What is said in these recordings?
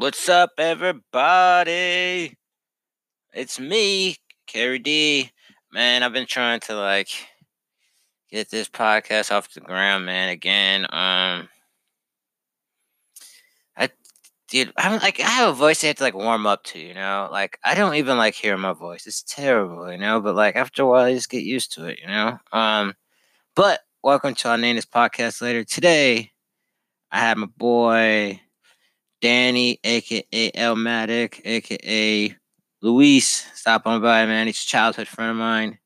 What's up, everybody? It's me, Carrie D. Man, I've been trying to like get this podcast off the ground, man. Again, um, I dude, I'm like I have a voice I have to like warm up to, you know. Like I don't even like hearing my voice. It's terrible, you know. But like after a while, I just get used to it, you know. Um, but welcome to our name podcast later today. I had my boy Danny, aka Elmatic, aka Luis. Stop on by, man. He's a childhood friend of mine.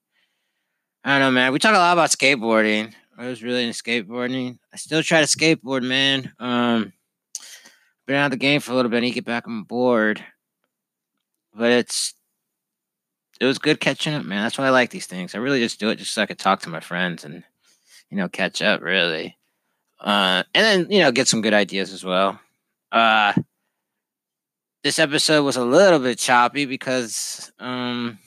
I don't know, man. We talk a lot about skateboarding. I was really into skateboarding. I still try to skateboard, man. Um, been out of the game for a little bit. I need to get back on board. But it's it was good catching up, man. That's why I like these things. I really just do it just so I could talk to my friends and you know catch up, really. Uh, and then you know get some good ideas as well. Uh, this episode was a little bit choppy because um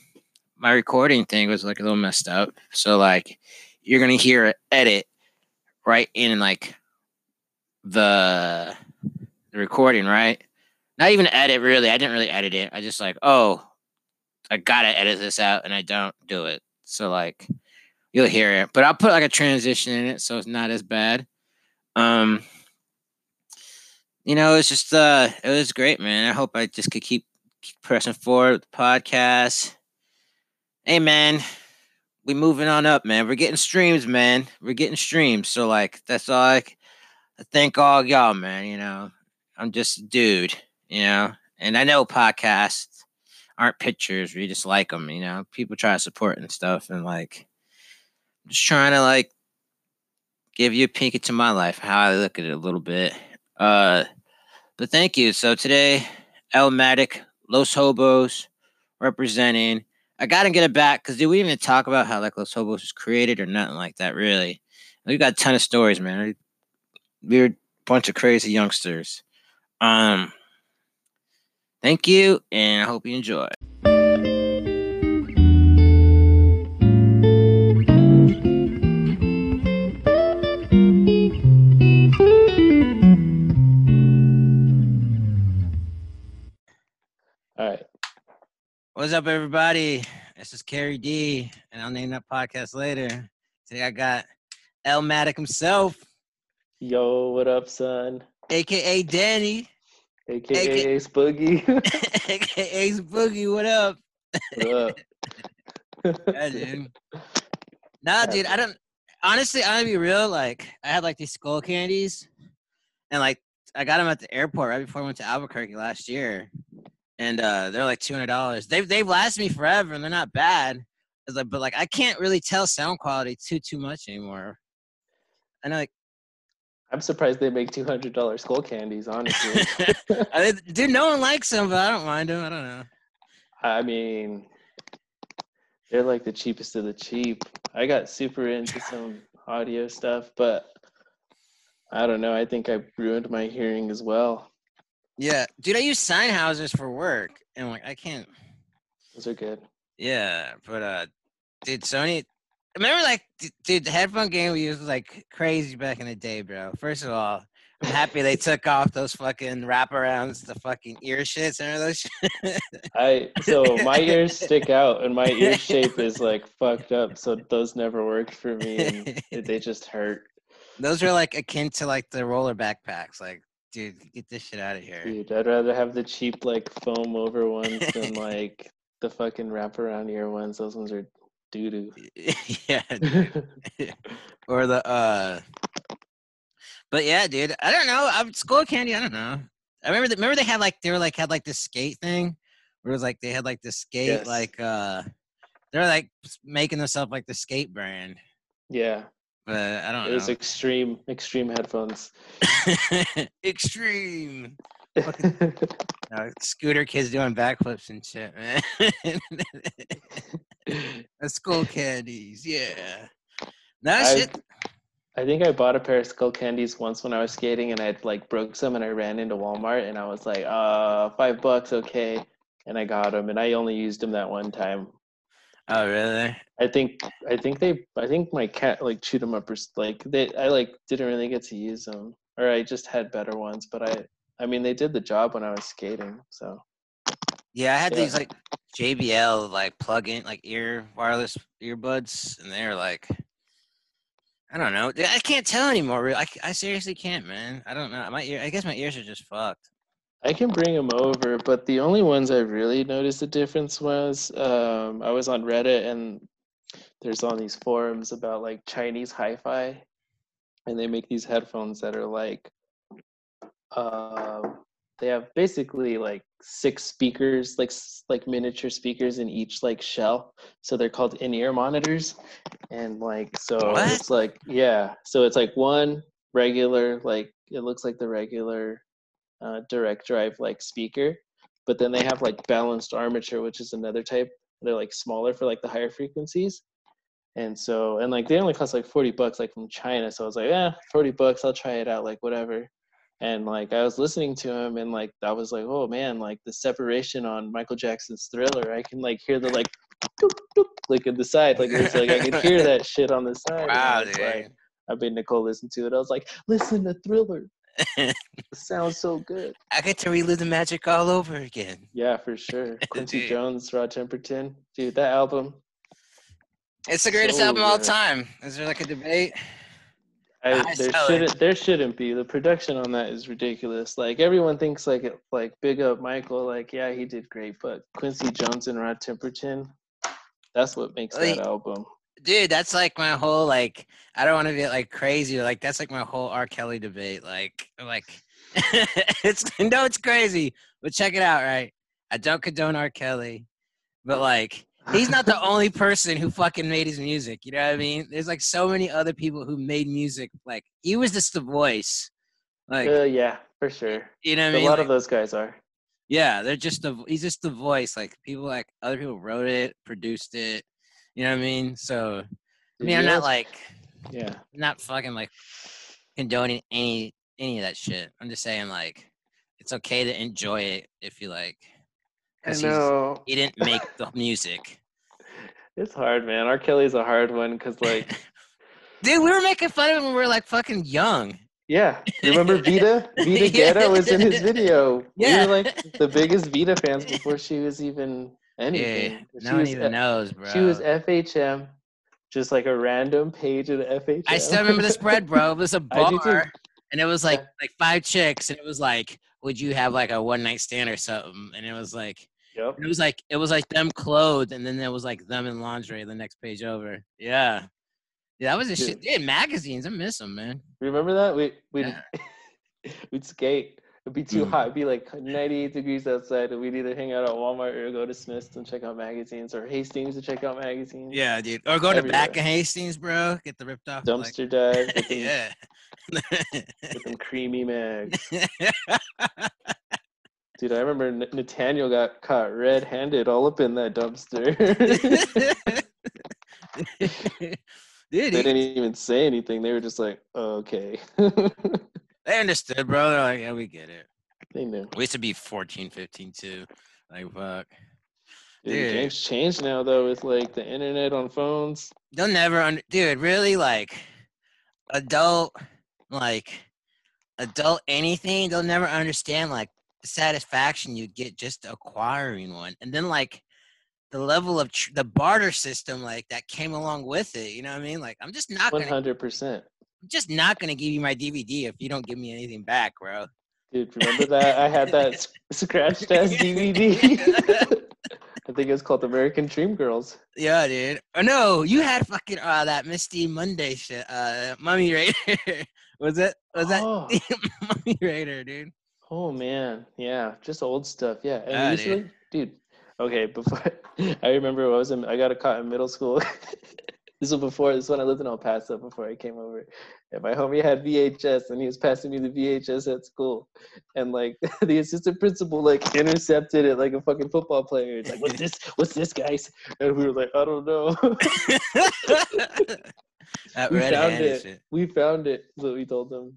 my recording thing was like a little messed up. So like you're gonna hear an edit right in like the the recording, right? Not even edit really. I didn't really edit it. I just like, oh, I gotta edit this out and I don't do it. So like you'll hear it. But I'll put like a transition in it so it's not as bad. Um you know, it's just uh it was great, man. I hope I just could keep, keep pressing forward with the podcast. Hey man, we moving on up, man. We're getting streams, man. We're getting streams. So like that's all I, I thank all y'all, man. You know, I'm just a dude, you know, and I know podcasts aren't pictures. We just like them, you know. People try to support and stuff, and like, I'm just trying to like give you a peek into my life, how I look at it a little bit. Uh, but thank you. So today, Elmatic, Los Hobos, representing. I gotta get it back because did we even talk about how like Los Hobos was created or nothing like that? Really, we got a ton of stories, man. We are a bunch of crazy youngsters. Um, thank you, and I hope you enjoy. What's up, everybody? This is Carrie D, and I'll name that podcast later. Today I got Elmatic himself, Yo, what up, son? aka Danny, AKA AKA Ace Boogie. aka Ace Boogie. What up? what up? Yeah, dude. Nah, dude, I don't. Honestly, I'm gonna be real. Like, I had like these Skullcandies, and like I got them at the airport right before I went to Albuquerque last year, and uh they're like two hundred dollars. They've they've lasted me forever, and they're not bad. It's like, but like I can't really tell sound quality too too much anymore. I know, like, I'm surprised they make two hundred dollar Skullcandies. Honestly, dude, no one likes them, but I don't mind them. I don't know. I mean, they're like the cheapest of the cheap. I got super into some audio stuff, but I don't know. I think I ruined my hearing as well. Yeah, dude, I use Sennheisers for work, and like I can't. Those are good. Yeah, but uh, dude, Sony. Remember, like, dude, the headphone game we used was like crazy back in the day, bro. First of all, I'm happy they took off those fucking wraparounds, the fucking ear shits, and those. Shit? I so my ears stick out, and my ear shape is like fucked up. So those never worked for me, and they just hurt. those are like akin to like the roller backpacks. Like, dude, get this shit out of here. Dude, I'd rather have the cheap like foam over ones than like the fucking wraparound ear ones. Those ones are doo doo. yeah, or the uh but yeah dude i don't know i'm Skullcandy i don't know i remember that remember they had like they were like had like this skate thing where it was like they had like this skate Yes. like uh they're like making themselves like the skate brand yeah, but i don't know. it was know extreme, extreme headphones. extreme uh, scooter kids doing backflips and shit man Skullcandies yeah no I, shit I think I bought a pair of Skullcandies once when I was skating, and I like broke some, and I ran into Walmart, and I was like, uh, five bucks, okay, and I got them, and I only used them that one time. Oh really I think I think they I think my cat like chewed them up or like they I like didn't really get to use them or I just had better ones but I I mean, they did the job when I was skating. So Yeah, I had Yeah. these like JBL like plug-in like ear wireless earbuds, and they're like, I don't know. I can't tell anymore. I, I, seriously can't, man. I don't know. My ear. I guess my ears are just fucked. I can bring them over, but the only ones I really noticed the difference was um, I was on Reddit and there's all these forums about like Chinese hi-fi, and they make these headphones that are like um they have basically like six speakers, like like miniature speakers in each like shell. So they're called in-ear monitors, and like so What? it's like yeah, so it's like one regular like it looks like the regular uh, direct drive like speaker, but then they have like balanced armature, which is another type. They're like smaller for like the higher frequencies. And so, and like they only cost like 40 bucks, like from China. So I was like, yeah, 40 bucks, I'll try it out, like whatever. And like I was listening to him, and like I was like, oh man, like the separation on Michael Jackson's Thriller, I can like hear the like, doop, doop, like in the side, like it's like I could hear that shit on the side. Wow, dude. like, I made Nicole listen to it. I was like, listen to Thriller. It sounds so good. I get to relive the magic all over again. Yeah, for sure. Quincy Jones, Rod Temperton, dude, that album. It's the greatest So album of all time. Is there like a debate? I, I there shouldn't there shouldn't be. The production on that is ridiculous. Like everyone thinks like it like big up Michael, like yeah he did great, but Quincy Jones and Rod Temperton, that's what makes Like- that album. Dude, that's like my whole like I don't want to be like crazy. Like that's like my whole R. Kelly debate. Like like it's no, it's crazy. But check it out, right? I don't condone R. Kelly, but like he's not the only person who fucking made his music. You know what I mean? There's like so many other people who made music. Like he was just the voice. Like uh, yeah, for sure. you know what I a mean? A lot Like, of those guys are. yeah, they're just the he's just the voice. Like people like other people wrote it, produced it. You know what I mean? So I mean, you I'm not like yeah. not fucking like condoning any any of that shit. I'm just saying like it's okay to enjoy it if you like. I know. He didn't make the music. It's hard, man. R. Kelly's a hard one because like Dude, we were making fun of him when we were like fucking young. Yeah, remember Vida? Vida Yeah. Guerra was in his video. Yeah. We were like the biggest Vida fans before she was even anything. No one even F- knows, bro. She was FHM, just like a random page of the FHM. I still remember the spread, bro. It was a bar, and it was like Yeah. like five chicks, and it was like, would you have like a one night stand or something? And it was like, Yep. it was like it was like them clothed, and then there was like them in lingerie. The next page over, yeah, yeah, that was a shit. Dude, magazines, I miss them, man. Remember that? We we'd Yeah. we'd skate. It'd be too Mm. hot. It'd be like 98 degrees outside, and we'd either hang out at Walmart or go to Smith's and check out magazines, or Hastings to check out magazines. Yeah, dude. Or go to back Everywhere. of Hastings, bro. Get the ripped off. like- Dumpster dive with them, yeah. with them creamy mags. Dude, I remember N- Nathaniel got caught red-handed all up in that dumpster. Dude, they he- didn't even say anything. They were just like, okay. They understood, bro. They're like, yeah, we get it. they knew. We used to be 14, 15 too. Like, fuck. Dude, Dude. game's changed now though with like the internet on phones. They'll never, under- dude, really, like, adult, like, adult anything, they'll never understand, like, the satisfaction you get just acquiring one. And then, like, the level of tr- the barter system, like, that came along with it. You know what I mean? Like, I'm just not gonna, hundred percent. I'm just not gonna give you my DVD if you don't give me anything back, bro. Dude, remember that? I had that s- scratched ass DVD. I think it was called American Dream Girls. Yeah, dude. Oh no, you had fucking uh that Misty Monday shit. Uh, Mummy Raider. was it? Was that Oh. Mummy Raider, dude? Oh man, yeah, just old stuff. Yeah, and Yeah, to, like- dude. Okay, before I remember I was in, I got a caught in middle school. This was before this is when I lived in El Paso before I came over. And my homie had VHS, and he was passing me the VHS at school, and like the assistant principal like intercepted it like a fucking football player. It's like, what's this? What's this, guys? And we were like, I don't know. that We found it. shit. we found it. So we told them.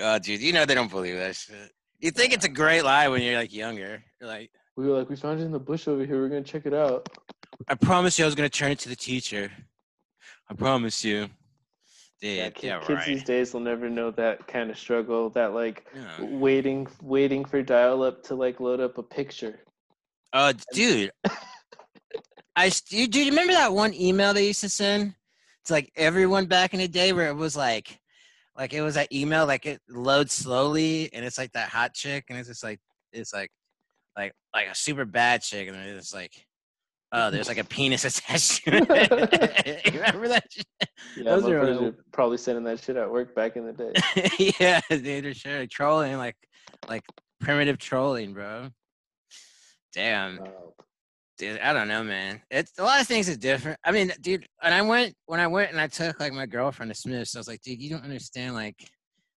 Oh, dude, you know they don't believe that shit. You think it's a great lie when you're like younger. You're like, We were like, we found it in the bush over here. We're gonna check it out. I promised you, I was gonna turn it to the teacher. I promise you. Yeah, yeah, kids right. these days will never know that kind of struggle. That like Yeah. waiting, waiting for dial-up to like load up a picture. Oh, dude. I you do you remember that one email they used to send It's like everyone back in the day where it was like like it was that email like it loads slowly and it's like that hot chick and it's just like it's like like like a super bad chick and it's like oh there's like a penis attached to it. you remember that shit? Yeah, Those are really- probably sending that shit at work back in the day. yeah, dude, they're sure trolling like like primitive trolling, bro. Damn. Wow. Dude, I don't know, man. It's a lot of things are different. I mean, dude, and I went when I went and I took like my girlfriend to Smith's. I was like, dude, you don't understand like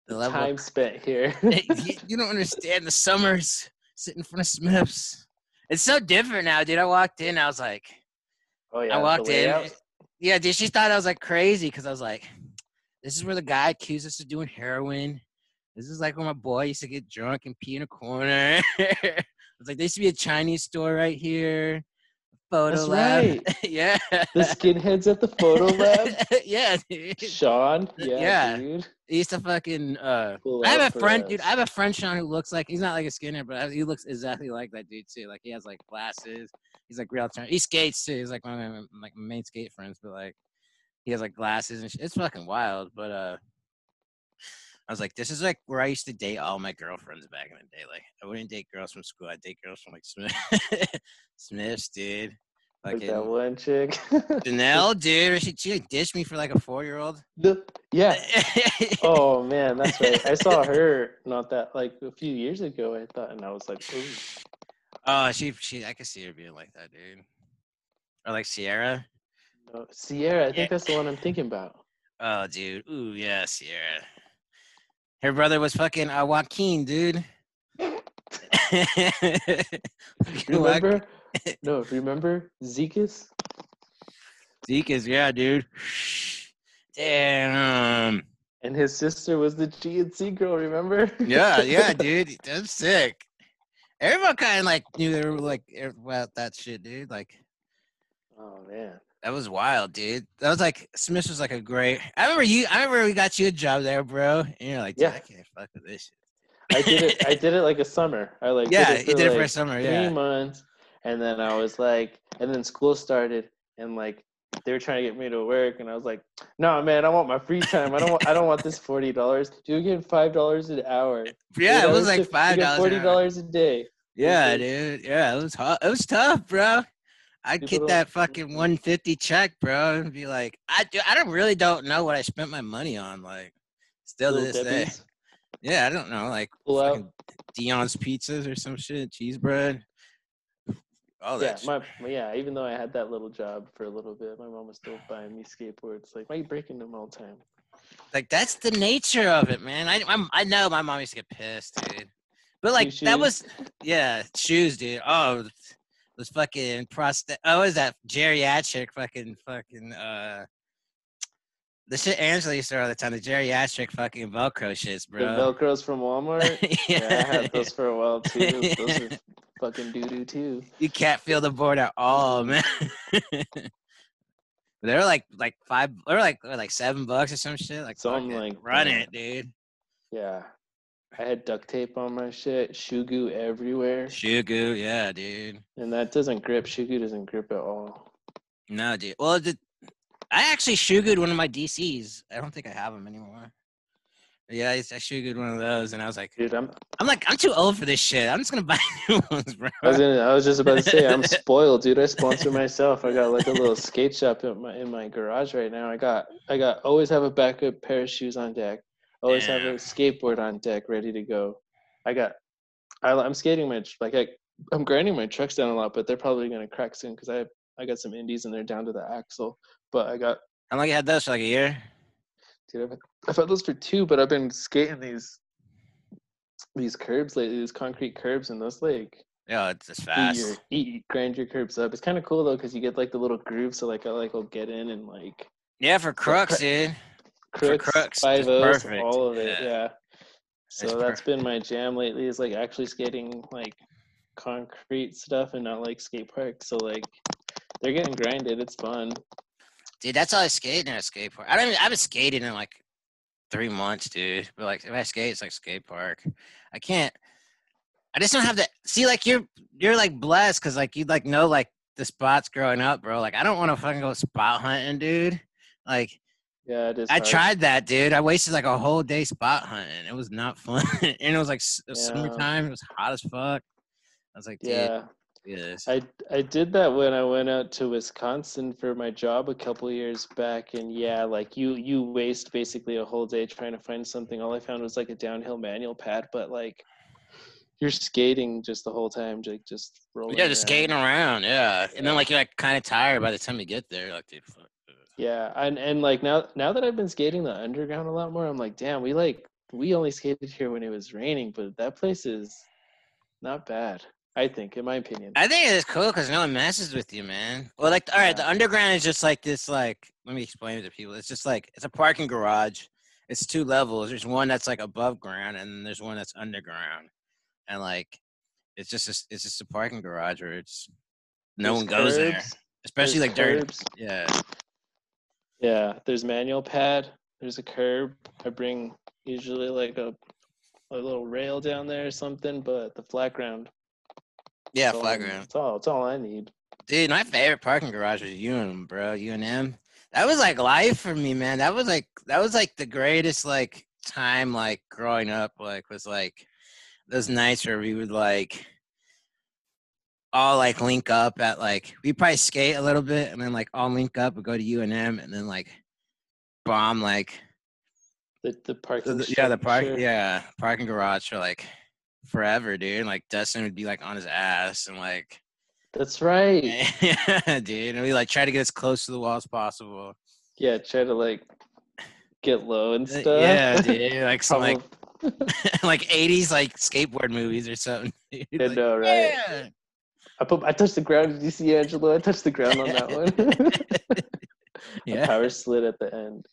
the level. Of time Of, spent here. you, you don't understand the summers sitting in front of Smith's. It's so different now, dude. I walked in, I was like, oh yeah, I walked in. Yeah, dude, she thought I was like crazy because I was like, this is where the guy accused us of doing heroin. This is like where my boy used to get drunk and pee in a corner. I was like, there used to be a Chinese store right here. Photo That's lab. right. yeah. The skinheads at the photo lab. yeah, dude. Sean. Yeah, Yeah. dude. He used to fucking uh Pull I have a friend, dude. I have a friend Sean who looks like he's not like a skinhead, but he looks exactly like that dude too. Like he has like glasses. He's like real turn. He skates too. He's like one of my like main skate friends, but like he has like glasses and shit. It's fucking wild. But uh, I was like, this is like where I used to date all my girlfriends back in the day. Like I wouldn't date girls from school. I'd date girls from like Smith, Smiths, dude. like that one chick. Janelle, dude. She she like ditched me for like a four year old. Yeah. Oh man, that's right. I saw her not that like a few years ago. I thought, and I was like, Ooh. Oh, she she I could see her being like that, dude. Or like Sierra. no. Sierra. I Yeah. think that's the one I'm thinking about. Oh, dude. Ooh, yeah, Sierra. Her brother was fucking uh, Joaquin, dude. Remember? no, remember Zekas? Zeke is yeah, dude. Damn. And his sister was the GNC girl. Remember? Yeah, yeah, dude. That's sick. Everyone kind of like knew they were like about that shit, dude. Like Oh man. That was wild, dude. That was like Smith was like a great. I remember you. I remember we got you a job there, bro. And you're like, Yeah. I can't fuck with this shit. I did it. I did it like a summer. I like yeah, did you did it for a summer. three Yeah. months, and then I was like, and then school started, and like they were trying to get me to work, and I was like, no, man, I want my free time. I don't want. I don't want this forty dollars. Do you get five dollars an hour. Yeah, it was like five dollars. Forty dollars a day. Yeah, dude. Yeah, it was hot. It was tough, bro. I'd get that fucking 150 check, bro, and be like, I do, I don't really don't know what I spent my money on. Like, still to this day. Yeah, I don't know. Like. Dion's pizzas or some shit, cheese bread. All Yeah, my yeah. Even though I had that little job for a little bit, my mom was still buying me skateboards. Like, why you breaking them all the time? Like, that's the nature of it, man. I, I'm, I know my mom used to get pissed, dude. But like, that shoes? was, yeah, shoes, dude. Oh, those fucking prostate. Oh, is that geriatric fucking fucking uh. The shit Angela used to wear all the time, the geriatric fucking Velcro shits, bro. The. Velcros from Walmart. yeah, I had those for a while too. Those are fucking doo doo too. you can't feel the board at all, man. they're like like five or like or like seven bucks or some shit. Like Something like run it, dude. Yeah. I had duct tape on my shit, shoe goo everywhere, Shugu, yeah, dude. and that doesn't grip. Shoe goo doesn't grip at all. No, dude. Well, the, I actually shugued one of my DCs. I don't think I have them anymore. Yeah, I, I shugued one of those, and I was like, Dude, I'm. I'm like, I'm too old for this shit. I'm just gonna buy new ones, bro. I was gonna. I was just about to say I'm spoiled, dude. I sponsor myself. I got like a little skate shop in my in my garage right now. I got. I got. Always have a backup pair of shoes on deck. Always have a skateboard on deck, ready to go. I got. I, I'm skating my like I. I'm grinding my trucks down a lot, but they're probably gonna crack soon because I. I got some indies and they're down to the axle. But I got How long you had those for like a year? Dude, I've, I've had those for two, but I've been skating these these curbs lately, these concrete curbs, and those like Yeah, it's just eat fast. your eat grind your curbs up. It's kind of cool though because you get like the little grooves, so like I like will get in and like Yeah, for crooks, dude. Crooks, crooks, five O's, all of it. Yeah. Yeah. So It's that's been my jam lately. Is like actually skating like concrete stuff and not like skate parks. So like they're getting grinded. It's fun. Dude, that's all I skated in a skate park. I don't. Even, I haven't skated in like three months, dude. But like, if I skate, it's like skate park. I can't. I just don't have to see. Like, you're you're like blessed because like you like know like the spots growing up, bro. Like, I don't want to fucking go spot hunting, dude. Like, Yeah, it is. I hard. tried that, dude. I wasted like a whole day spot hunting. It was not fun, and it was like it was Yeah. summertime. It was hot as fuck. I was like, dude, Yeah, this. I I did that when I went out to Wisconsin for my job a couple years back, and yeah, like you you waste basically a whole day trying to find something. All I found was like a downhill manual pad, but like you're skating just the whole time, like just rolling. yeah, just around. skating around. Yeah, and then like you're like kind of tired by the time you get there. Like, dude, fuck. Yeah, and and like now now that I've been skating the underground a lot more, I'm like, damn, we like we only skated here when it was raining, but that place is not bad. I think, in my opinion. I think it's cool because no one messes with you, man. Well, like, all right, the underground is just like this. Like, let me explain it to people. It's just like it's a parking garage. It's two levels. There's one that's like above ground, and then there's one that's underground. And like, it's just a, it's just a parking garage where it's no There's one goes there, especially there's like during curbs. yeah. Yeah, there's manual pad. There's a curb. I bring usually like a a little rail down there or something, but the flat ground. Yeah, that's all I flat ground. That's all. That's all I need. Dude, my favorite parking garage was UNM, bro. UNM. That was like life for me, man. That was like that was like the greatest like time like growing up. Like was like those nights where we would like all like link up at like we probably skate a little bit and then like all link up and go to UNM and then like bomb like The the parking. the- yeah the park sure. yeah parking garage for like forever, dude. Like Dustin would be like on his ass and like That's right. yeah, dude. And we like try to get as close to the wall as possible. Yeah, try to like get low and Uh, stuff. Yeah, dude. Like some like like 80s like skateboard movies or something. dude. Like, know, right? Yeah. I put I touched the ground. Did you see Angelo? I touched the ground on that one. Yeah. A power slid at the end.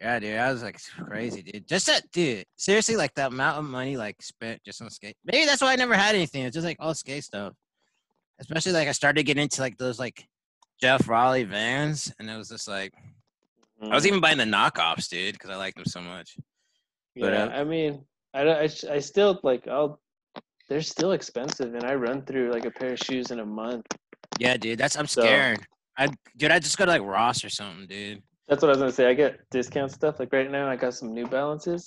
Yeah, dude. I was like crazy, dude. Just that, dude. Seriously, like the amount of money like spent just on skate. Maybe that's why I never had anything. It's just like all skate stuff. Especially like I started getting into like those like Geoff Rowley vans, and it was just like I was Mm. even buying the knockoffs, dude, because I liked them so much. but, yeah, uh, I mean, I don't. I, I still like. I'll. They're still expensive, and I run through like a pair of shoes in a month. Yeah, dude. That's I'm So- scared. I dude, I just go to like Ross or something, dude. That's what I was gonna say. I get discount stuff. Like right now, I got some New Balances.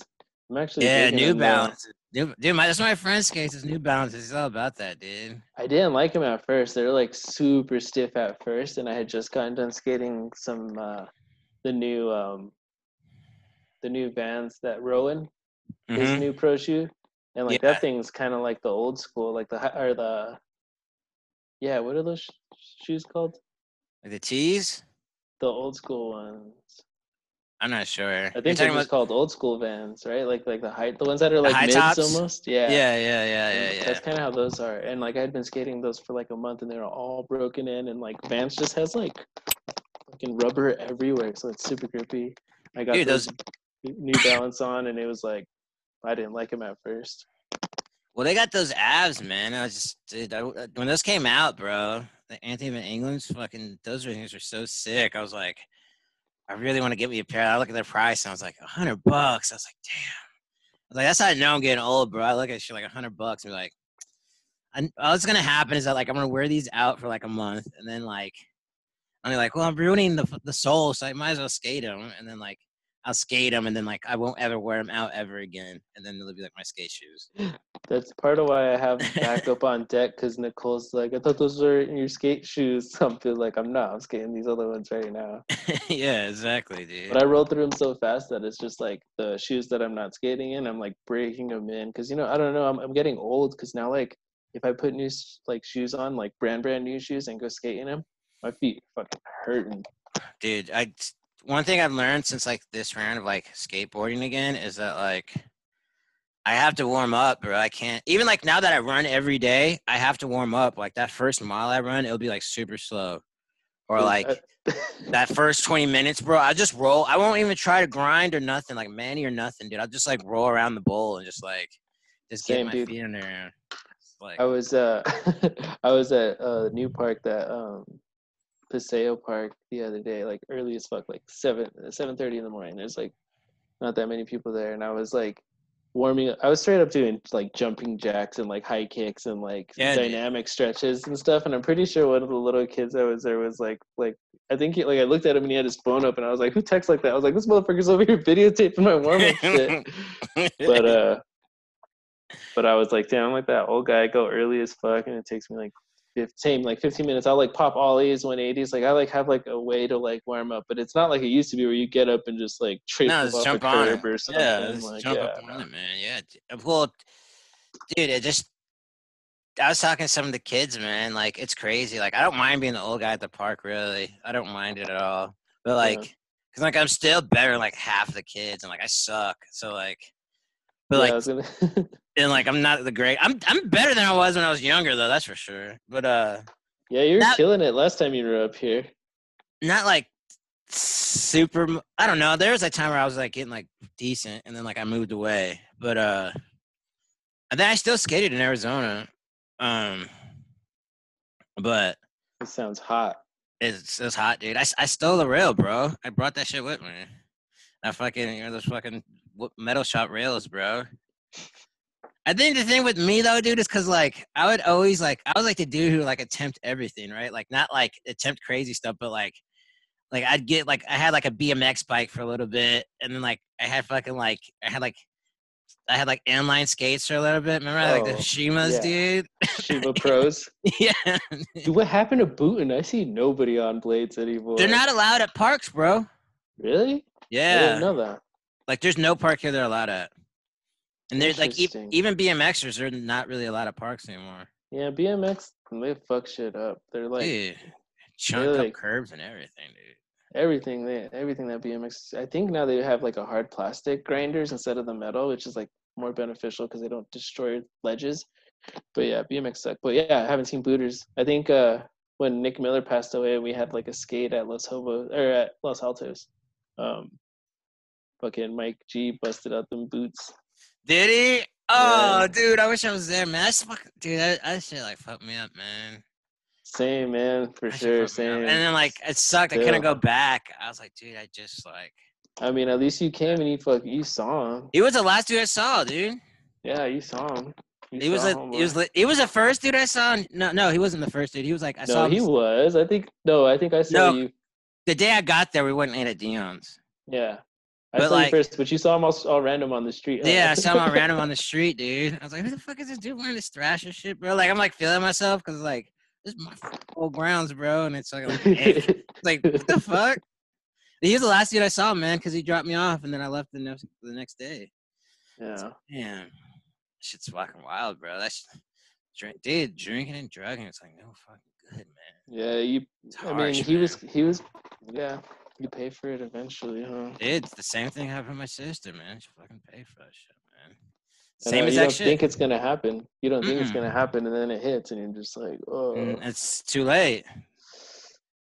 I'm actually Yeah, New them, though. Balance. New, dude, my that's my friend's case is New Balances. He's all about that, dude. I didn't like them at first. They were like super stiff at first, and I had just gotten done skating some uh, the new um, the new Vans that Rowan his Mhm. new pro shoe, and like Yeah. that thing's kind of like the old school, like the or the yeah. What are those sh- shoes called? Like the tees? The old school ones. I'm not sure. I You're think they're just about called old school Vans, right? Like like the high, the ones that are like mids tops? almost. Yeah. yeah, yeah, yeah, yeah, yeah. That's kind of how those are. And like I had been skating those for like a month, and they were all broken in, and like Vans just has like fucking rubber everywhere, so it's super grippy. I got Dude, those- New Balance on, and it was like I didn't like him at first. Well, they got those abs, man. I just dude, I, when those came out, bro. The Anthony Van Engelen's fucking those things are so sick. I was like, I really want to get me a pair. I look at their price and I was like, a hundred bucks. I was like, damn. I was like, that's how I know I'm getting old, bro. I look at shit like a hundred bucks and be like, I, what's gonna happen is that like I'm gonna wear these out for like a month and then like I'm like, well, I'm ruining the the soul, so I might as well skate them. And then like I'll skate them and then like I won't ever wear them out ever again. And then they'll be like my skate shoes. That's part of why I have backup on deck because Nicole's like, I thought those were your skate shoes. I'm feel like I'm not. I'm skating these other ones right now. yeah, exactly, dude. But I roll through them so fast that it's just like the shoes that I'm not skating in, I'm like breaking them in because you know I don't know. I'm I'm getting old because now like if I put new like shoes on, like brand brand new shoes, and go skating them, my feet fucking hurting. dude i one thing i've learned since like this round of like skateboarding again is that like i have to warm up bro. I can't even like now that i run every day i have to warm up. Like that first mile i run it'll be like super slow. Or like that first 20 minutes bro i just roll. I won't even try to grind or nothing like manny or nothing dude. I'll just like roll around the bowl and just like just get my dude. feet in there. Like I was uh I was at uh new park that um Paseo Park the other day, like early as fuck, like seven seven thirty in the morning. There's like not that many people there, and I was like warming up. I was straight up doing like jumping jacks and like high kicks and like Yeah, dude. dynamic stretches and stuff. And I'm pretty sure one of the little kids that was there was like like I think he, like I looked at him and he had his phone up, and I was like, "Who texts like that?" I was like, "This motherfucker's over here videotaping my warm up shit." but uh but i was like damn I'm like that old guy I go early as fuck and it takes me like 15 like 15 minutes i'll like pop ollies 180s like i like have like a way to like warm up but it's not like it used to be where you get up and just like trace no, off jump a on curb it. or something Yeah, like, jump yeah, up on it, man. Yeah. d- uh, Well, dude, it just. I was talking to some of the kids, man. Like, it's crazy. Like, I don't mind being the old guy at the park, really. I don't mind it at all. But, like, because, like, I'm still better than, like, half the kids, and, like, I suck. So, like, but, Yeah, like, I was gonna and, like, I'm not the great. I'm, I'm better than I was when I was younger, though, that's for sure. But, uh, yeah you were That- killing it last time you were up here. Not like super I don't know there was a time where i was like getting like decent and then like i moved away. But uh and then i still skated in arizona um but it sounds hot. It's it's hot dude. I I stole the rail bro. I brought that shit with me. I fucking you know those fucking metal shop rails bro I think the thing with me though, dude, is because like I would always like I was like the dude who like attempt everything, right? Like not like attempt crazy stuff, but like like I'd get like I had like a BMX bike for a little bit, and then like I had fucking like I had like I had like inline skates for a little bit. Remember I had, like Oh, the Shimas, yeah. dude? shiva pros yeah, dude what happened to booting i see nobody on blades anymore they're not allowed at parks, bro. really i Yeah, didn't know that like there's no park here they're allowed at, and there's like e- even BMXers are not really a lot of parks anymore. yeah bmx they fuck shit up they're like dude, chunk up like- curbs and everything, dude. everything they everything that BMX I think now they have like a hard plastic grinders instead of the metal, which is like more beneficial because they don't destroy ledges. But yeah, BMX suck. But yeah, I haven't seen booters. I think uh when Nick Miller passed away, we had like a skate at Los Hobos or at Los Altos. Um, fucking Mike G busted out them boots. Did he? Oh, Yeah. dude, I wish I was there, man. That's fucking, dude. That, that shit like fucked me up, man. Same man, for That sure. fucked me up. Same. And then like it sucked. I couldn't go back. I was like, dude, I just like. I mean, at least you came and you fuck you saw him. He was the last dude I saw, dude. Yeah, you saw him. You He was a, he was li- he was the first dude I saw. No, no, he wasn't the first dude. He was like I saw no, him he was. I think no, I think I saw No. you. the day I got there. We went and ate at Dion's. Yeah. I But, saw like- you first, but you saw him all, all random on the street. huh? Yeah, I saw him on random on the street, dude. I was like, who the fuck is this dude wearing this thrasher shit, bro? Like I'm like feeling myself because like this is my old grounds, bro, and it's like, like, like what the fuck? He was the last dude I saw, man, because he dropped me off, and then I left the next the next day. yeah. Damn, shit's fucking wild, bro. That's drink, dude. Drinking and drugging, it's like no fucking good, man. Yeah, you It's I mean harsh, he was he was yeah, you pay for it eventually, huh? It's the same thing happened to my sister, man. She fucking paid for that shit, man. I Same as you don't shit. think it's gonna happen. You don't think it's gonna happen and then it hits and you're just like, mm, oh And it's too late.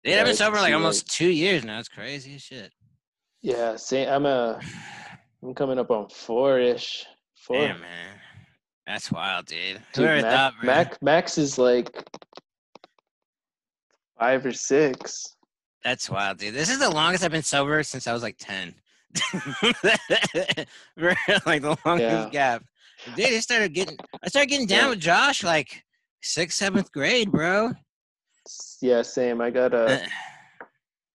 Dude, Yeah, been sober like almost two years now. It's crazy as shit. yeah, same I'm a I'm coming up on four ish. Four. Damn, man. That's wild, dude. Dude, Mac, thought. Mac Max is like five or six. That's wild, dude. This is the longest I've been sober since I was like 10. Like the longest Yeah. gap. Dude, I started getting I started getting down Yeah. with Josh like sixth, seventh grade, bro. Yeah, same. I got Uh, uh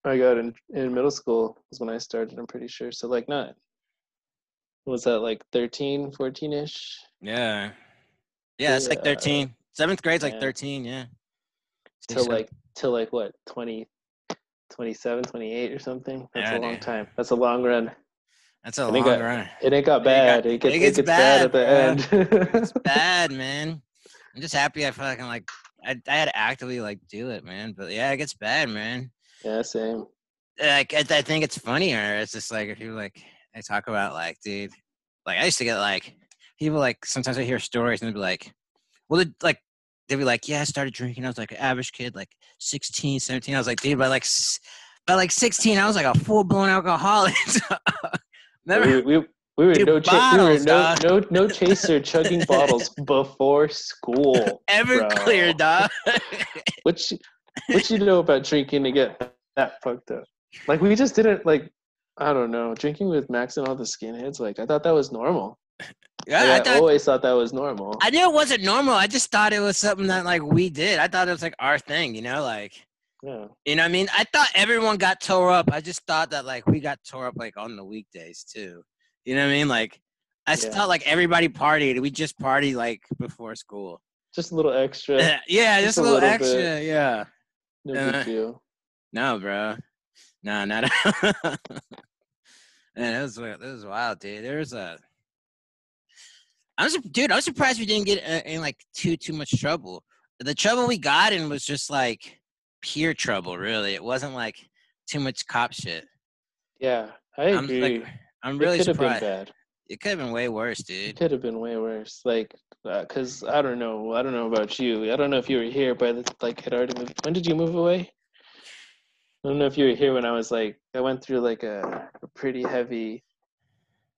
I got in in middle school was when I started, I'm pretty sure. So like not was that like 13, 14 ish? yeah. Yeah, it's like 13. Seventh grade's like Yeah. 13, yeah. Till seven- like till like what, 20 27, 28 or something? That's Yeah, a long dude. time. That's a long run. That's a I long I- run. It ain't got It got- bad. It gets, it it gets gets, bad, at the bad, end. It's bad, man. I'm just happy I fucking like I, I had to actively like do it, man. But yeah, it gets bad, man. yeah, same. Like I, I think it's funnier. It's just like if you like I talk about like, dude, like I used to get like people like sometimes I hear stories and they'd be like, well, they'd, like they'd be like, yeah, I started drinking. I was like an average kid, like 16, 17. I was like, dude, by like by like 16, I was like a full blown alcoholic. Remember? We, we, we were Dude, no cha- we were no, no no chaser chugging bottles before school. Everclear, bro. dog. Which what you know about drinking to get that fucked up? Like we just didn't like. I don't know. Drinking with Max and all the skinheads, like I thought that was normal. Yeah, Like, I I, always thought that was normal. I knew it wasn't normal. I just thought it was something that like we did. I thought it was like our thing, you know, like yeah. you know what I mean? I thought everyone got tore up. I just thought that like we got tore up like on the weekdays too. You know what I mean? Like I just Yeah. thought like everybody partied. We just party like before school. Just a little extra. yeah, just, Just a a little, little extra. bit. Yeah. No Uh, big deal. No, bro. No, not. Man, that was that was wild, dude. There was a. I was, dude. I was surprised we didn't get uh, in like too too much trouble. The trouble we got in was just like pure trouble. Really, it wasn't like too much cop shit. Yeah, I I'm agree. like, I'm it really could have been surprised. bad. It could have been way worse, dude. It could have been way worse. Like, uh 'cause I don't know. I don't know about you. I don't know if you were here, but like, had already moved. When did you move away? I don't know if you were here when I was like, I went through like a, a pretty heavy.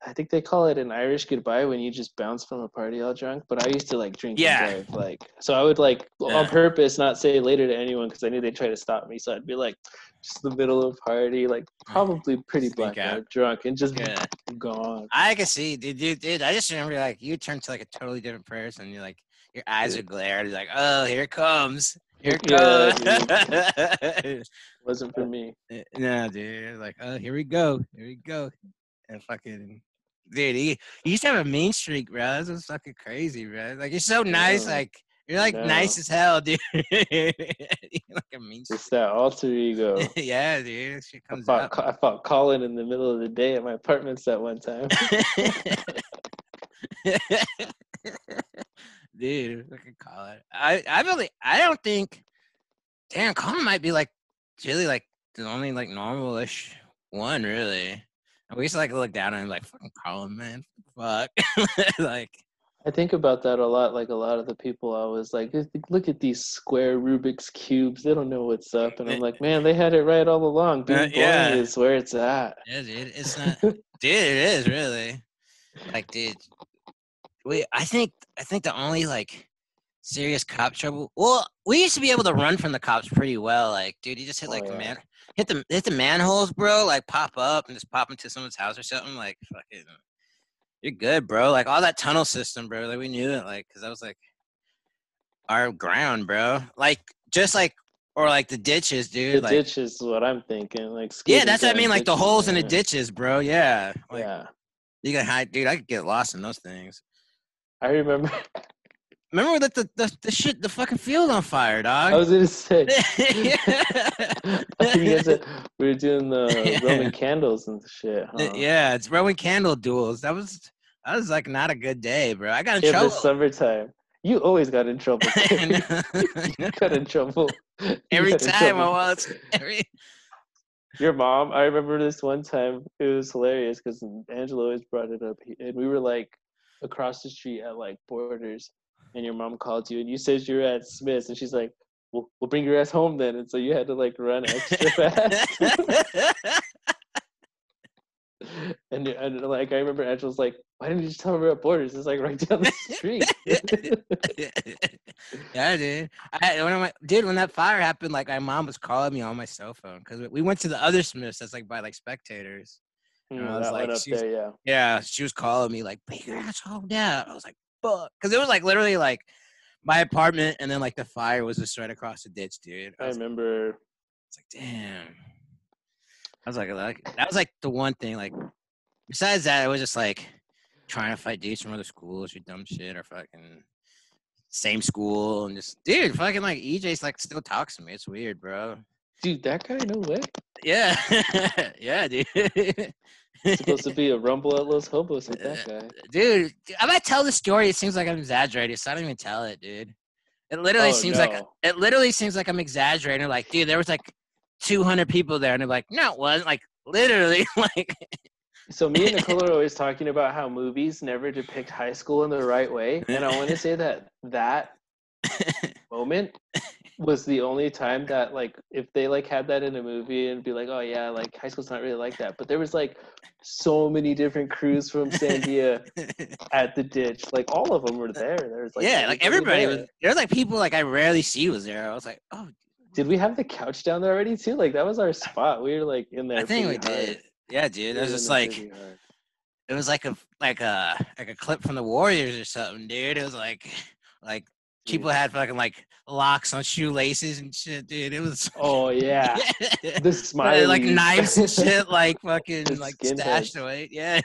I think they call it an Irish goodbye when you just bounce from a party all drunk. But I used to like drink Yeah. and drive, like so I would like Yeah. on purpose not say later to anyone because I knew they'd try to stop me. So I'd be like, just in the middle of a party, like mm. probably pretty out. drunk and just Yeah. gone. I can see, dude, dude, dude. I just remember like you turn to like a totally different person. You're like your eyes are glared. You're like, oh, here it comes. Here it Yeah, comes. Wasn't for me. no, dude. Like, oh, here we go. Here we go. And fucking dude, he, he used to have a mean streak, bro. This was fucking crazy, bro. Like you're so nice, like you're like nice as hell, dude. like a mean streak. It's that alter ego. yeah, dude. That shit I comes fought, out. I fought Colin in the middle of the day at my apartments that one time. Dude, fucking call it. I I really I don't think damn Colin might be like really like the only like normal-ish one really. We used to like look down and like fucking Colin, man. Fuck. like I think about that a lot. Like a lot of the people, I was like, "Look- at these square Rubik's cubes. They don't know what's up. And I'm like, man, they had it right all along. Being Uh, yeah. is where it's at. yeah, dude, it's not dude, it is really. Like, dude, we I think I think the only like serious cop trouble. Well, we used to be able to run from the cops pretty well. Like, dude, you just hit Oh, like the yeah. man, hit the hit the manholes, bro. Like, pop up and just pop into someone's house or something. Like, fucking, you're good, bro. Like all that tunnel system, bro. Like we knew it, like, cause that was like our ground, bro. Like just like or like the ditches, The dude. like, ditch is what I'm thinking. Like, yeah, that's what I mean. Like the ditches, holes in the ditches, bro. Yeah, like yeah, you can hide, dude. I could get lost in those things. I remember. Remember that the, the the shit, the fucking field on fire, dog. I was gonna say. I you we were doing the Yeah. Roman candles and shit. Huh? yeah, it's Roman candle duels. That was that was like not a good day, bro. I got in In trouble. the summertime, you always got in trouble. you got in trouble Every time I trouble. was every Your mom, I remember this one time. It was hilarious because Angela always brought it up, and we were like across the street at like Borders, and your mom called you, and you said you were at Smith's, and she's like, "We'll, we'll bring your ass home then," and so you had to like run extra fast. and, and like I remember Angela's like, "Why didn't you just tell me we're Borders? It's like right down the street." yeah, dude. I when I dude when that fire happened, like my mom was calling me on my cell phone because we went to the other Smiths that's like by like spectators. Mm, I was like, one up she's- there, yeah. Yeah, she was calling me like, "Bring your ass home now." I was like, "Fuck," because it was like literally like my apartment, and then like the fire was just right across the ditch, dude. I I remember. it's like, damn. I was like, like, that was like the one thing. Like, besides that, it was just like trying to fight dudes from other schools or dumb shit or fucking same school and just dude, fucking like EJ's like still talks to me. It's weird, bro. Dude, that guy, no way. Yeah, yeah, dude. supposed to be a rumble at Los Hobos with that uh, guy. dude, I might tell the story. It seems like I'm exaggerating, so I don't even tell it, dude. It literally Oh, seems like it literally seems like I'm exaggerating. Like, dude, there was like 200 people there, and they're like, no, it wasn't. Like, literally, like, So me and Nicole are always talking about how movies never depict high school in the right way, and I want to say that that moment was the only time that like if they like had that in a movie and be like, oh yeah, like high school's not really like that, but there was like so many different crews from Sandia at the ditch, like all of them were there. There was like yeah, like everybody there. was. There's like people like I rarely see was there. I was like, oh, did we have the couch down there already too? Like that was our spot. We were like in there. I think we hard. did. Yeah, dude. We It was just like it was like a like a like a clip from the Warriors or something, dude. It was like like people had fucking like locks on shoelaces and shit, dude. It was Oh yeah, this like knives and shit, like fucking The like stashed away. Yeah.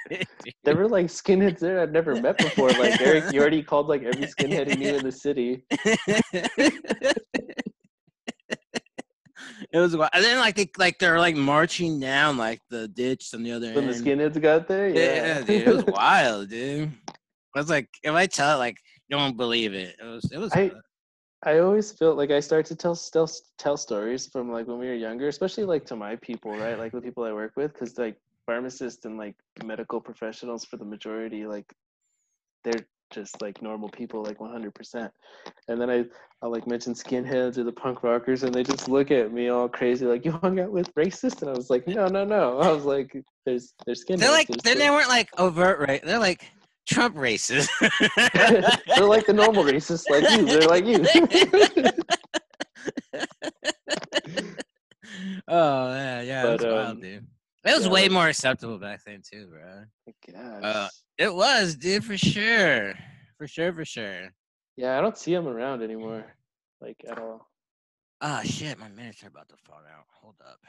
There were like skinheads there I'd never met before. Like Eric, you already called like every skinhead he knew in the city. it was wild. and then like they like they're like marching down like the ditch on the other end. When the skinheads got there, yeah, yeah, dude, it was wild, dude. I was like, if I tell, like, you don't believe it. It was, it was. I- I always felt like I start to tell still tell stories from like when we were younger, especially like to my people, right? Like the people I work with, because like pharmacists and like medical professionals for the majority, like they're just like normal people, like 100%. And then I I'll like mention skinheads or the punk rockers, and they just look at me all crazy, like you hung out with racists, and I was like, no, no, no. I was like, there's there's skinheads. they're like, then they weren't like overt, right? They're like Trump racist. they're like the normal racists, like you. They're like you. oh yeah, yeah, it was But, wild, um, dude. It was yeah, way more acceptable back then too, bro. I guess. Uh, It was, dude, for sure, for sure, for sure. Yeah, I don't see them around anymore, like at all. Ah, shit, my minutes are about to fall out. Hold up.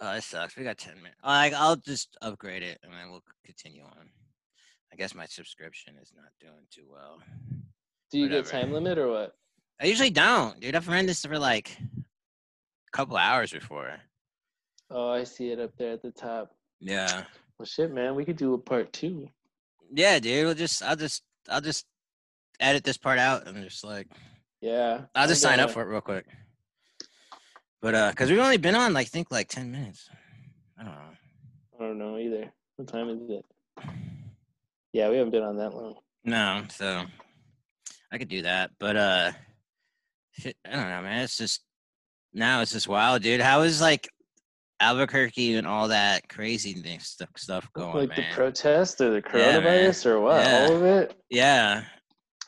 Oh, it sucks. We got 10 minutes. Like, I'll just upgrade it and then we'll continue on. I guess my subscription is not doing too well. Do you get time limit or what? I usually don't, dude. I've run this for like a couple hours before. Oh, I see it up there at the top. Yeah. Well, shit, man, we could do a part two. Yeah, dude. We'll just, I'll just, I'll just edit this part out and just like, Yeah, I'll just sign up for it real quick. But, uh, cause we've only been on, like, think like 10 minutes. I don't know. I don't know either. What time is it? Yeah, we haven't been on that long. No, so I could do that, but uh, shit, I don't know, man. It's just now it's just wild, dude. How is like Albuquerque and all that crazy thing stuff stuff going, like man? the protest or the Yeah, coronavirus or what? Yeah. All of it. yeah,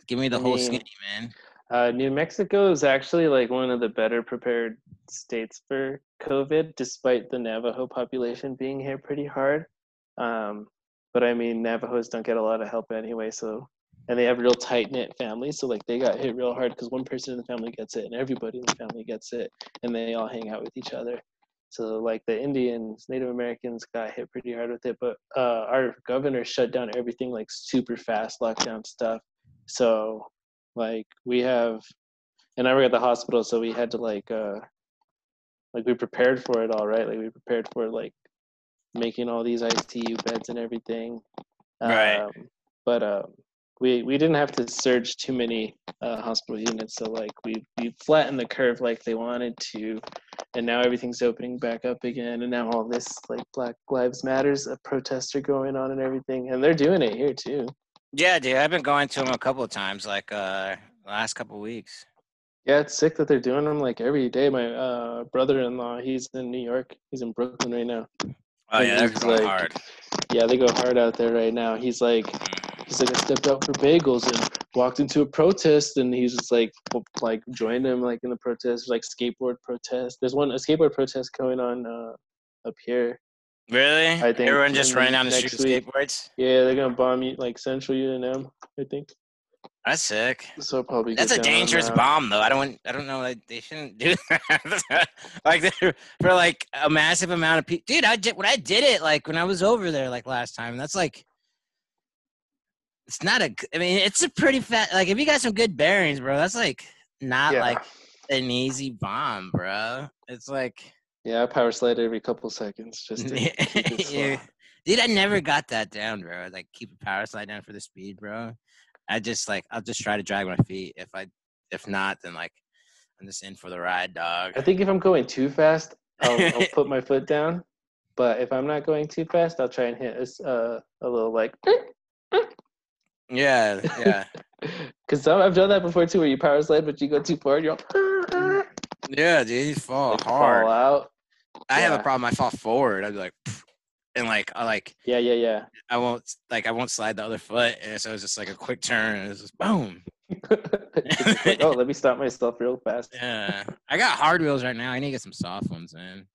give me the I whole mean, skinny, man. Uh, New Mexico is actually like one of the better prepared states for COVID, despite the Navajo population being hit pretty hard. Um, but I mean, Navajos don't get a lot of help anyway, so and they have real tight knit families, so like they got hit real hard because one person in the family gets it and everybody in the family gets it, and they all hang out with each other. So like the Indians, Native Americans got hit pretty hard with it, but uh, our governor shut down everything like super fast, lockdown stuff. So like we have and i work at the hospital so we had to like uh like we prepared for it all right like we prepared for like making all these icu beds and everything Right. um, but um we we didn't have to surge too many uh, hospital units so like we we flattened the curve like they wanted to and now everything's opening back up again and now all this like black lives matters uh, protests are going on and everything and they're doing it here too Yeah, dude. I've been going to them a couple of times, like uh, last couple of weeks. Yeah, it's sick that they're doing them like every day. My uh, brother-in-law, he's in New York. He's in Brooklyn right now. Oh And yeah, they're going like- hard. Yeah, they go hard out there right now. He's like, Mm. he's like, I stepped out for bagels and walked into a protest, and he's just like, like joined them like in the protest, like skateboard protest. There's one a skateboard protest going on uh, up here. Really? I think everyone just running down the street with skateboards. Yeah, they're gonna bomb you like Central UNM, I think. That's sick. So probably That's a get down on dangerous that. bomb, though. I don't. want- I don't know. Like, they shouldn't do that. like for like a massive amount of people. Dude, I did when I did it. Like when I was over there, like last time. That's like. It's not a. I mean, it's a pretty fat. Like if you got some good bearings, bro, that's like not Yeah. like an easy bomb, bro. It's like. Yeah, I power slide every couple seconds just to keep it slow. Yeah. Dude, I never got that down, bro. Like keep a power slide down for the speed, bro. I just like I'll just try to drag my feet. If I if not, then like I'm just in for the ride, dog. I think if I'm going too fast, I'll, I'll put my foot down. But if I'm not going too fast, I'll try and hit a, uh, a little like, Yeah, yeah. because I've done that before too, where you power slide, but you go too far, you'll Yeah, dude, you fall hard. fall out. I have a problem. I fall forward. I'd be like, and like I like Yeah, yeah, yeah. I won't like I won't slide the other foot, and so it's just like a quick turn, and it's just boom. It's like, oh, let me stop myself real fast. Yeah, I got hard wheels right now. I need to get some soft ones, man.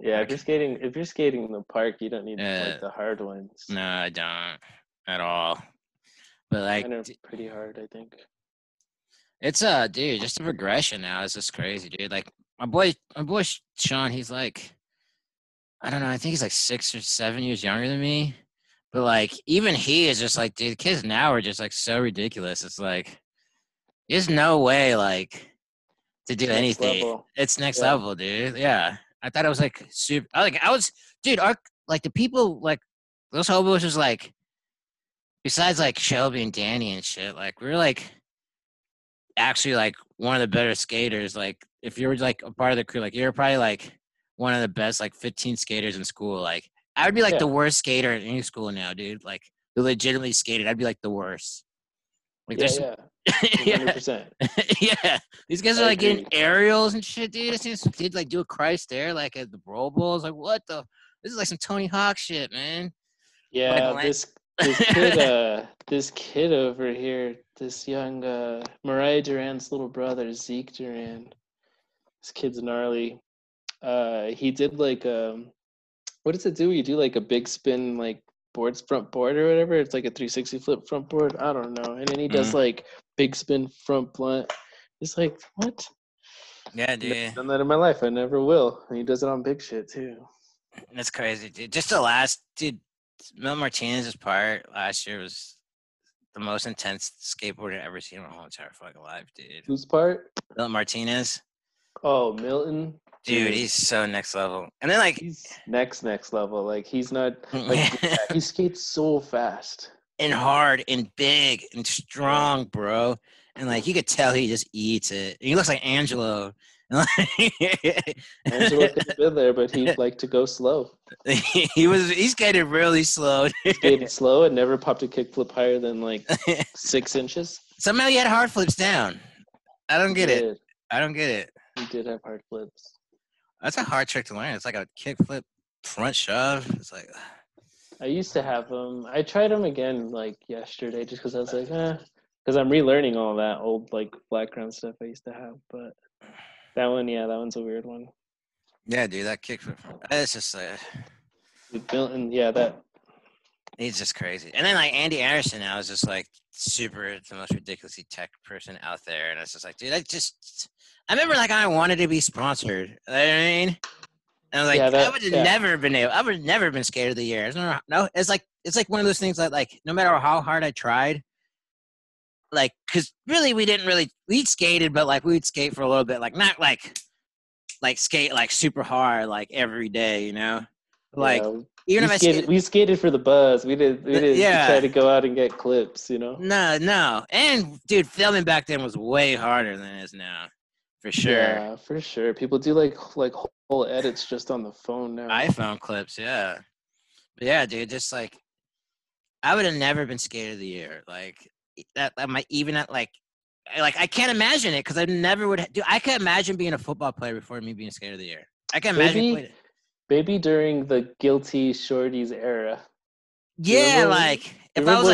Yeah, if you're skating, if you're skating in the park, you don't need Yeah. like the hard ones. No, I don't at all. But like, Mine are pretty hard, I think. it's uh, dude, just the progression now is just crazy, dude. Like my boy, my boy Sean, he's like, I don't know, I think he's like six or seven years younger than me. But like, even he is just like, dude, kids now are just like so ridiculous. It's like, there's no way like to do Next anything. level. It's next Yeah. level, dude. Yeah. I thought it was like super I like I was dude, our like the people like those hobos was like besides like Shelby and Danny and shit, like we are like actually like one of the better skaters. Like if you were like a part of the crew, like you're probably like one of the best like 15 skaters in school. Like I would be like Yeah. the worst skater in any school now, dude. Like who legitimately skated, I'd be like the worst. Like Yeah, there's yeah, yeah. hundred percent. yeah, these guys are like getting aerials and shit, dude. I seen some kid like do a Christ air, like at the Pro Bowls. Like, what the? This is like some Tony Hawk shit, man. Yeah, Lan- this this kid, uh, this kid over here, this young uh, Mariah Duran's little brother, Zeke Duran. This kid's gnarly. Uh, he did like um, what does it do? You do like a big spin, like boards front board or whatever. It's like a 360 flip front board. I don't know. And then he does like big spin front blunt. It's like what? Yeah, Never dude, done that in my life. I never will. And he does it on big shit too. that's crazy, dude. Just the last, dude. Mel Martinez's part last year was the most intense skateboarder I've ever seen in my whole entire fucking life, dude. Whose part? Mel Martinez, Oh, Milton. Dude, he's so next level. And then like, he's next next level. Like he's not like he skates so fast. and hard and big and strong, bro. And like you could tell he just eats it. He looks like Angelo. Angelo could have been there, but he liked to go slow. he was he skated really slow. Skated slow and never popped a kickflip higher than like six inches. Somehow he had hard flips down. I don't get it. I don't get it. He did have hard flips. That's a hard trick to learn. It's like a kickflip front shove. It's like I used to have them. I tried them again like yesterday just because I was like, eh. Because I'm relearning all that old like background stuff I used to have. But that one, yeah, that one's a weird one. yeah, dude, that kick flip. It's just uh, With Milton, yeah, that he's just crazy. And then like Andy Anderson now is just like super the most ridiculously tech person out there. And it's just like, dude, I just I remember like I wanted to be sponsored. You know I mean? And I was like, Yeah, that- I would have yeah. never been able I would have never been skater of the year. No, no, it's like it's like one of those things that like no matter how hard I tried, like because really we didn't really we skated, but like we'd skate for a little bit, like not like like skate like super hard like every day, you know? Like yeah, even we if I skated, skated we skated for the buzz. We did. We didn't yeah. try to go out and get clips. You know. No, no. And dude, filming back then was way harder than it is now. For sure. Yeah, for sure. People do like like whole edits just on the phone now. iPhone clips, yeah. But yeah, dude, just like I would have never been skater of the year. Like that, that might even at like like I can't imagine it because I never would do I could imagine being a football player before me being skater of the year. I can imagine Maybe- Maybe during the guilty shorties era. Yeah, like if I was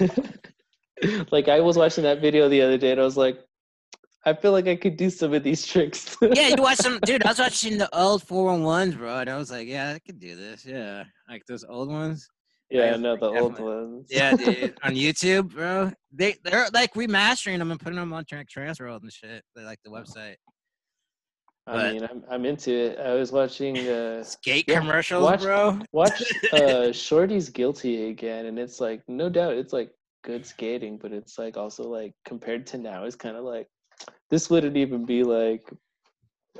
like, like I was watching that video the other day, and I was like, I feel like I could do some of these tricks. Yeah, you watch some dude, I was watching the old 411s, bro, and I was like, Yeah, I could do this, yeah. Like those old ones. yeah, I no, the old ones. Yeah, dude, on YouTube, bro. They they're like remastering them and putting them on Track Transworld and shit. They like the website. I but- mean, I'm I'm into it. I was watching uh Skate Yeah, commercials, watch- bro. watch uh Shorty's Guilty again, and it's like no doubt it's like good skating, but it's like also like compared to now, it's kind of like this wouldn't even be like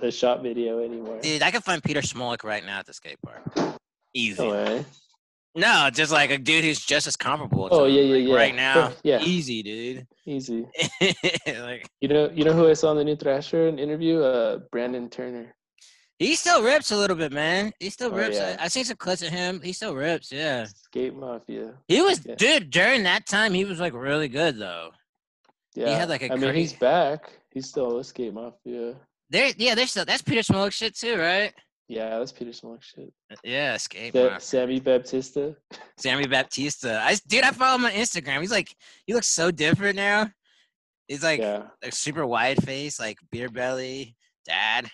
a shot video anymore. Dude, I can find Peter Smolik right now at the skate park. Easy. No. No, just like a dude who's just as comparable. To Oh, yeah, yeah, like, yeah. Right now, Yeah. easy, dude. Easy. like You know, you know who I saw in the new Thrasher interview? Uh, Brandon Turner. he still rips a little bit, man. He still Oh, rips. yeah. I, I seen some clips of him. He still rips. Yeah. Skate Mafia. He was, Yeah. dude. During that time, he was like really good though. Yeah. had, like, a I mean, he's back. He's still a Skate Mafia. There, yeah. There's still that's Peter Smolik shit too, right? Yeah, that's Peter Smoke shit. Uh, yeah, escape. Sa- Mafia. Sammy Baptista. Sammy Baptista. I dude, I follow him on Instagram. He's like, he looks so different now. He's like yeah, like super wide face, like beer belly, dad.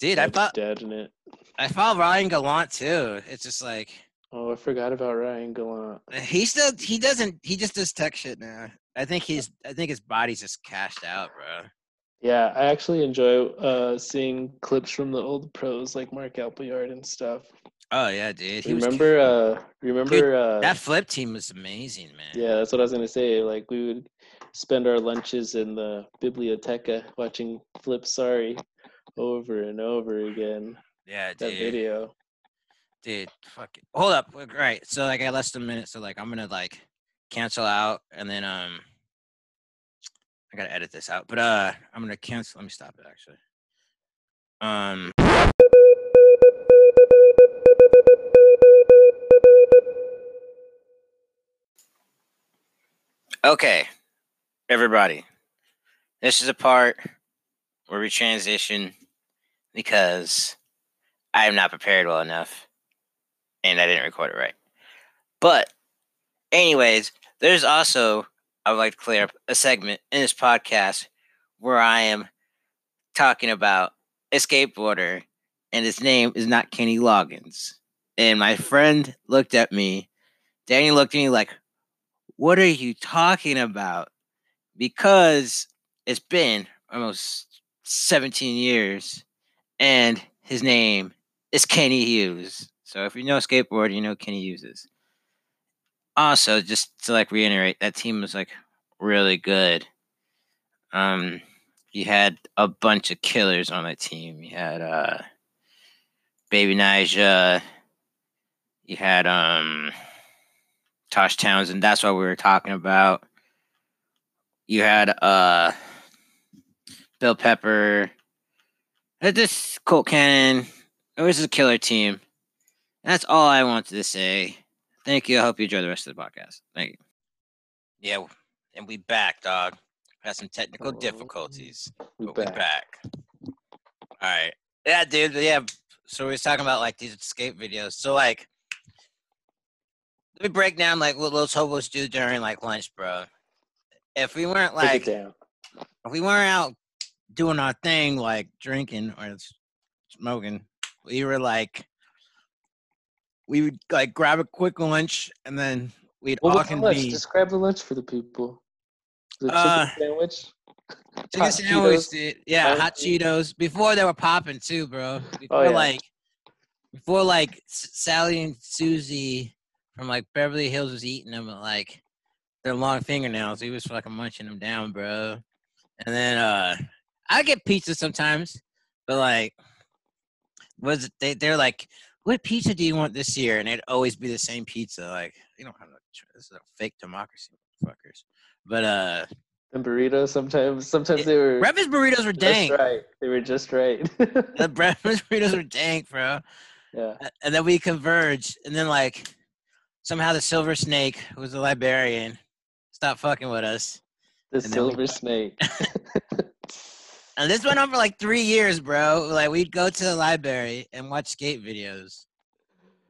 Dude, I Dad's thought dead in it. I follow Ryan Gallant too. It's just like Oh, I forgot about Ryan Gallant. he still he doesn't he just does tech shit now. I think he's I think his body's just cashed out, bro. Yeah, I actually enjoy uh, seeing clips from the old pros like Mark Appleyard and stuff. Oh yeah, dude. He was remember, uh, remember, uh, that flip team was amazing, man. yeah, that's what I was gonna say. Like we would spend our lunches in the biblioteca watching Flip Sorry over and over again. Yeah, That dude. video. Dude, fuck it. Hold up. All right. So like I got less than a minute, so like I'm gonna like cancel out and then um I gotta edit this out. But uh I'm gonna cancel let me stop it actually. Um Okay, everybody. This is a part where we transition because I am not prepared well enough and I didn't record it right. But, anyways, there's also, I would like to clear up a segment in this podcast where I am talking about a skateboarder and his name is not Kenny Loggins. And my friend looked at me, Danny looked at me like, What are you talking about? Because it's been almost 17 years and his name is Kenny Hughes. So if you know skateboard, you know Kenny Hughes is. Also, just to like reiterate, that team was like really good. Um, you had a bunch of killers on that team. You had uh, Baby Nija. You had um, Tosh Townend. That's what we were talking about. You had uh, Bill Pepper. Uh, This Colt Cannon. It was a killer team. That's all I wanted to say. Thank you. I hope you enjoy the rest of the podcast. Thank you. Yeah, and we back, dog. Had some technical Oh, difficulties. We But we back. back. All right. Yeah, dude. Yeah. So we was talking about like these escape videos. So like, let me break down like what those hobos do during like lunch, bro. If we weren't like, down. if we weren't out doing our thing, like drinking or smoking, we were like, we would like grab a quick lunch and then we'd What all was the lunch? convene. Describe the lunch for the people. The chicken Uh, sandwich. Chicken hot sandwich, Cheetos, dude. Yeah, fire hot food. Cheetos. Before they were popping too, bro. Before yeah. like, before like Sally and Susie from like Beverly Hills was eating them like their long fingernails. He was fucking munching them down, bro. And then uh I get pizza sometimes, but like, was they? They're like, what pizza do you want this year? And it'd always be the same pizza. Like, you don't have no. This is a fake democracy, fuckers. But uh, And burritos. Sometimes, sometimes It- they were breakfast burritos were dank. right. They were just right. The breakfast burritos were dank, bro. yeah. And then we converged, and then like somehow the silver snake, who was the librarian, stopped fucking with us. The then we- silver snake. And this went on for like three years, bro. Like we'd go to the library and watch skate videos.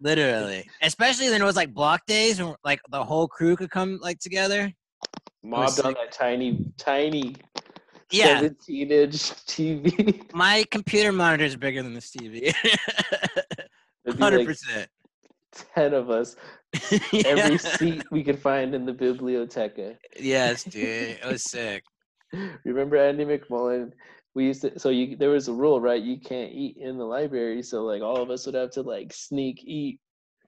Literally. Especially when it was like block days when like the whole crew could come like together. Mobbed on that tiny, tiny Yeah. 17 inch TV. My computer monitor is bigger than this TV. There'd be Hundred like percent. 10 of us. Every seat we could find in the biblioteca. Yes, dude. It was sick. Remember Andy McMullen? We used to, so you, there was a rule, right? You can't eat in the library. So, like, all of us would have to, like, sneak eat.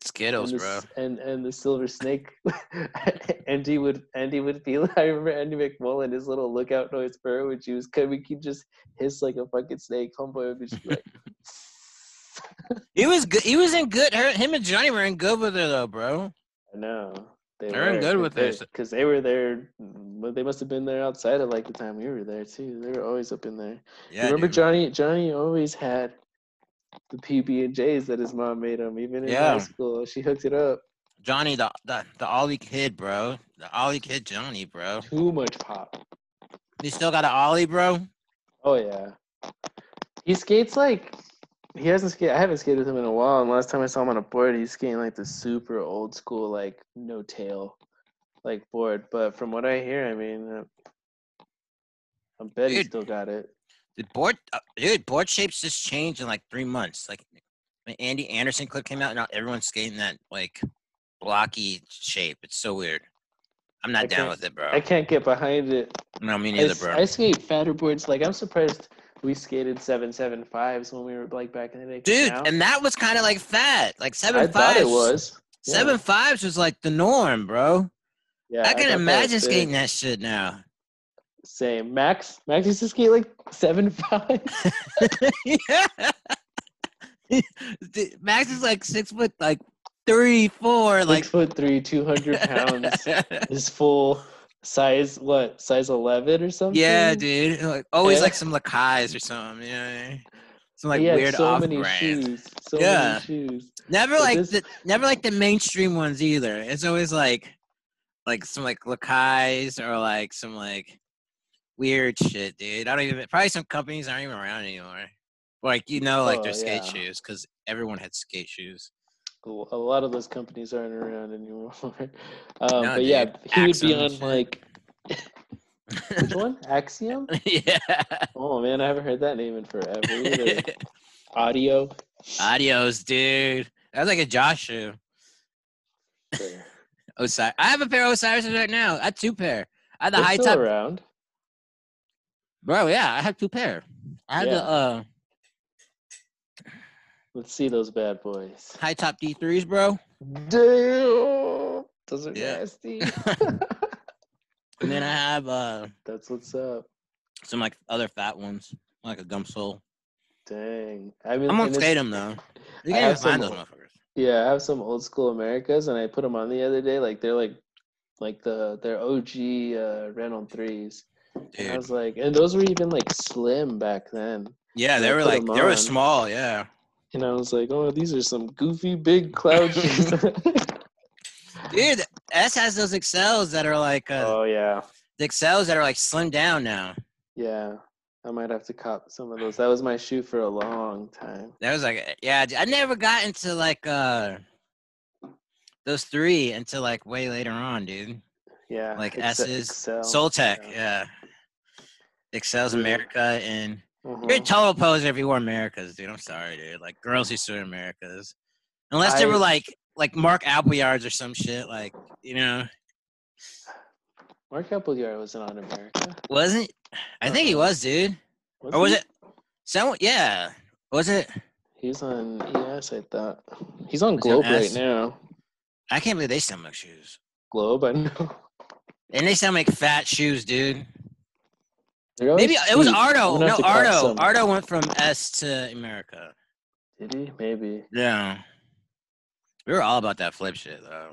Skittles, and, the, bro. and and the silver snake Andy would Andy would be like I remember Andy McMullen his little lookout noise for her when she was coming he just hiss like a fucking snake homeboy would just like He was good. He was in good. Her, him and Johnny were in good with her though, bro. I know they They're in good with this. because they were there they must have been there outside of like the time we were there too they were always up in there Yeah. remember dude. Johnny Johnny always had the PB and J's that his mom made him even in Yeah. high school she hooked it up Johnny, the, the the Ollie kid, bro. The Ollie kid, Johnny, bro. too much pop You still got an Ollie, bro? Oh yeah. He skates like he hasn't skated. I haven't skated with him in a while. And last time I saw him on a board, he's skating like the super old school, like no tail, like board. But from what I hear, I mean, uh, I bet he still got it. The board, uh, dude, board shapes just changed in like three months. Like when Andy Anderson clip came out, now everyone's skating that like blocky shape. It's so weird. I'm not I down with it, bro. I can't get behind it. no, me neither, s- bro. I skate fatter boards. Like I'm surprised we skated seven seven fives when we were like back in the day. Dude, now- and that was kind of like fat. Like seven I thought fives. it was Yeah. Seven fives was like the norm, bro. Yeah, I can that was imagine big. skating that shit now. Same. Max. Max used to skate like seven five. yeah. Max is like six foot, like three, four, Six like. foot three, two hundred pounds. His full size. What size eleven or something? yeah, dude. Like always Yeah. like some Lakais or something. You know what I mean? Some like weird so off many brand. shoes. So Yeah. many shoes. Never But like this- the never like the mainstream ones either. It's always like like some like Lakais or like some like weird shit, dude. I don't even probably some companies aren't even around anymore. Like you know, like Oh, their skate yeah. shoes because everyone had skate shoes. A a lot of those companies aren't around anymore. um, No, but yeah, he would be on shit. like which one? Axion? yeah. Oh man, I haven't heard that name in forever. either. Adio. Adios, dude. That's like a Josh shoe. Osiris. I have a pair of Osiris's right now. I have two pair. I have the They're high still top. around. Bro, yeah, I have two pair. I have the uh Let's see those bad boys. high top D3s, bro. Damn, those are Yeah. nasty. And then I have uh That's what's up. some like other fat ones, like a gum sole. Dang. I mean, I'm gonna and skate them though. You I can't have find some- those motherfuckers. Yeah, I have some old school Emericas, and I put them on the other day. Like they're like, like the they're OG uh, Reynolds threes. And I was like, and those were even like slim back then. Yeah, they were like like 'em they were small, yeah. And I was like, oh, these are some goofy big cloud shoes. Dude, S has those Accels that are like uh, oh yeah, the Accels that are like slimmed down now. yeah. I might have to cop some of those. That was my shoe for a long time. That was like yeah, I never got into like uh those three until like way later on, dude. Yeah, Like S's, Accel, Sole Tech, yeah. yeah. Accels Emerica and Mm-hmm. you're a total poser if you wore Emericas, dude. I'm sorry, dude. Like girls used to wear Emericas. Unless they were like like Mark Appleyards or some shit, like you know. Mark Appleyard wasn't on Emerica. Wasn't I think he Uh-uh. was, dude. Or was he? it someone yeah. Was it He's on ES, I thought. He's on Was on Globe right now. I can't believe they still make shoes. Globe, I know. And they still make fat shoes, dude. Maybe it was Arto. No, Arto. Arto went from S to Emerica. Did he? Maybe. Yeah. We were all about that flip shit though.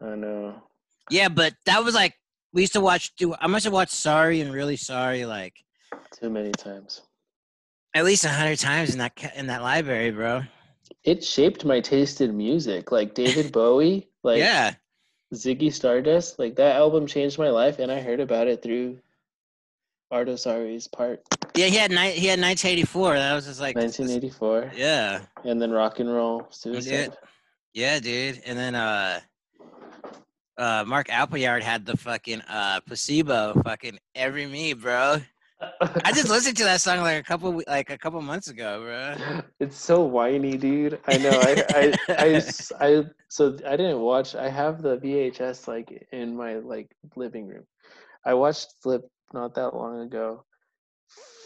I know. Yeah, but that was like we used to watch. Do I must have watched Sorry and Really Sorry like Too many times. at least a hundred times in that in that library, bro. It shaped my taste in music. Like David Bowie, like yeah, Ziggy Stardust. Like that album changed my life, and I heard about it through Arto Saari's part, yeah. He had ni- he had 1984. That was just like 1984, Yeah, and then Rock and Roll Suicide. yeah, dude. And then uh, uh, Mark Appleyard had the fucking uh placebo, fucking every me, bro. I just listened to that song like a couple like a couple months ago, bro. It's so whiny, dude. I know. I I I so I didn't watch. I have the VHS like in my like living room. I watched Flip not that long ago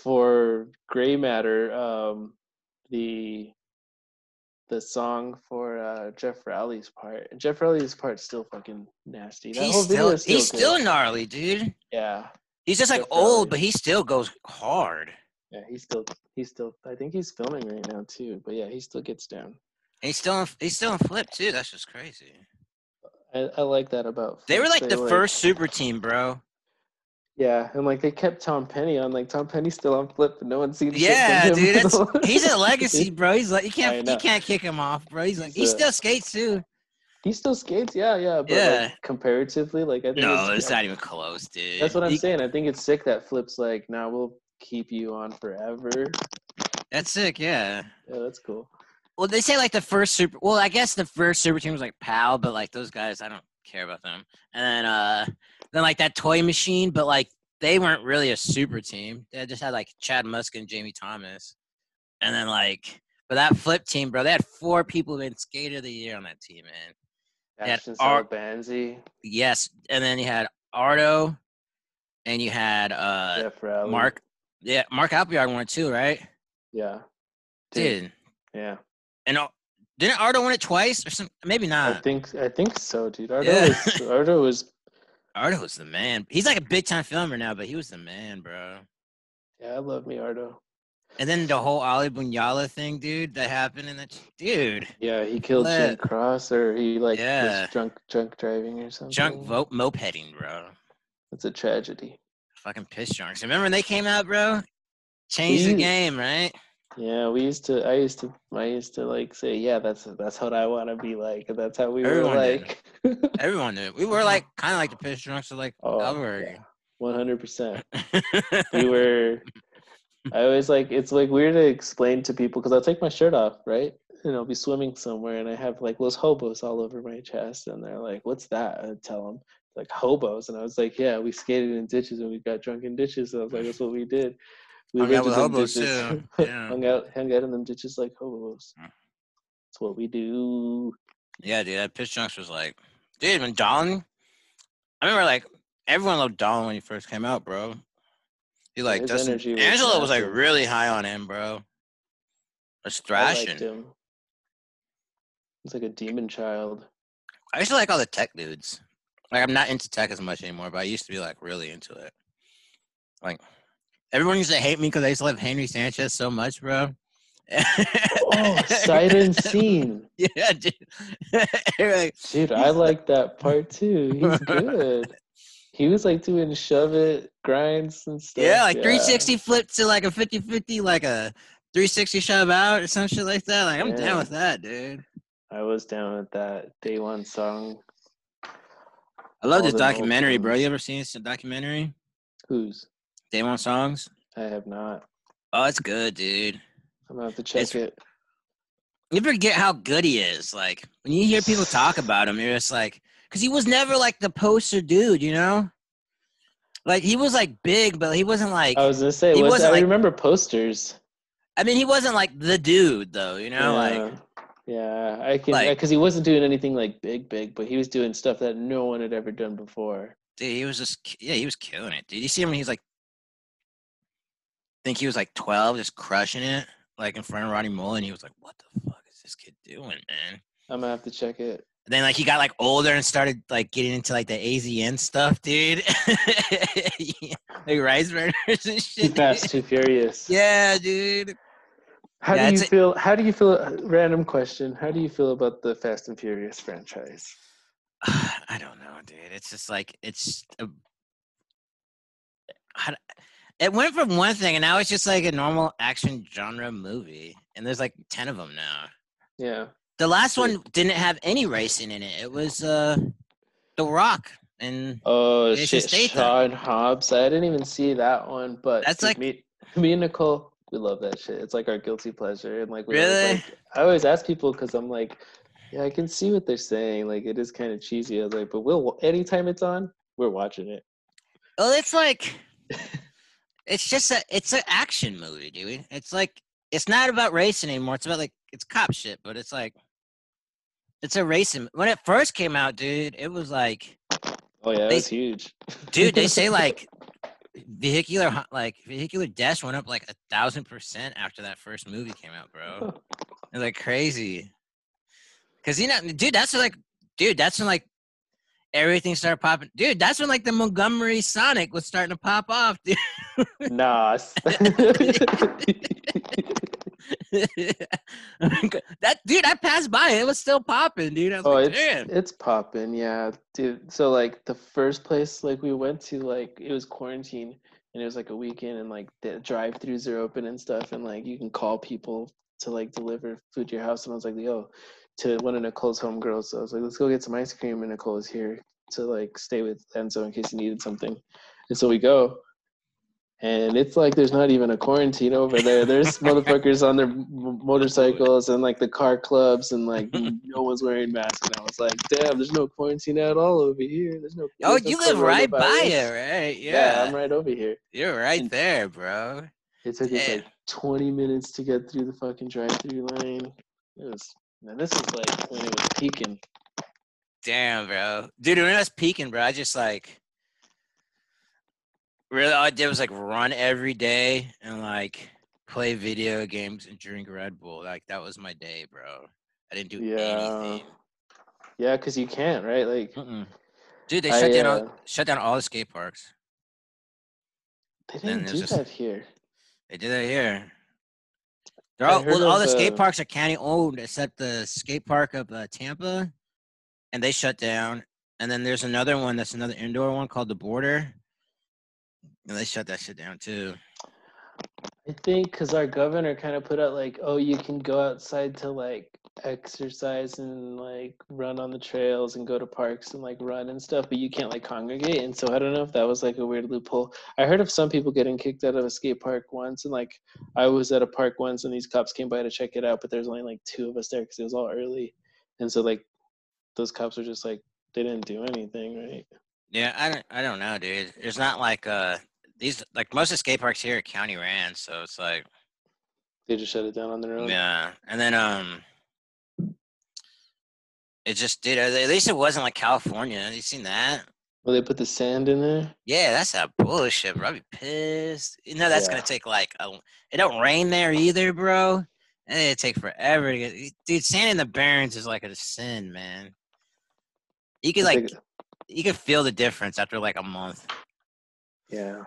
for Gray Matter. Um, the the song for uh, Geoff Rowley's part. Geoff Rowley's part's still fucking nasty. That He's still still he's still gnarly, dude. yeah, He's just like Geoff Rowley. old, but he still goes hard. yeah. He's still he's still. I think he's filming right now too. But yeah, he still gets down. And he's still in, he's still in flip too. That's just crazy. I, I like that about. They were like They, the first super team, bro. Yeah, and like they kept Tom Penny on. Like Tom Penny's still on Flip, but no one's seen. shit from Yeah, dude. He's a legacy, bro. He's like you can't you can't kick him off, bro. He's like he He's a- still skates too. he still skates. Yeah, yeah. But Yeah. like comparatively, like I think No, it's, it's not even close, dude. That's what I'm He- saying. I think it's sick that Flip's like, now we'll keep you on forever. That's sick, yeah. Yeah, that's cool. Well, they say like the first super. Well, I guess the first super team was like PAL, but like those guys, I don't care about them. And then uh, then like that toy machine, but like they weren't really a super team. They just had like Chad Musk and Jamie Thomas, and then like, but that flip team, bro, they had four people who been skater of the year on that team, man. They had Ashton Ar- Banzi, Yes, and then you had Arto, and you had uh Jeff Mark. Yeah, Mark Appleyard won it too, right? Yeah. Dude, Yeah. and uh, didn't Arto win it twice or some? Maybe not. I think I think so, dude. Arto Yeah. was Arto was Arto was the man. He's like a big time filmer now, but he was the man, bro. yeah, I love me Arto. And then the whole Ali Boulala thing, dude, that happened in that dude. Yeah, he killed Jim Cross or he like Yeah. was drunk drunk driving or something. Junk vote mopeding, bro. It's a tragedy. Fucking piss drunks. Remember when they came out, bro? Changed the game, right? Yeah, we used to. I used to. I used to like say, "Yeah, that's that's what I want to be like." And that's how we Everyone were did. like. Everyone knew. We were like kind of like the piss drunks of like oh, Albuquerque. one hundred percent. We were. I always like. It's like weird to explain to people because I'll take my shirt off, right? And I'll be swimming somewhere, and I have like those hobos all over my chest, and they're like, "What's that?" I tell them, "Like hobos," and I was like, "Yeah, we skated in ditches and we got drunk in ditches." So I was like, "That's what we did." We Hung out with hobos, ditches. too. Yeah. hung out, hung out in them ditches like hobos. Mm. That's what we do. yeah, dude, that was like, dude, when Dollin, I remember like everyone loved Dollin when he first came out, bro. He like his Dustin, energy was Angelo was like really high on him, bro. Was I liked thrashing. him. He's like a demon child. I used to like all the tech dudes. Like I'm not into tech as much anymore, but I used to be like really into it. Like everyone used to hate me because I used to love Henry Sanchez so much, bro. Oh, sight unseen. Yeah, dude. Like, Dude, I like that part too. He's good. He was like doing shove it grinds and stuff. yeah, like 360 flip to like a 50 50, like a 360 shove out or some shit like that. Like I'm Yeah. down with that, dude. I was down with that day one song. I love All this documentary, bro. You ever seen this documentary? Who's? One Songs? I have not. Oh, it's good, dude. I'm gonna have to check It's- it. you forget how good he is. Like when you hear people talk about him, you're just like, because he was never like the poster dude, you know. Like he was like big, but he wasn't like. I was gonna say, he was, I like- remember posters. I mean, he wasn't like the dude though, you know. Like Yeah. yeah, I can like- because he wasn't doing anything like big, big, but he was doing stuff that no one had ever done before. dude, he was just yeah, he was killing it. Did you see him when he was like? I think he was like twelve, just crushing it, like in front of Rodney Mullen. He was like, "What the fuck is this kid doing, man?" I'm gonna have to check it. And then like he got like older and started like getting into like the AZN stuff, dude. like rice burners and Too shit. fast, too furious. Yeah, dude. How Yeah, do you feel? How do you feel? Uh, random question. How do you feel about the Fast and Furious franchise? I don't know, dude. It's just like it's. A, how, do- it went from one thing, and now it's just like a normal action genre movie, and there's like ten of them now. Yeah. The last one didn't have any racing in it. It was uh, The Rock, and Oh Jason shit, Statham. Sean Hobbs. I didn't even see that one, but That's like- me, me and Nicole. We love that shit. It's like our guilty pleasure, and like we always, Really? like, I always ask people because I'm like, yeah, I can see what they're saying. Like it is kind of cheesy. I was like, but we'll anytime it's on, we're watching it. well, it's like, it's just a, it's an action movie, dude. It's like, it's not about racing anymore. It's about like, it's cop shit, but it's like, it's a racing. When it first came out, dude, it was like. Oh yeah, it's huge. dude they say like vehicular like vehicular deaths went up like a thousand percent after that first movie came out bro it's like crazy because you know dude that's like dude that's when like everything started popping. Dude that's when like the montgomery sonic was starting to pop off dude. Nas. that dude i passed by. It, it was still popping dude. I was oh, like, it's damn. it's popping, yeah, dude. So like the first place like we went to, like it was quarantine, and it was like a weekend, and like the drive-throughs are open and stuff, and like you can call people to like deliver food to your house, and I was like, yo, to one of Nicole's homegirls, so I was like, let's go get some ice cream, and Nicole was here to like stay with Enzo in case he needed something, and so we go, and it's like there's not even a quarantine over there. There's motherfuckers on their m- motorcycles and like the car clubs, and like no one's wearing masks. And I was like, damn, there's no quarantine at all over here. There's no. Oh, you live right by it, right? Yeah. Yeah, I'm right over here. you're right there, bro. It took us like 20 minutes to get through the fucking drive-through line. It was. Man, this is like when it was peaking. Damn, bro. Dude, when I was peaking, bro, I just like really all I did was like run every day and like play video games and drink Red Bull. Like that was my day, bro. I didn't do Yeah. anything. Yeah, because you can't, right? Like Mm-mm. Dude, they I, shut down uh, all, shut down all the skate parks. they didn't do just- that here. They did that here. They're all, well, all the skate parks are county owned except the skate park of uh, Tampa, and they shut down. And then there's another one that's another indoor one called the Border, and they shut that shit down too. I think because our governor kind of put out like, oh, you can go outside to like exercise and like run on the trails and go to parks and like run and stuff, but you can't like congregate. And so I don't know if that was like a weird loophole. I heard of some people getting kicked out of a skate park once, and like I was at a park once, and these cops came by to check it out, but there's only like two of us there because it was all early, and so like those cops were just like they didn't do anything, right? Yeah, I don't, I don't know, dude. There's not like uh these like most of the skate parks here are county ran, so it's like They just shut it down on their own. yeah. And then um, it just did. At least it wasn't like California. You seen that? Well, they put the sand in there. Yeah, that's that bullshit, bro. I'd be pissed. You know that's Yeah. gonna take like a. It don't rain there either, bro. And it take forever to get. Dude, sand in the Barrens is like a sin, man. You could like, you could feel the difference after like a month. Yeah.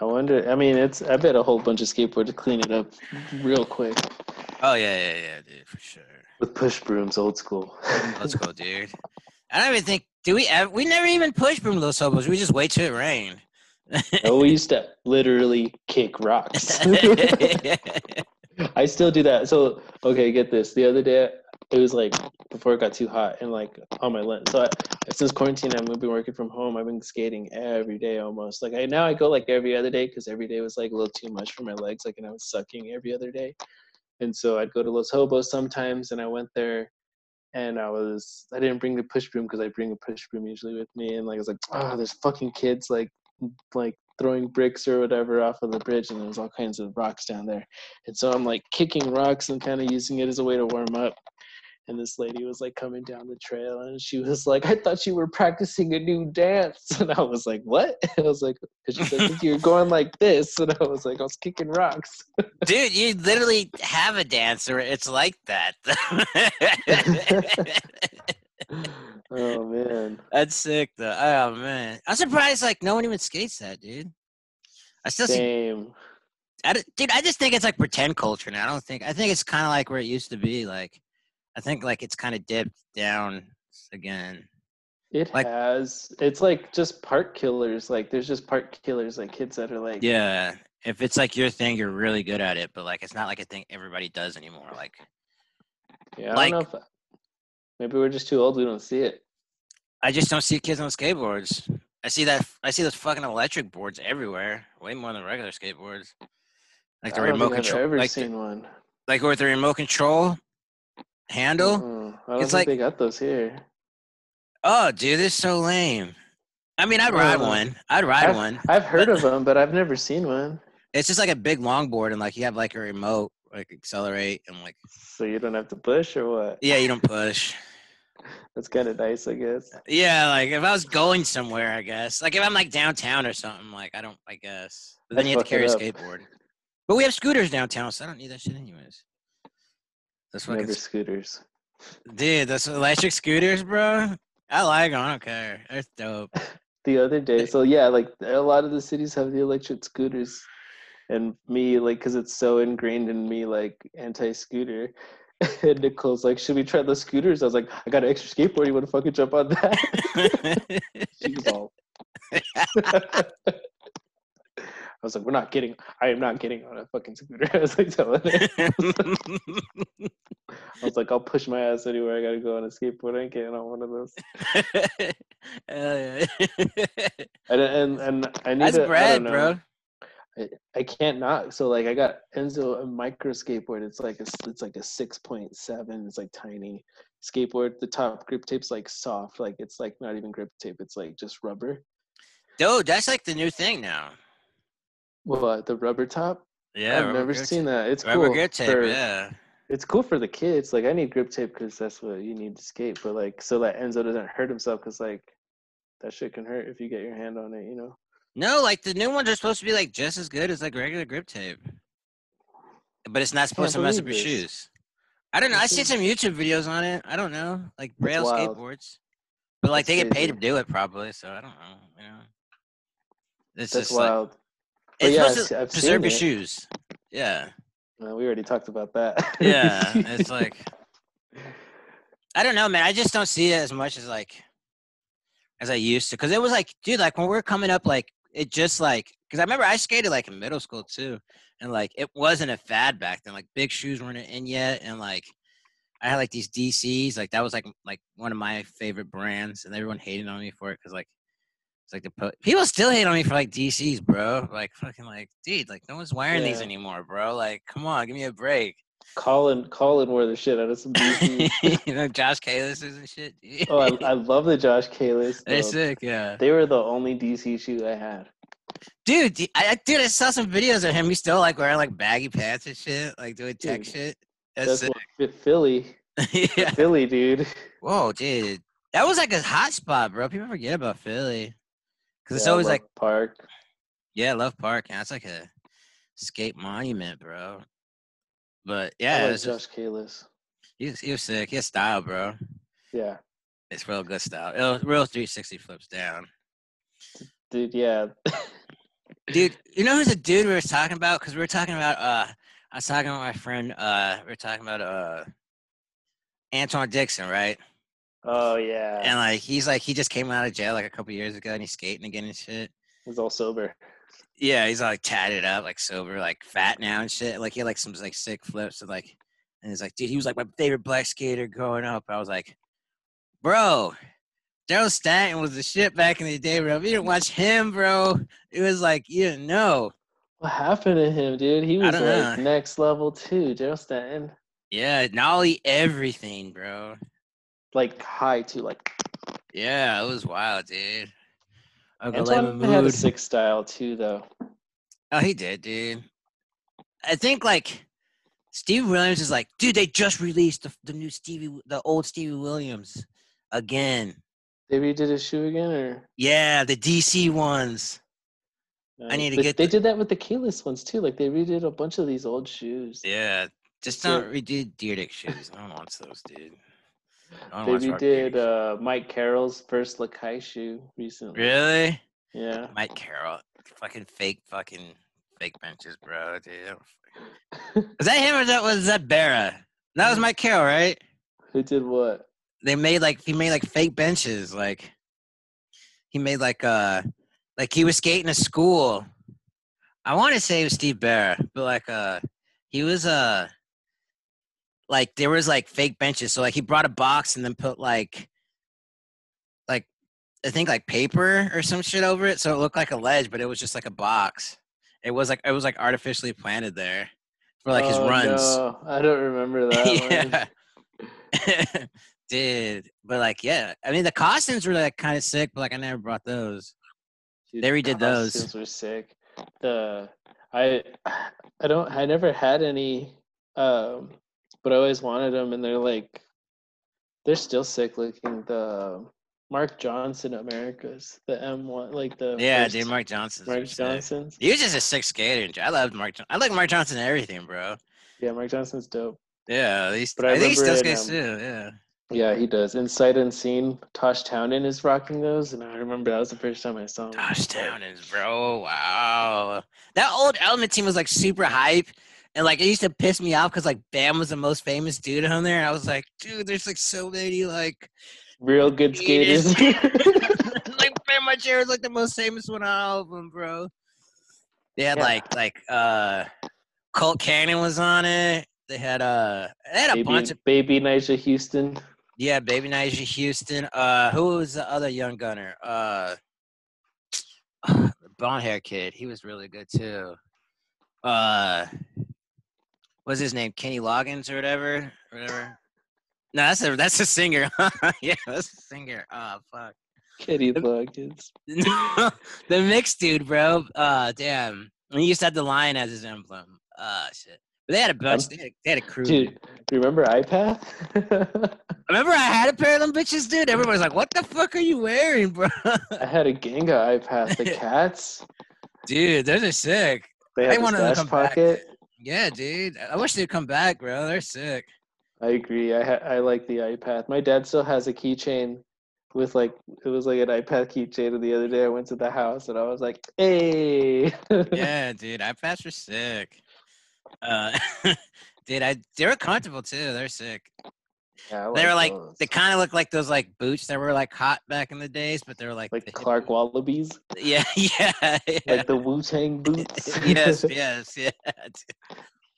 I wonder. I mean, it's. I bet a whole bunch of skateboarders clean it up real quick Oh yeah, yeah, yeah, dude, for sure. with push brooms, old school. Let's go, dude. I don't even think. Do we? ever, we never even push from Los Hobos. We just wait till it rained. oh, we used to literally kick rocks. I still do that. So, okay, get this. The other day, it was like before it got too hot and like on my lens. So, I, since quarantine, I've been working from home. I've been skating every day almost. Like, I now I go like every other day because every day was like a little too much for my legs. Like, and I was sucking every other day. And so I'd go to Los Hobos sometimes, and I went there. And I was, I didn't bring the push broom because I bring a push broom usually with me. And like, I was like, oh, there's fucking kids like, like throwing bricks or whatever off of the bridge, and there's all kinds of rocks down there. And so I'm like kicking rocks and kind of using it as a way to warm up. And this lady was like coming down the trail and she was like, I thought you were practicing a new dance. And I was like, What? and I was like, 'Cause she said, "'Cause you're going like this. And I was like, I was kicking rocks. Dude, you literally have a dancer. It's like that. oh, man. That's sick, though. Oh man, I'm surprised. Like no one even skates that, dude. I still see, Same. I, d- dude. I just think it's like pretend culture now. I don't think. I think it's kind of like where it used to be. Like, I think like it's kind of dipped down again. It Like- has. It's like just park killers. Like, there's just park killers, like kids that are like, Yeah, if it's like your thing, you're really good at it. But like, it's not like a thing everybody does anymore. Like, yeah I like- don't know if maybe we're just too old. We don't see it. I just don't see kids on skateboards. I see that. I see those fucking electric boards everywhere, way more than regular skateboards. Like the I remote think I've control, ever like the, one. like with the remote control handle. Mm-mm. I don't It's think like- they got those here. Oh, dude, this is so lame. I mean, I'd ride one. I'd ride I've, one. I've heard of them, but I've never seen one. It's just like a big longboard, and like you have like a remote, like accelerate, and like So you don't have to push or what? yeah, you don't push. That's kind of nice, I guess. Yeah, like if I was going somewhere, I guess. Like if I'm like downtown or something, like I don't. I guess. But then I'd you have to carry a skateboard. But we have scooters downtown, so I don't need that shit anyways. That's fucking Never scooters. dude. Those electric scooters, bro. I like them. I don't care. They're dope. The other day, so yeah, like a lot of the cities have the electric scooters, and me, like, because it's so ingrained in me, like anti-scooter. And Nicole's like, "Should we try the scooters?" I was like, "I got an extra skateboard. You want to fucking jump on that?" she was all. I was like, "We're not getting. I am not getting on a fucking scooter." I was like, telling her. I was like, "I'll push my ass anywhere. I gotta go on a skateboard. I ain't getting on one of those." And and, and I need That's to, I bread, don't know. bro. I, I can't not. So like I got Enzo a micro skateboard. It's like a it's like a six point seven. It's like tiny skateboard. The top grip tape's like soft. Like it's like not even grip tape. It's like just rubber. Dude, that's like the new thing now. What the rubber top? Yeah, I've never seen tape. that. It's Rubber cool. grip tape, for- yeah. It's cool for the kids. Like I need grip tape because that's what you need to skate. But like so that Enzo doesn't hurt himself because like that shit can hurt if you get your hand on it. You know. No, like the new ones are supposed to be like just as good as like regular grip tape. But it's not supposed to mess up your this. shoes. I don't know. I see some YouTube videos on it. I don't know. Like braille skateboards. But like That's they get paid to do it probably, so I don't know. You know. It's That's just like wild. But it's yeah, supposed to I've- preserve your it. shoes. Yeah. Uh, we already talked about that. Yeah. it's like I don't know, man. I just don't see it as much as like as I used to. Cause it was like, dude, like when we were coming up, like it just like because I remember I skated like in middle school too. And like it wasn't a fad back then. Like big shoes weren't in yet. And like I had like these DCs, like that was like like one of my favorite brands, and everyone hated on me for it because like it's like the po- people still hate on me for like DCs, bro. Like fucking like, dude, like no one's wearing these anymore, bro. Like, come on, give me a break. Colin Colin wore the shit out of some DCs. you know, Josh Kalises and shit. dude. oh, I, I love the Josh Kalis. They're sick, yeah. They were the only DC shoe I had. Dude, I, I- dude, I saw some videos of him. He's still like wearing like baggy pants and shit, like doing tech Dude, shit. That's, That's what Philly. yeah. Philly, dude. Whoa, dude, that was like a hot spot, bro. People forget about Philly because it's always like, Park. yeah, Love Park. That's like a skate monument, bro. But yeah, like Josh Kalis. he, was, he was sick. He has style, bro. Yeah, It's real good style. Real, real 360 flips down. dude. Yeah. dude you know who's a dude we were talking about because we were talking about uh i was talking with my friend uh we were talking about uh Antwuan Dixon right oh yeah. and like he's like he just came out of jail like a couple years ago and he's skating again and shit He's all sober. yeah he's all like tatted up like sober like fat now and shit like he had like some like sick flips and like and he's like dude he was like my favorite black skater growing up i was like bro Darrell Stanton was the shit back in the day, bro. If you didn't watch him, bro, it was like you didn't know. What happened to him, dude? He was like know. next level too. Darrell Stanton, Yeah, nollie everything, bro. Like high too. Like Yeah, it was wild, dude. Uncle Antoine Lemon had a Mood. sick style too, though. Oh, he did, dude. I think like Steve Williams is like, dude, they just released the, the new Stevie, the old Stevie Williams again. They redid his shoe again, or Yeah, the DC ones. I uh, need to They- get They the- did that with the Kalis ones too. Like they redid a bunch of these old shoes. Yeah, just don't redo Dyrdek shoes. don't want those, dude. They wants Rock Deer redid uh, Mike Carroll's first Lakai shoe recently. Really? Yeah. Mike Carroll, fucking fake, fucking fake benches, bro. Dude. I don't fucking- Was that him or that was that Berra? That was Mike Carroll, right? Who did what? They made like he made like fake benches, like he made like uh like he was skating to school. I want to say it was Steve Berra, but like uh he was uh like there was like fake benches. So like he brought a box and then put like like I think like paper or some shit over it, so it looked like a ledge, but it was just like a box. It was like it was like artificially planted there for like his Oh, runs. No, I don't remember that one. yeah. Dude, but like, yeah, I mean, the costumes were like kind of sick, but like, I never brought those. Dude, They redid those. costumes were sick. The I I don't I never had any, um, but I always wanted them, and they're like they're still sick looking. The Mark Johnson Emericas, the M one, like the Yeah, dude, Mark Johnson's. Mark. Johnson's. He was just a sick skater. and I loved Mark. I like Mark Johnson and everything, bro. Yeah, Mark Johnson's dope. Yeah, he's, But I I, think he still skates um, too. Yeah. Yeah, he does. Inside Unseen, Tosh Townend is rocking those, and I remember that was the first time I saw him. Gosh, Townends, bro. Wow. That old Element team was like super hype. And like it used to piss me off because like Bam was the most famous dude on there. And I was like, dude, there's like so many like Real good skaters. like Bam Margera is like the most famous one out of all of them, bro. They had Yeah. like like uh Colt Cannon was on it. They had uh they had a baby, bunch of baby Nyjah Huston. yeah, baby Nyjah Huston. Uh who was the other young gunner? Uh blonde hair kid. He was really good too. Uh, what's his name? Kenny Loggins or whatever, or whatever. No, that's a that's a singer. yeah, that's a singer. Oh fuck. Kenny Loggins. the mixed dude, bro. Uh, damn. He used to have the lion as his emblem. Uh, shit. But they had a bunch. They had, they had a crew. Dude, remember iPath? Remember, I had a pair of them bitches, dude. Everybody's like, "What the fuck are you wearing, bro?" I had a Genga iPath. The cats. dude, those are sick. They I had the to stash come back. Yeah, dude. I wish they'd come back, bro. They're sick. I agree. I ha- I like the iPath. My dad still has a keychain with like it was like an iPath keychain. And the other day I went to the house and I was like, "Hey!" Yeah, dude. iPaths are sick. Uh, dude, I they were comfortable too. They're sick. Yeah, I They were like those. they kind of look like those like boots that were like hot back in the days, but they were like like the Clark. Wallabees, Yeah, yeah, yeah. like the Wu Tang boots. yes, yes, yeah.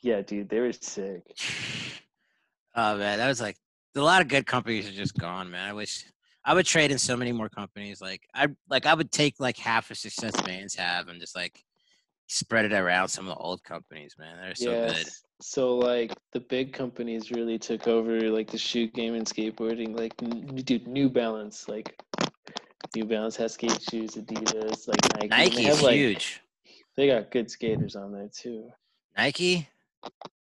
yeah, dude, they were sick. Oh man, that was like a lot of good companies are just gone, man. I wish I would trade in so many more companies. Like I like I would take like half of success bands have and just like spread it around some of the old companies, man. They're so good. So like the big companies really took over like the shoe game and skateboarding. Like n- dude, New Balance, like New Balance has skate shoes, Adidas, like Nike. and Nike they is have, like, huge. They got good skaters on there too. Nike?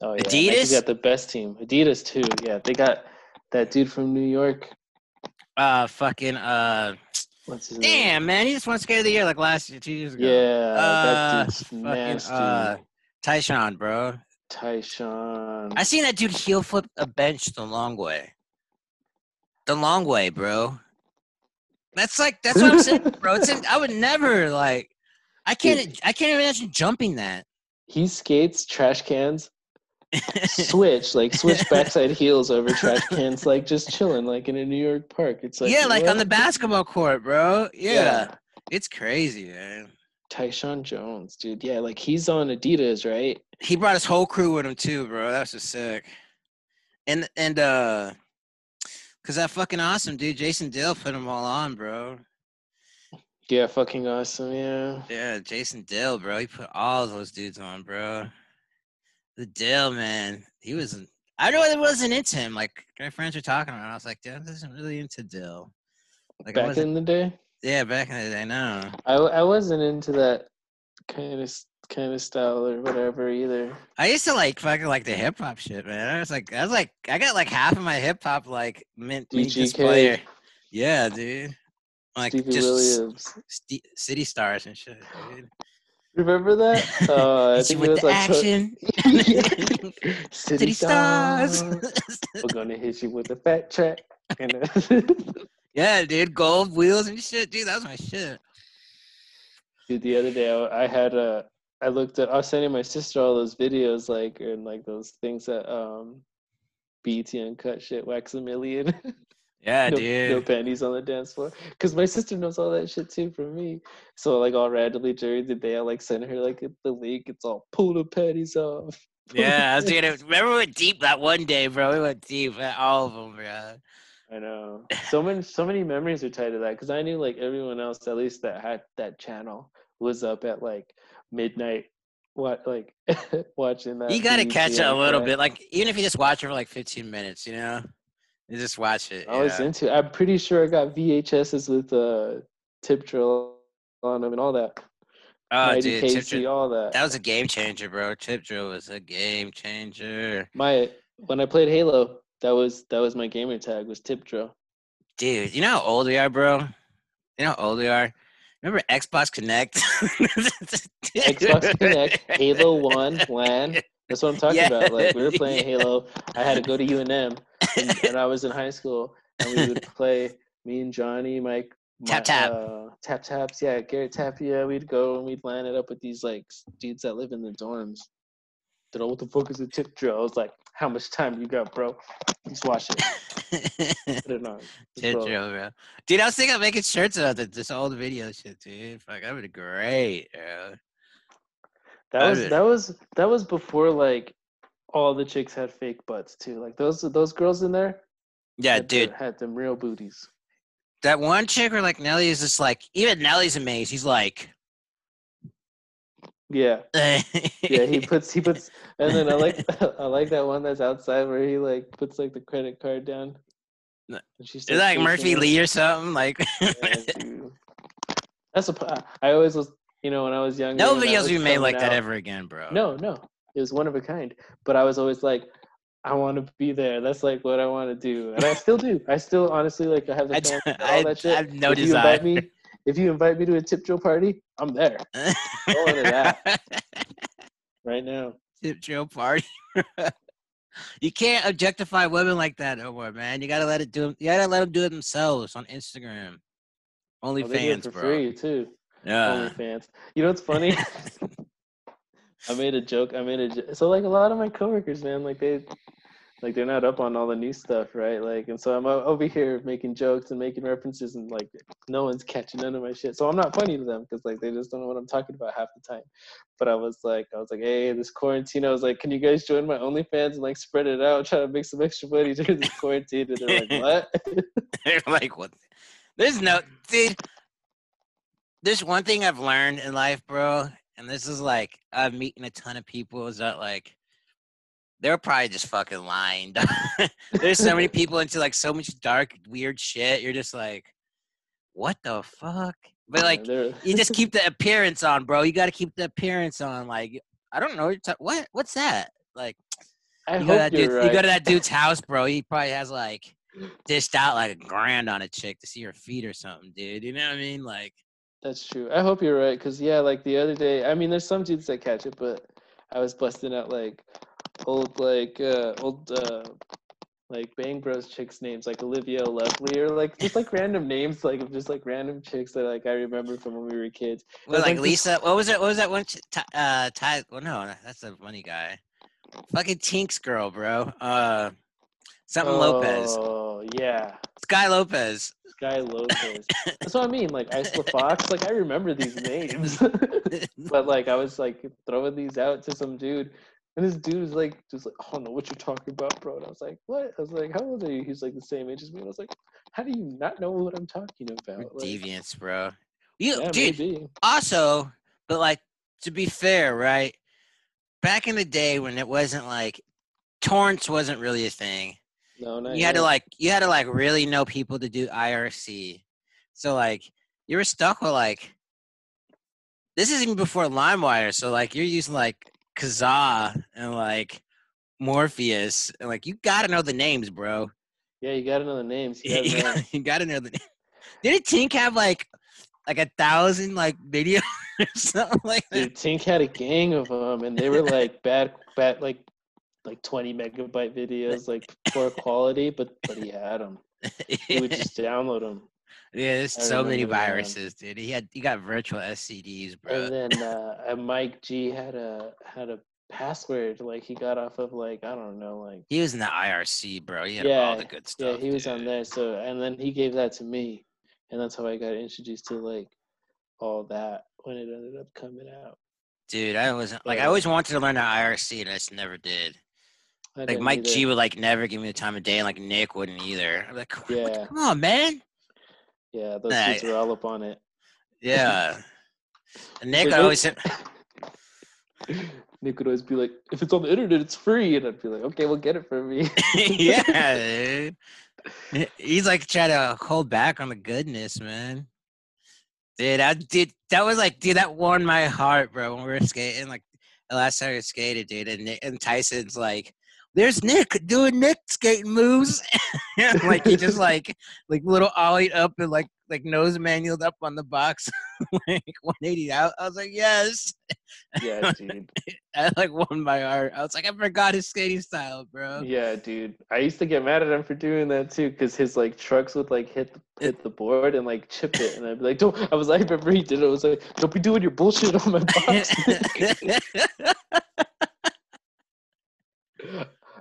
Oh yeah, Adidas? Nike's got the best team. Adidas too. Yeah, they got that dude from New York. Uh fucking uh his name? damn man, he just won skate of the year like last year, two years ago. Yeah, Uh, that dude's fucking, nasty. uh, Tyshawn, bro. Tyshawn. I seen that dude heel flip a bench the long way. The long way, bro. That's like that's what I'm saying, bro. It's in, I would never like. I can't. I can't imagine jumping that. he skates trash cans, switch like switch backside heels over trash cans, like just chilling, like in a New York park. It's like yeah, like on the basketball court, bro. Yeah, it's crazy, man. Tyshawn Jones, dude. Yeah, like he's on Adidas, right? He brought his whole crew with him too, bro. That's just sick. And and uh, cause that fucking awesome dude, Jason Dill put them all on, bro. Yeah, fucking awesome. Yeah. Yeah, Jason Dill, bro. He put all those dudes on, bro. The Dill, man. He was. I really wasn't into him. Like my friends were talking about. it. I was like, dude, I wasn't really into Dill. Like I Back in the day, yeah, back in the day. No. I I wasn't into that kind of kind of style or whatever either. I used to like fucking like the hip hop shit, man. I was like, I was like, I got like half of my hip hop like mint DGK. Yeah, dude. Like Stevie just Williams. st- city stars and shit, dude. Remember that? Uh, I think it was the like action. City, City stars. stars. We're gonna hit you with a fat track. And then- yeah, dude. Gold wheels and shit, dude. That was my shit. Dude, the other day I, I had a. I looked at. I was sending my sister all those videos, like and like those things that um, BET Uncut shit, wax a million. Yeah, no, dude. no panties on the dance floor. Because my sister knows all that shit too from me. So like all randomly during the day, I like send her like the link. It's all pull the panties off. Yeah, I was doing it. Remember we went deep that one day, bro. We went deep at all of them, bro. I know. So many so many memories are tied to that because I knew like everyone else at least that had that channel was up at like midnight what like watching that. You gotta catch it a little bit, like even if you just watch it for like 15 minutes, you know, you just watch it. I was yeah. into I'm pretty sure I got VHSs with uh tip drill on them and all that. oh, dude, Tip Drill, all that. that was a game changer, bro. Tip Drill was a game changer, My when I played Halo, that was that was my gamer tag was tip drill. dude. You know how old we are, bro? You know how old we are. Remember Xbox Connect? Xbox Connect, Halo One, LAN. That's what I'm talking Yeah, about. Like we were playing yeah. Halo. I had to go to UNM, and, I was in high school, and we would play. Me and Johnny, Mike, Tap my- tap. uh, tap taps. Yeah, Garrett Tapia. We'd go and we'd line it up with these like dudes that live in the dorms. Don't know what the fuck is a tip drill. I was like, how much time you got, bro? Just watch it. Put it on. Tip. Drill, bro. Dude, I was thinking of making shirts about the, this old video shit, dude. Fuck, that would be great, bro. That was that was that was before like all the chicks had fake butts too. Like those those girls in there. Yeah, had dude. had them real booties. that one chick where like Nelly is just like even Nelly's amazed. He's like, Yeah, yeah. He puts he puts, and then I like I like that one that's outside where he like puts like the credit card down. Is like Murphy it. Lee or something? Like Yeah. That's a. I always was. You know, when I was younger. no videos be made like that ever again, bro. No, no, it was one of a kind. But I was always like, I want to be there. That's like what I want to do, and I still do. I still honestly like. I have the I, fans d- and all I, that shit. I have no if you invite me, if you invite me to a tip drill party, I'm there into that. right now. Tip drill party. you can't objectify women like that no more, man. You gotta let it do. You gotta let them do it themselves on Instagram. Oh, OnlyFans, for bro. free too. Yeah. OnlyFans. You know what's funny? I made a joke. I made a jo- so like a lot of my coworkers, man, like they like they're not up on all the new stuff, right? Like, and so I'm over here making jokes and making references, and like no one's catching none of my shit. So I'm not funny to them because like they just don't know what I'm talking about half the time. But I was like, I was like, hey, this quarantine. I was like, can you guys join my OnlyFans and like spread it out, try to make some extra money during this quarantine? And they're like, what? They're like, what? There's no, dude. There's one thing I've learned in life, bro, and this is like I'm meeting a ton of people. Is that like they're probably just fucking lying. There's so many people into like so much dark, weird shit. You're just like, what the fuck? But like, you just keep the appearance on, bro. You got to keep the appearance on. Like, I don't know. You're ta- what? What's that? Like, I you go, hope dude, right. you go to that dude's house, bro. He probably has like dished out like a grand on a chick to see her feet or something, dude. You know what I mean? Like, That's true. I hope you're right, cause yeah, like the other day, I mean, there's some dudes that catch it, but I was busting out like old, like uh, old, uh, like Bang Bros chicks names, like Olivia Lovely, or like just like random names, like just like random chicks that like I remember from when we were kids. There's, like like, Lisa. What was it? What was that one? ch- Ty- Uh, Ty. Well, no, that's a funny guy. Fucking Tinks girl, bro. Uh, something Lopez. Oh yeah, Sky Lopez. Sky Lopez. That's what I mean. Like Isla Fox, like I remember these names, but like I was like throwing these out to some dude. And this dude was like, just like, I don't know what you're talking about, bro. And I was like, what? I was like, how old are you? He's like the same age as me. And I was like, how do you not know what I'm talking about? Like, deviants, bro. You, yeah, dude. maybe. also, but like to be fair, right? Back in the day when it wasn't like torrents wasn't really a thing. No, not You had to like you had to like really know people to do IRC. So like you were stuck with like this is even before LimeWire. So like you're using like Kazaa and like Morpheus and like you gotta know the names, bro. Yeah, you gotta know the names. You You gotta know. gotta, you gotta know the name. Didn't Tink have like like a thousand like videos or something like that? Dude, Tink had a gang of them, and they were like bad, bad, like like 20 megabyte videos, like poor quality, but but he had them. He would just download them. yeah, there's I so many that. viruses, dude. He had he got virtual SCDs, bro. And then uh, Mike G had a had a password like he got off of like I don't know like He was in the IRC, bro. He had all the good stuff. yeah he was on there so and then he gave that to me and that's how I got introduced to like all that when it ended up coming out. Dude, I was like, I always wanted to learn the IRC, and I just never did. I Like Mike either. G would like never give me the time of day, and like Nick wouldn't either. I'm like, the- Yeah. come on, man. yeah, those Nah, dudes were all up on it. Yeah. And Nick would always Nick would always be like, if it's on the internet, it's free. And I'd be like, okay, well, get it for me. yeah, dude. He's like trying to hold back on the goodness, man. Dude, I did. That was like, dude, that warmed my heart, bro. When we were skating, like the last time we skated, dude, and, and Tyson's like, "There's Nick doing Nick skating moves," like he just like like little ollie up and like like nose manualed up on the box, like 180 out. I was like, yes. yeah, dude. I like won my heart. I was like, I forgot his skating style, bro. Yeah, dude. I used to get mad at him for doing that too, because his like trucks would like hit the, hit the board and like chip it, and I'd be like, "Don't." I was like, remember he did it. I was like, "Don't be doing your bullshit on my box."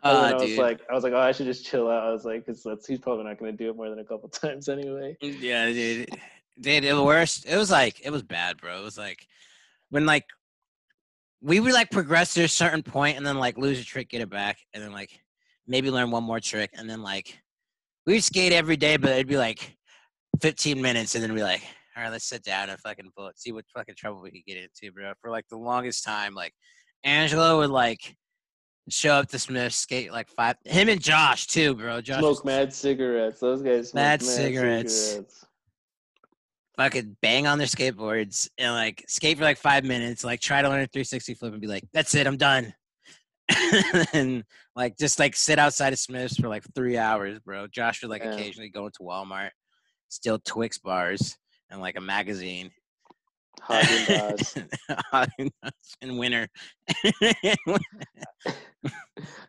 Ah, I was dude. like, I was like, oh, I should just chill out. I was like, because he's probably not gonna do it more than a couple times anyway. Yeah, dude. Dude, it was worse. It was like it was bad, bro. It was like when like we would like progress to a certain point and then like lose a trick, get it back, and then like maybe learn one more trick, and then like we would skate every day, but it'd be like 15 minutes, and then be like, all right, let's sit down and fucking pull it, see what fucking trouble we could get into, bro. For like the longest time, like Angelo would like show up to Smith, skate like five. Him and Josh too, bro. Josh Smoke mad cigarettes. Those guys smoke Mad mad, cigarettes. cigarettes. fucking bang on their skateboards and like skate for like five minutes, like try to learn a 360 flip and be like, that's it, I'm done. and like just like sit outside of Smith's for like three hours, bro. Josh would like Yeah. occasionally go into Walmart, steal Twix bars and like a magazine. Haagen-Dazs. Haagen-Dazs in winter.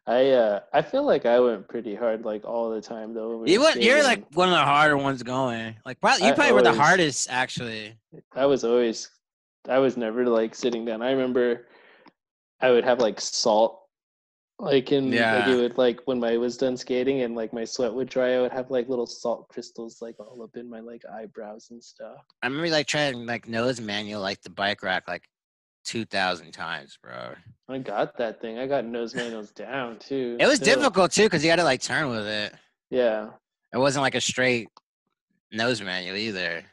I uh I feel like I went pretty hard like all the time though. we you went, you're like one of the harder ones going. Like probably you probably were the hardest actually. I was always I was never like sitting down. I remember I would have like salt like in like it would like when I was done skating and like my sweat would dry, I would have like little salt crystals like all up in my like eyebrows and stuff. I remember like trying like nose manual like the bike rack like two thousand times, bro. I got that thing. I got nose manuals down too. It was still. difficult too because you had to like turn with it. Yeah. It wasn't like a straight nose manual either.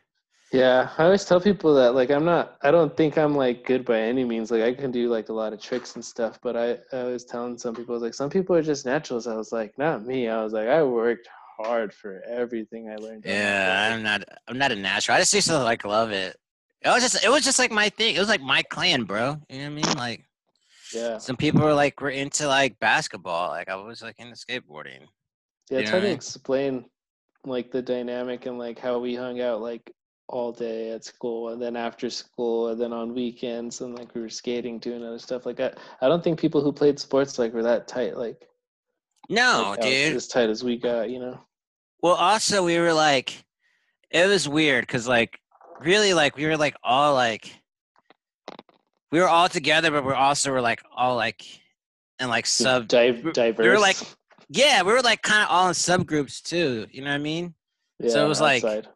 Yeah, I always tell people that like I'm not I don't think I'm like good by any means. Like I can do like a lot of tricks and stuff, but I, I was telling some people like some people are just naturals. I was like, not me. I was like, I worked hard for everything I learned. Yeah. I'm not. I'm not a natural. I just used to like love it. It was just. It was just like my thing. It was like my clan, bro. You know what I mean? Like yeah. some people were like were into like basketball. Like I was like into skateboarding. Yeah, you know try what I to mean? explain like the dynamic and like how we hung out like all day at school and then after school and then on weekends and like we were skating doing other stuff like that. I don't think people who played sports like were that tight like, No, like, dude. as tight as we got, you know. Well, also we were like, it was weird because like really like we were like all like we were all together, but we're also were like all like and like sub. Div- we- diverse. we were like- Yeah, we were like kind of all in subgroups too. You know what I mean? Yeah, so it was like- outside.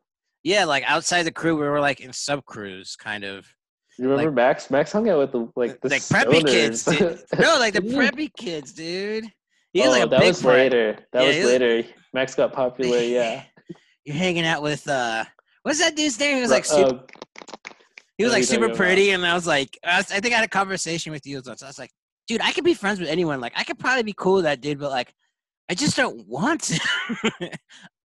Yeah, like outside the crew, we were like in sub crews, kind of. You remember Max? Max hung out with the like the like preppy kids, dude. No, like the preppy kids, dude. He was oh, like a that was part. later. That Yeah, was was- later. Max got popular. Yeah. You're hanging out with uh, what's that dude's name? He was like super. uh, he was like super talking about? pretty, and I was like, I, was, I think I had a conversation with you once. So I was like, dude, I could be friends with anyone. Like, I could probably be cool with that dude, but like, I just don't want to.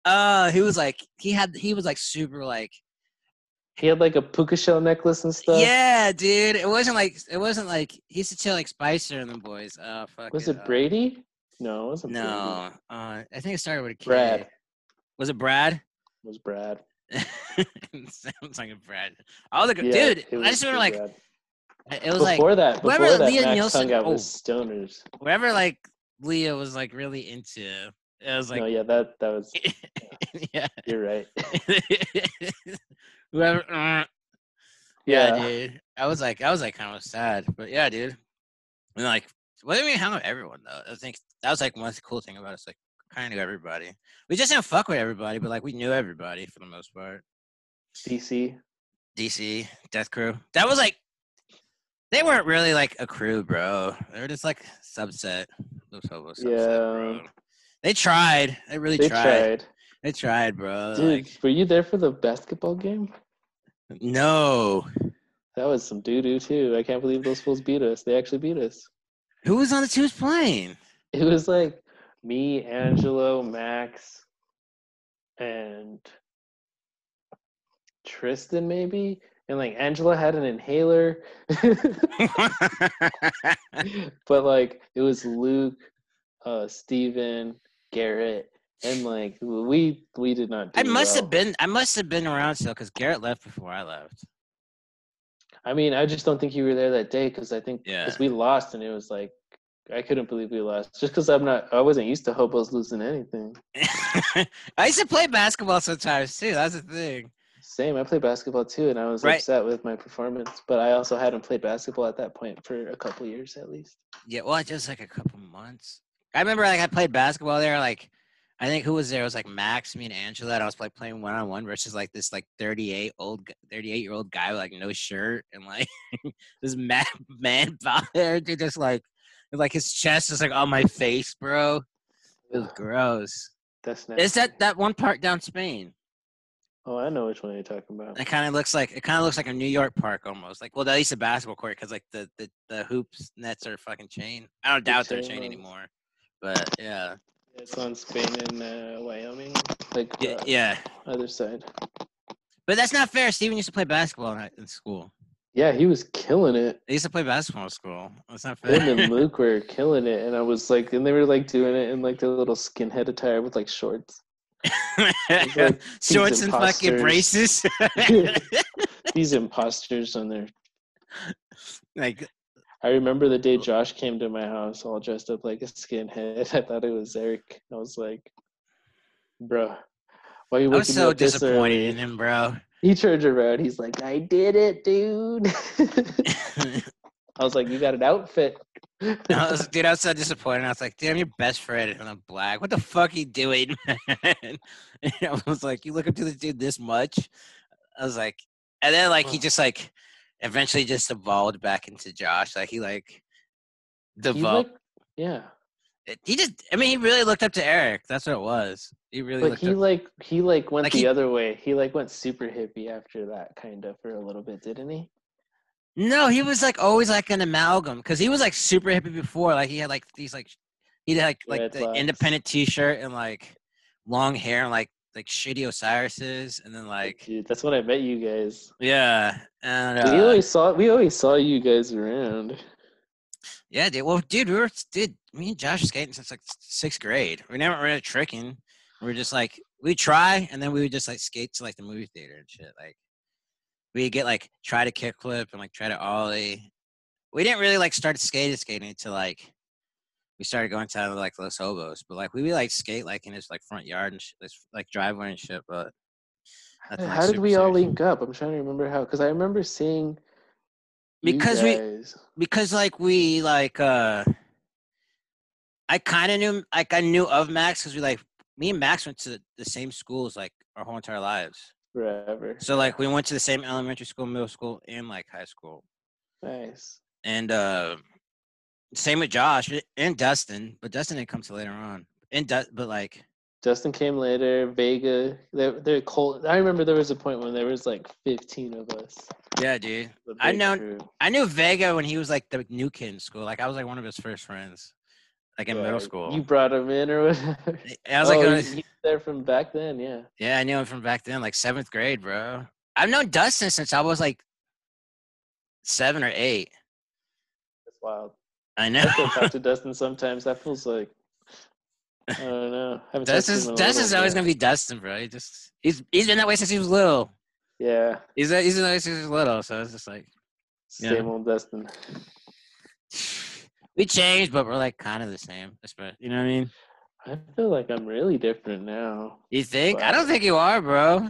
uh, he was like, he had, he was like super like, he had like a puka shell necklace and stuff. yeah, dude. It wasn't like, it wasn't like he used to chill like Spicer and the boys. Oh fuck. Was it it. Brady? No, it wasn't. Brady. No, uh, I think it started with a K. Brad. Was it Brad? It was Brad. Sounds like a Brad. All the Yeah, dude. it I just remember like Brad. it was like before that. Before that, Leah Max Nielsen- hung out with oh. stoners. wherever like Leah was like really into. It was like no, yeah, that that was. yeah. You're right. whoever. uh, yeah, Yeah. dude. I was like, I was like kind of sad, but yeah, dude. And like, what do we hang with everyone though? I think that was like one cool thing about us. Like, kind of everybody. We just didn't fuck with everybody, but like we knew everybody for the most part. DC. DC, Death Crew. That was like they weren't really like a crew, bro. They were just like subset. Subset, bro. They tried. They really They tried. tried. They tried, bro. Dude, Like, were you there for the basketball game? no. That was some doo doo too. I can't believe those fools beat us. They actually beat us. Who was on the two's plane? It was like me, Angelo, Max, and Tristan maybe. And like Angela had an inhaler. but like it was Luke, uh, Steven, Garrett, and like we we did not do I must well. have been. I must have been around still because Garrett left before I left. I mean, I just don't think you were there that day because I think Yeah. because we lost and it was like I couldn't believe we lost just because I'm not I wasn't used to hobos losing anything. I used to play basketball sometimes too. That's the thing. Same, I played basketball too, and I was Right. upset with my performance. But I also hadn't played basketball at that point for a couple years at least. Yeah, well, just like a couple months. I remember like I played basketball there. Like, I think who was there? It was like Max, me, and Angela. And I was like playing one on one versus like this like thirty eight old, thirty eight year old guy with like no shirt and like this man man out there, dude, just like like his chest is like on my face, bro. It was gross. That's nice. Is that that one part down Spain? Oh, I know which one you're talking about. It kind of looks like it kind of looks like a New York park almost. Like, well, at least a basketball court because like the, the the hoops nets are fucking chain. I don't The doubt they're chain anymore, but yeah, It's on Spain and uh, Wyoming, like yeah, uh, yeah. other side. But that's not fair. Steven used to play basketball in, school. Yeah, he was killing it. He used to play basketball in school. That's not fair. Him and. Luke were killing it, and I was like, and they were like doing it in like their little skinhead attire with like shorts. like Shorts and fucking braces. These imposters on there. like I remember the day Josh came to my house all dressed up like a skinhead. I thought it was Eric. I was like, "Bro, why are you I waking was so disappointed in him, bro. He turned around. He's like, "I did it, dude." I was like, "You got an outfit." I was, dude, I was so disappointed. I was like, dude, I'm your best friend and I'm black. What the fuck you doing, man? And I was like, you look up to this dude this much? I was like, and then like he just like eventually just evolved back into Josh. Like he like developed. like, yeah, eh, he just, I mean, he really looked up to Eric. That's what it was. He really but he up. like he like went Like the he- other way. He like went super hippie after that, kind of for a little bit, didn't he? No, he was like always like an amalgam because he was like super hippie before. Like he had like these like he had like like the independent T-shirt and like long hair and like like shitty Osiris's and then like Dude, that's when I met you guys. yeah and we uh, always saw we always saw you guys around. yeah, dude. Well, dude, we were dude. Me and Josh skating since like sixth grade. We never really tricking. We were just like we try and then we would just like skate to like the movie theater and shit. Like we get like try to kickflip and like try to ollie. We didn't really like start skating skating until like we started going to like Los Hobos, but like we would like skate like in his like front yard and shit, like driveway and shit. But how did we all link up? I'm trying to remember how because I remember seeing Because we- because like we like uh I kind of knew like I knew of Max because we like me and Max went to the same schools like our whole entire lives. forever. So like we went to the same elementary school, middle school, and like high school. nice. And uh same with Josh eh, and Dustin, but Dustin didn't come till later on. And Du- but like Justin came later. Vega, they're they're cold. I remember there was a point when there was like 15 of us. yeah, dude. I know-. I knew Vega when he was like the new kid in school. Like I was like one of his first friends, like in middle school. You brought him in or whatever. Eh, I was like, oh, you- you there from back then, yeah. Yeah, I knew him from back then, like seventh grade, bro. I've known Dustin since I was like seven or eight. That's wild. I know. I talk to Dustin sometimes. That feels like I don't know. Haven't talked to Dustin's him in a Dustin's always gonna be Dustin, bro. He just he's he's been that way since he was little. Yeah, He's he's been that way since he was little, so it's just like same old Dustin. we changed, but we're like kind of the same. But you know what I mean? I feel like I'm really different now. You think? I don't think you are, bro.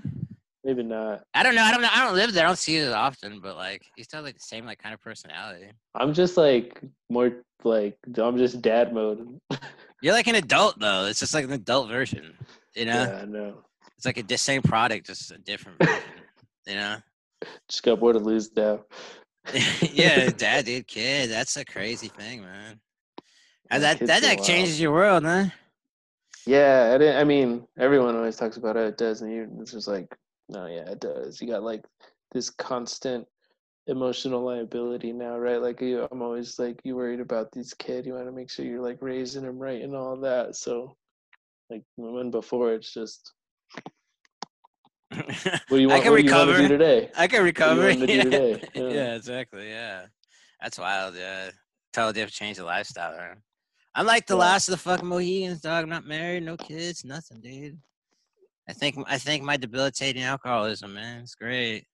Maybe not. I don't know. I don't know. I don't live there. I don't see it as often, but like he's still like the same like kind of personality. I'm just like more like I'm just dad mode. You're like an adult though. It's just like an adult version. You know? Yeah, I know. It's like a the same product, just a different version. you know? Just got more to lose now. yeah, dad, dude, kid. That's a crazy thing, man. Uh, yeah, that that like changes your world, huh? Yeah, I, didn't, I mean, everyone always talks about how it does, and you, it's just like, no, yeah, it does. You got like this constant emotional liability now, right? Like, you, I'm always like, you worried about these kids. You want to make sure you're like raising them right and all that. So, like, when before it's just, what do you I want? can what do you want to recover. do today? I can recover. Yeah. today? Yeah. Yeah. exactly. Yeah, that's wild. Yeah, totally different change the lifestyle. Man. I'm like the Yeah. last of the fucking Mohegans, dog. I'm not married, no kids, nothing, dude. I think I think my debilitating alcoholism, man, it's great.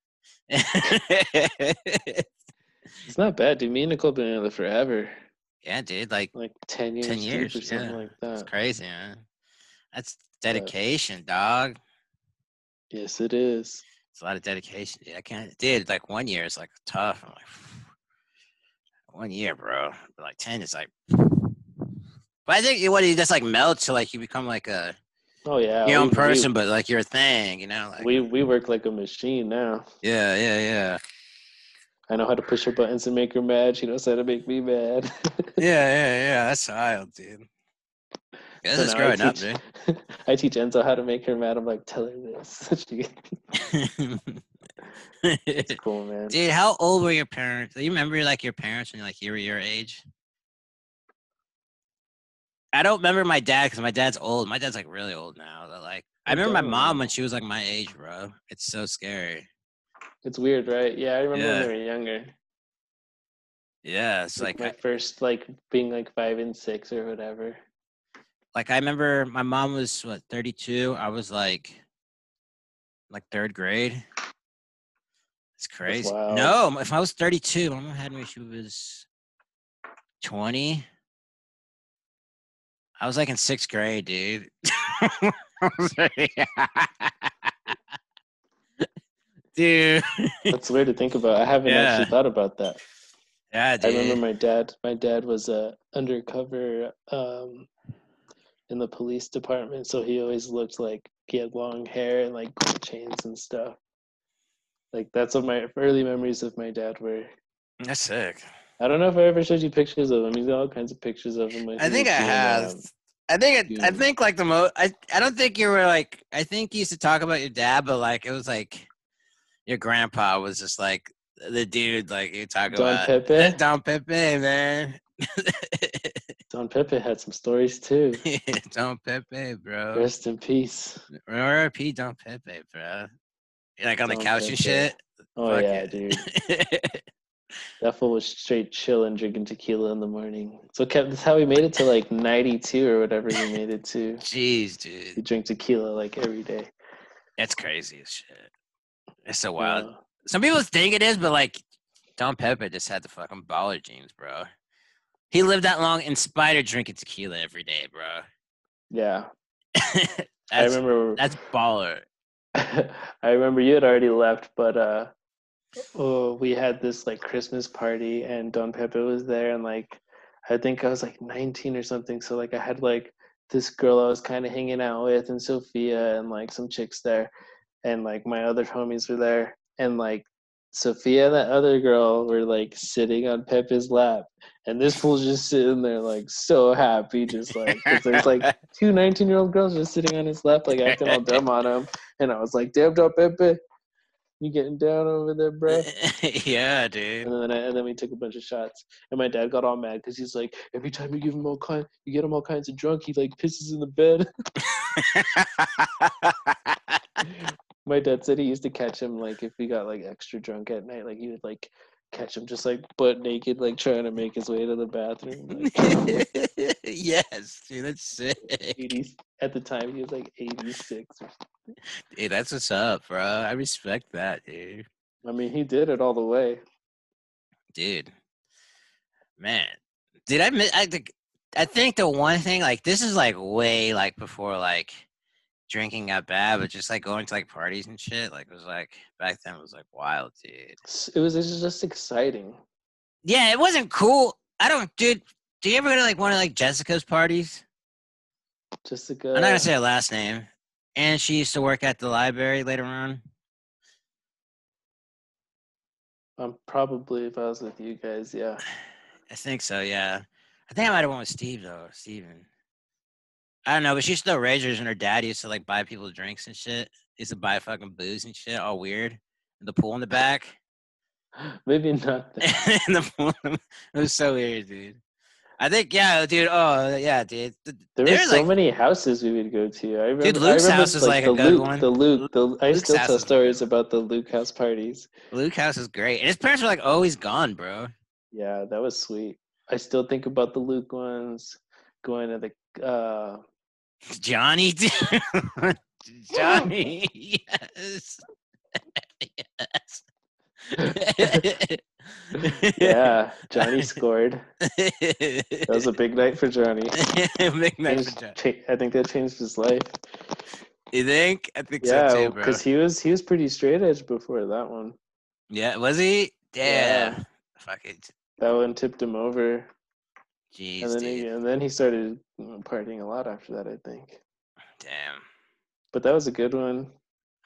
It's not bad, dude. Me and Nicole been together forever, yeah, dude, like like ten years, 10 years, or something yeah. like it's that. crazy, man. That's dedication, dog. Yes, it is. It's a lot of dedication, dude. I can't, dude. Like one year is like tough. I'm like, one year, bro. But like ten is like. But I think what he just like melts to like you become like a Oh yeah, your own we- we- person, but like you're a thing, you know? Like we we work like a machine now. yeah, yeah, yeah, I know how to push her buttons and make her mad. She knows how to make me mad. yeah, yeah, yeah. That's wild, dude. This So is now I growing up, teach- dude. I teach Enzo how to make her mad. I'm like, tell her this. It's cool, man. Dude, how old were your parents? Do you remember like your parents when like you were your age? I don't remember my dad because my dad's old. My dad's like really old now. But, like I I remember my mom when she was like my age, bro. It's so scary. It's weird, right? Yeah, I remember Yeah. when we were younger. Yeah, it's Like, like my first, like being like five and six or whatever. like I remember my mom was what 32. I was like like third grade. It's crazy. No, if I was 32, my mom had me she was 20. I was like in sixth grade, dude. Like- dude. That's weird to think about. I haven't Yeah. actually thought about that. Yeah, I remember my dad. My dad was uh, undercover um, in the police department, so he always looked like he had long hair and like gold chains and stuff. Like that's what my early memories of my dad were. That's sick. I don't know if I ever showed you pictures of him. He's got all kinds of pictures of him. when I think I have. um, I think it, I think like the most. I I don't think you were like. I think you used to talk about your dad, but like it was like your grandpa was just like the dude. Like you talk Don about Don Pepe. Don Pepe, man. Don Pepe had some stories too. Don Pepe, bro. Rest in peace. R.I.P. Don Pepe, bro. You're Like on the Don couch and shit. Oh Fuck yeah, it. dude. That fool was straight chilling, drinking tequila in the morning. So kept that's how he made it to like ninety two or whatever he made it to. Jeez, dude. He drank tequila like every day. that's crazy as shit. It's so wild. Yeah. Some people think it is, but like Don Pepe just had the fucking baller genes, bro. He lived that long in spite of drinking tequila every day, bro. Yeah. I remember that's baller. I remember you had already left, but uh oh we had this like Christmas party and Don Pepe was there and like I think I was like 19 or something. So like I had like this girl I was kind of hanging out with and Sophia and like some chicks there and like my other homies were there and like Sophia and that other girl were like sitting on Pepe's lap and this fool's just sitting there like so happy just like 'cause there's like two 19 year old girls just sitting on his lap, like acting all dumb on him. And I was like, damn, Don Pepe, you getting down over there, bro? yeah, dude. And then, I, and then we took a bunch of shots. And my dad got all mad because he's like, every time you give him all kind, you get him all kinds of drunk, he like pisses in the bed. my dad said he used to catch him like if he got like extra drunk at night, like he would like catch him just like butt naked, like trying to make his way to the bathroom. Like, oh yes, dude, that's sick. 80s, at the time, he was like 86 or something. Dude, that's what's up, bro. I respect that, dude. I mean, he did it all the way. dude man did i miss i think i think the one thing like this is like way like before like drinking got bad but just like going to like parties and shit like it was like back then it was like wild dude It was, it was just exciting. yeah it wasn't cool i don't dude do you ever go to like one of like jessica's parties Jessica. i'm not gonna say her last name and she used to work at the library later on Um, probably if I was with you guys, yeah. I think so, yeah. I think I might have went with Steve though, Steven. I don't know, but she used to throw razors and her dad used to like buy people drinks and shit. He used to buy fucking booze and shit, all weird. And the pool in the back. Maybe not. And the pool, it was so weird, dude. I think, yeah, dude. Oh, yeah, dude. Th- There were so like- many houses we would go to. I remember, Luke's I remember, house is, like, a the good Luke, one. The Luke, the I Luke's still tell stories about the Luke house parties. Luke House is great. And his parents were like always gone, bro. Yeah, that was sweet. I still think about the Luke ones. Going to the uh, Johnny. Johnny, yes. yes. yeah, Johnny scored. That was a big night for Johnny. big night for Johnny. cha- I think that changed his life. You think? I think so Yeah, too, bro. because he was he was pretty straight edge before that one. Yeah, was he? Damn. Yeah. Fuck it. That one tipped him over, Jeez, and then dude. he and then he started mm, partying a lot after that. I think, Damn. but that was a good one.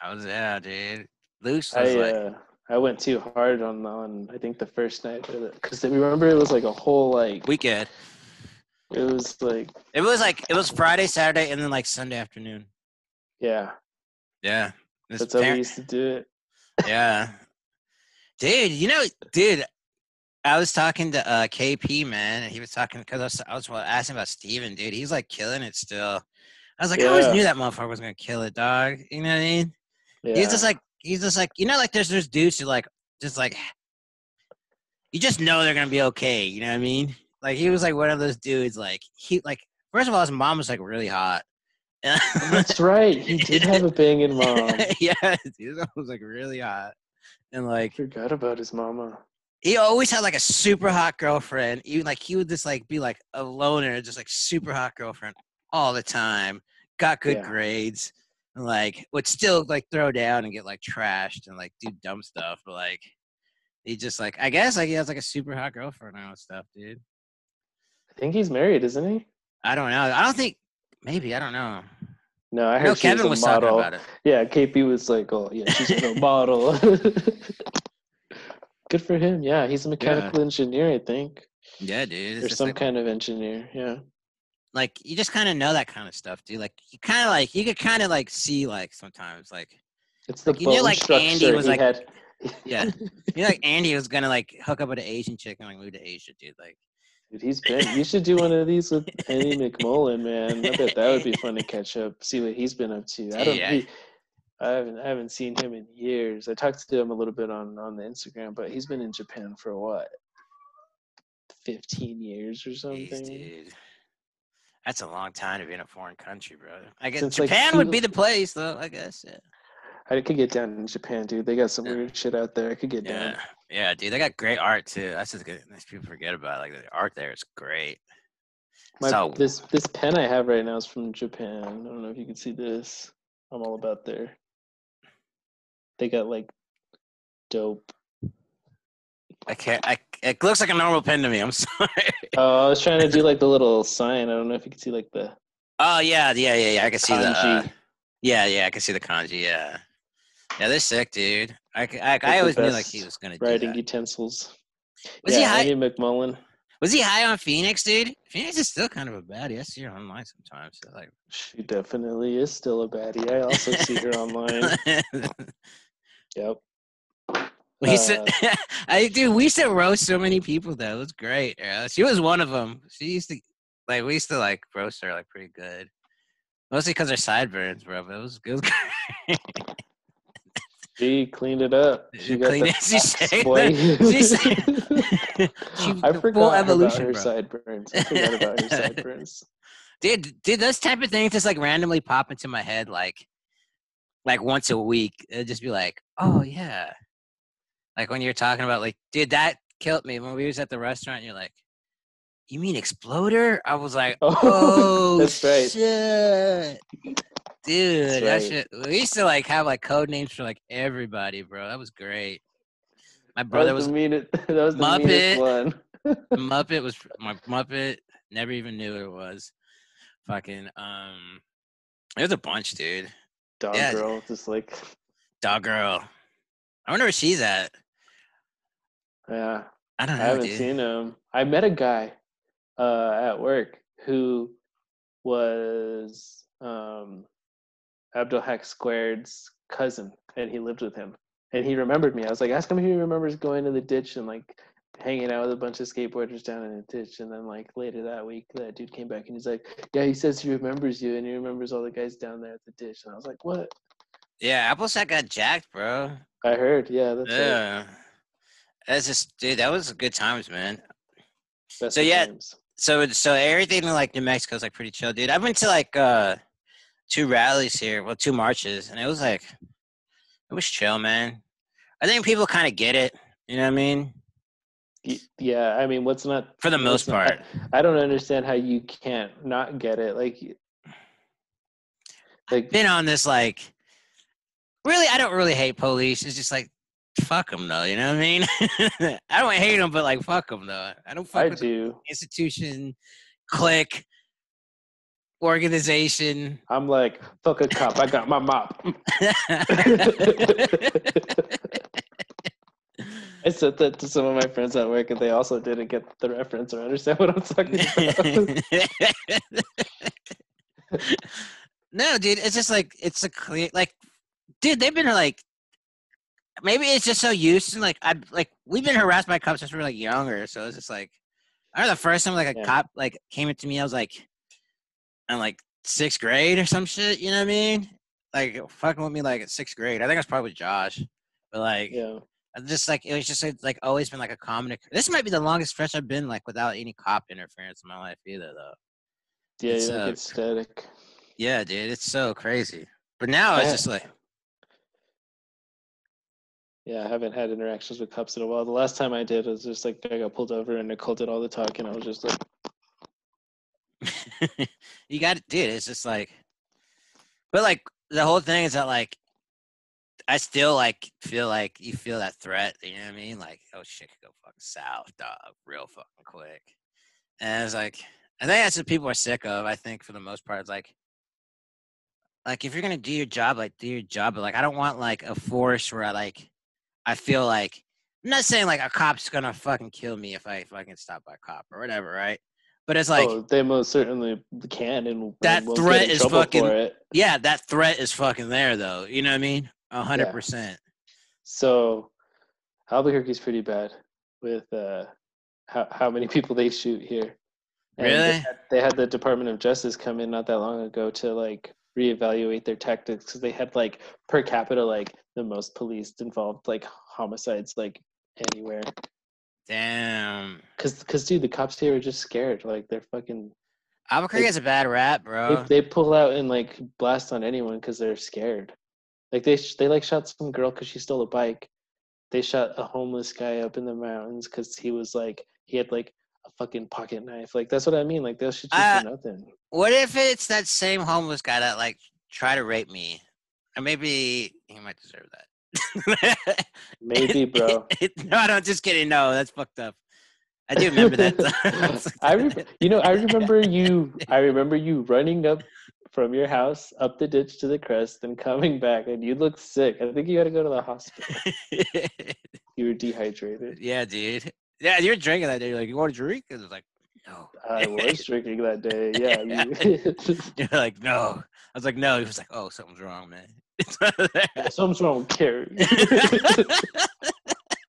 I was yeah, dude. Luke's I like, uh, I went too hard on on I think the first night because remember it was like a whole like weekend. It was like, It was like it was Friday, Saturday, and then like Sunday afternoon. yeah, Yeah. That's how we used to do it. yeah. Dude, you know, dude, I was talking to uh KP, man, and he was talking because I was, I was asking about Steven, dude. He's like killing it still. I was like, I always knew that motherfucker was gonna kill it, dog. You know what I mean? Yeah. He's just like he's just like you know, like there's there's dudes who like just like you just know they're gonna be okay. You know what I mean? Like he was like one of those dudes. Like he like first of all, his mom was like really hot. That's right. He did have a banging mom. yeah, dude, that was like really hot, and like Forgot about his mama. He always had like a super hot girlfriend. Even like he would just like be like a loner, just like super hot girlfriend all the time. Got good Yeah. grades, and like would still like throw down and get like trashed and like do dumb stuff. But like he just like I guess like he has like a super hot girlfriend now and stuff, dude. I think he's married, isn't he? I don't know. I don't think maybe I don't know. No, I I heard she Kevin was was talking about it. Yeah, KP was like, "Oh, yeah, she's a model." Good for him. Yeah, he's a mechanical engineer, I think, Yeah, dude. Or some like, kind of engineer. Yeah. like you just kind of know that kind of stuff, dude. Like you kind of like you could kind of like see like sometimes like It's the Like, you knew, like, Andy was like- had. yeah. you know, like Andy was gonna like hook up with an Asian chick and like move to Asia, dude. Like Dude, he's been. You should do one of these with Andy McMullen, man. I bet that would be fun to catch up, see what he's been up to. I don't. Yeah. He, I haven't. I haven't seen him in years. I talked to him a little bit on on the Instagram, but he's been in Japan for what, fifteen years or Jeez, something. dude. That's a long time to be in a foreign country, bro. I guess Since, like, Japan would be the place, though. I guess. Yeah. I could get down in Japan, dude. They got some Yeah. weird shit out there. I could get down. Yeah, yeah, dude. They got great art too. That's just good. Nice people forget about. Like the art there is great. My, so this this pen I have right now is from Japan. I don't know if you can see this. I'm all about there. They got like dope. I can't. I it looks like a normal pen to me. I'm sorry. Oh, I was trying to do like the little sign. I don't know if you can see like the Oh yeah, yeah, yeah, yeah. I can see the. Uh, yeah, yeah. I can see the kanji. Yeah, yeah. They're sick, dude. I I, the always knew like he was gonna do writing that. utensils. Was yeah, he high? Andy McMullen. Was he high on Phoenix, dude? Phoenix is still kind of a baddie. I see her online sometimes. So like, She definitely is still a baddie. I also see her online. Yep. we used to, Uh, I dude, we used to roast so many people though. It was great. Yeah, she was one of them. She used to like we used to like roast her like pretty good. Mostly because her sideburns, bro. But it was, great. She cleaned it up. She got cleaned the it- she facts, saved boy. it. She saved- She- I full forgot evolution, about her bro. sideburns. I forgot about her sideburns. dude, dude, those type of things just like randomly pop into my head like like once a week. It'd just be like, oh yeah. Like when you're talking about like, dude, that killed me when we was at the restaurant. And you're like, you mean exploder? I was like, Oh, oh, that's right. shit. Dude, That's that right. shit. We used to like have like code names for like everybody, bro. That was great. My That brother was was the meanest. That was the meanest one. Muppet was my Muppet. Never even knew what it was. Fucking um, there's a bunch, dude. Dog Yeah. girl, just like Dog girl. I wonder where she's at. yeah. I don't know. I haven't dude. seen him. I met a guy uh, at work who was um, Abdul Haq Squared's cousin, and he lived with him. And he remembered me. I was like, ask him if he remembers going to the ditch and like hanging out with a bunch of skateboarders down in the ditch. And then like later that week, that dude came back and he's like, yeah, he says he remembers you and he remembers all the guys down there at the ditch. And I was like, what? Yeah, Applesack got jacked, bro. I heard. Yeah, that's right. Yeah. That's just, dude. That was good times, man. Best So, yeah. So, so everything in like New Mexico is like pretty chill, dude. I went to like uh two rallies here, well, two marches, and it was like it was chill, man. I think people kind of get it. You know what I mean? Yeah, I mean, what's not For the most what's not- part. I don't understand how you can't not get it. Like, like been on this like really i don't really hate police it's just like fuck them though you know what i mean i don't hate them but like fuck them though i don't fuck I with the do. institution clique organization I'm like, fuck a cop. I got my mop. I said that to some of my friends at work, and they also didn't get the reference or understand what I'm talking about. no, dude, it's just like it's a clear like, dude, they've been like, maybe it's just so used to like I like we've been harassed by cops since we were like younger, so it's just like I remember the first time like a Yeah. cop like came into me, I was like, in like sixth grade or some shit. You know what I mean? Like fucking with me like at sixth grade. I think it was probably Josh, but like yeah, just like it was just like, like always been like a common. This might be the longest stretch I've been like without any cop interference in my life either, though. yeah, It's, you uh, static. Yeah, dude, it's so crazy. But now it's I- just like, Yeah, I haven't had interactions with cops in a while. The last time I did was just like I got pulled over and Nicole did all the talking. I was just like, you got to dude. It's just like, but like the whole thing is that like, I still like feel like you feel that threat. You know what I mean? Like, oh shit, could go fucking south, dog, real fucking quick. And it's like, I think that's what people are sick of. I think for the most part, it's like, like if you're gonna do your job, like do your job. But like, I don't want like a force where I like, I feel like I'm not saying like a cop's gonna fucking kill me if I fucking stop by a cop or whatever, right? But it's like, oh, they most certainly can and That threat is fucking- it. yeah, that threat is fucking there though. You know what I mean? A hundred Yeah. percent. So Albuquerque's pretty bad with uh, how how many people they shoot here. And Really? They had, they had the Department of Justice come in not that long ago to like reevaluate their tactics because they had like per capita like the most police involved like homicides like anywhere. Damn. Cause, cause dude, the cops here are just scared. Like they're fucking. Albuquerque They- has a bad rap, bro. They, they pull out and like blast on anyone because they're scared. Like they they like shot some girl because she stole a bike. They shot a homeless guy up in the mountains because he was like he had like a fucking pocket knife. Like that's what I mean. Like they'll shoot you Uh, for nothing. What if it's that same homeless guy that like tried to rape me? Or maybe he might deserve that. Maybe, bro. no, I don't. Just kidding. No, that's fucked up. I do remember that. I re- you know I remember you I remember you running up from your house up the ditch to the crest and coming back and you looked sick. I think you had to go to the hospital. You were dehydrated. yeah, dude. Yeah, you're drinking that day. You're like, you want to drink? And it's like, no. I was drinking that day. Yeah. you- You're like, no. I was like, no. He was like, oh, something's wrong, man. Something's wrong with Carrie.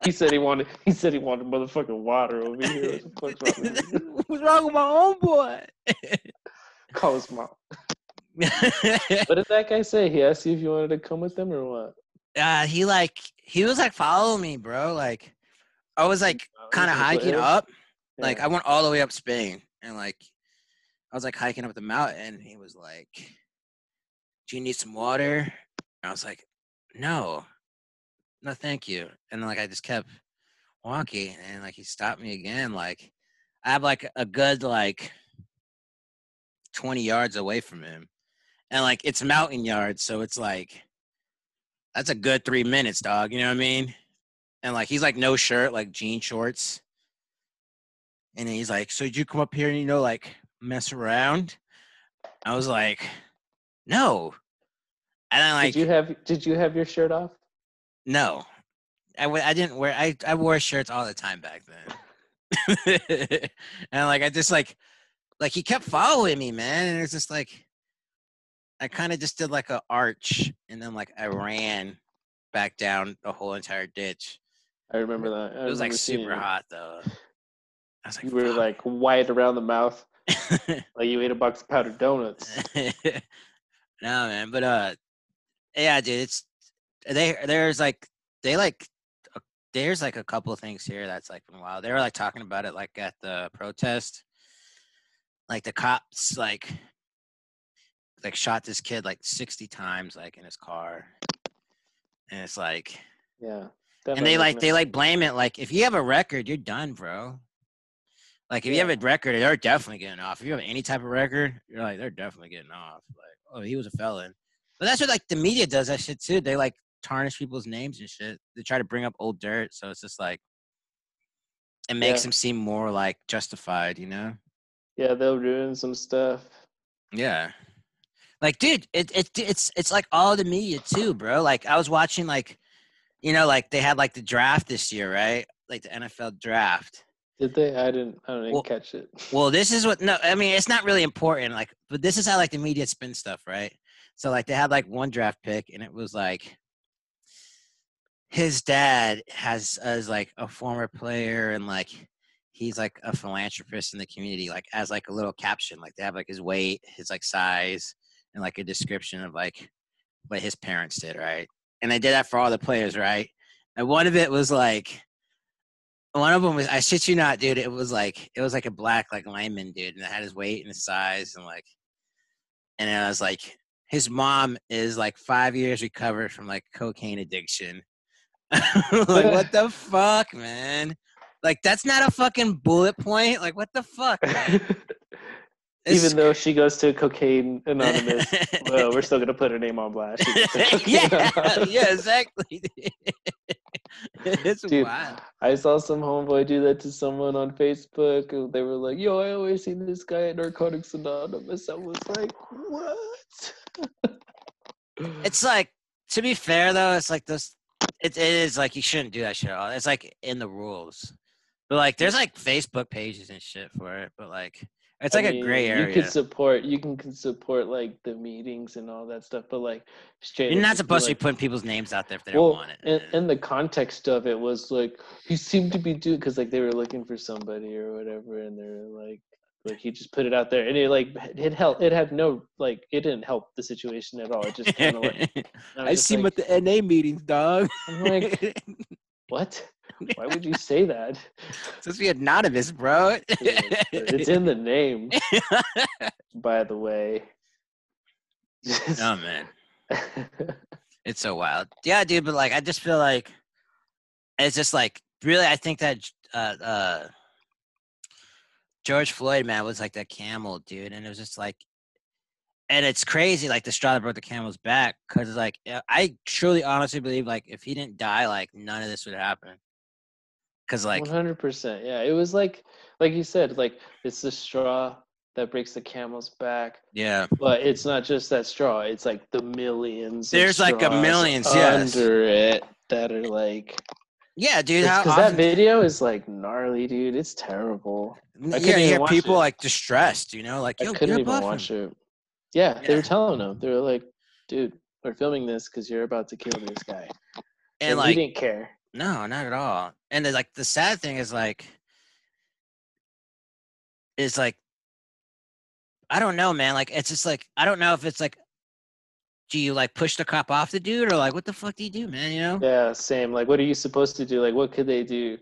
he said he wanted. He said he wanted motherfucking water over here. What the fuck's wrong with? What's wrong with my own boy? Call his mom. What did that guy say? He asked you if you wanted to come with them or what? uh, he like he was like following me, bro. Like I was like Oh, kind of hiking up. Like I went all the way up Spain, and like I was like hiking up the mountain. And he was like, "Do you need some water?" I was like, "No, no, thank you." And then like I just kept walking, and like he stopped me again. Like I have like a good like twenty yards away from him, and like it's mountain yards, so it's like that's a good three minutes, dog. You know what I mean? And like he's like no shirt, like jean shorts. And he's like, So did you come up here and you know, like mess around? I was like, No. And like did you have Did you have your shirt off? no. I w- I didn't wear I, I wore shirts all the time back then. and like I just like like he kept following me, man. And it's just like I kind of just did like a arch and then like I ran back down the whole entire ditch. I remember that. I It was like super you. hot though. I was like, You were "Fuck." like white around the mouth, like you ate a box of powdered donuts. no man, but uh, yeah, dude, it's they. There's like they like there's like a couple of things here that's like been wild. They were like talking about it like at the protest, like the cops like like shot this kid like sixty times like in his car, and it's like Yeah. And they like they like blame it like if you have a record you're done bro like if you have a record they're definitely getting off if you have any type of record you're like they're definitely getting off like oh he was a felon but that's what like the media does that shit too they like tarnish people's names and shit they try to bring up old dirt so it's just like it makes Yeah. them seem more like justified you know Yeah, they'll ruin some stuff. Yeah. Like, dude, it, it it's it's like all the media too, bro. Like I was watching like you know, like they had like the draft this year, right? Like the NFL draft. Did they? I didn't. I didn't Well- catch it. Well, this is what no, I mean it's not really important, like, but this is how like the media spin stuff, right? So like they had like one draft pick, and it was like his dad has as like a former player, and like he's like a philanthropist in the community, like as like a little caption, like they have like his weight, his like size, and like a description of like what his parents did, right? And they did that for all the players, right? And one of it was like one of them was I shit you not, dude. It was like it was like a black like lineman, dude, and it had his weight and his size and like, and I was like, his mom is like five years recovered from like cocaine addiction. like what the fuck, man? Like that's not a fucking bullet point. Like what the fuck, Even though she goes to Cocaine Anonymous, well, we're still gonna put her name on blast. She goes to Cocaine yeah, yeah, exactly. it's Dude, wild. I saw some homeboy do that to someone on Facebook. and They were like, "Yo, I always see this guy at Narcotics Anonymous." I was like, "What?" It's like to be fair though, it's like this. It, it is like you shouldn't do that shit. At all. It's like in the rules, but like there's like Facebook pages and shit for it. But like it's I like a mean, gray You area. can support, you can support like the meetings and all that stuff, but like straight. You're not supposed to like, be putting people's names out there if they don't want it. and, and the context of it was like he seemed to be doing because like they were looking for somebody or whatever, and they're like, like he just put it out there, and it like it helped. It had no like it didn't help the situation at all. It just kind of like I see him at the NA meetings, dog. I'm like, what? Why would you say that? supposed to be anonymous, bro. it's in the name, by the way. oh man. It's so wild. Yeah, dude, but like I just feel like it's just like really I think that uh uh George Floyd man was like that camel dude and it was just like and it's crazy like the straw that broke the camel's back cuz it's like I truly honestly believe like if he didn't die like none of this would happen. Cuz like One hundred percent. Yeah, it was like, like you said, like it's the straw that breaks the camel's back, yeah. but it's not just that straw. It's like the millions. of There's like a millions, yes. under it that are like. Yeah, dude, Because that video is like gnarly, dude. It's terrible. Yeah, couldn't you hear people it. like distressed, you know, like I couldn't even watch it. Yeah, they were telling him. They were like, "Dude, we're filming this because you're about to kill this guy," And and like we didn't care. No, not at all. And like the sad thing is like is like I don't know, man. Like it's just like I don't know if it's like do you like push the cop off the dude or like what the fuck do you do, man? You know? Yeah, same. Like, what are you supposed to do? Like, what could they do?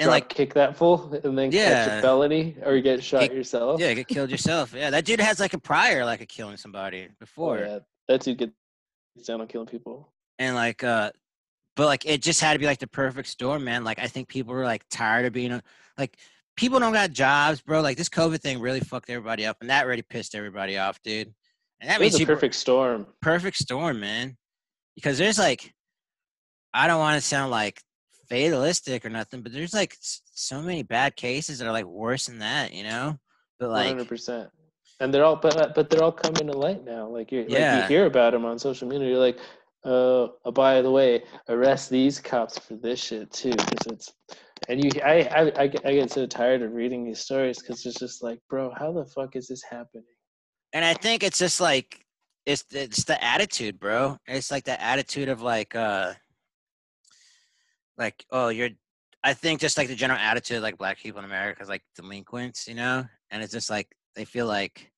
And Drop like kick that fool and then catch a felony or you get shot Get- yourself. yeah, get killed yourself. Yeah, that dude has like a prior like of killing somebody Oh, before. yeah. That dude gets down on killing people. and like uh but like it just had to be like the perfect storm man like i think people were like tired of being like people don't got jobs bro like this covid thing really fucked everybody up and that really pissed everybody off dude and that It means was a perfect storm. perfect storm man because there's like i don't want to sound like fatalistic or nothing but there's like so many bad cases that are like worse than that you know but like hundred percent. And they're all, but but they're all coming to light now. Like you, like Yeah. you hear about them on social media. You're like, uh, oh, by the way, arrest these cops for this shit too, because it's. And you, I, I, I get I get so tired of reading these stories because it's just like, bro, how the fuck is this happening? and I think it's just like it's it's the attitude, bro. It's like the attitude of like uh like oh you're I think just like the general attitude like black people in America is like delinquents, you know? And it's just like they feel like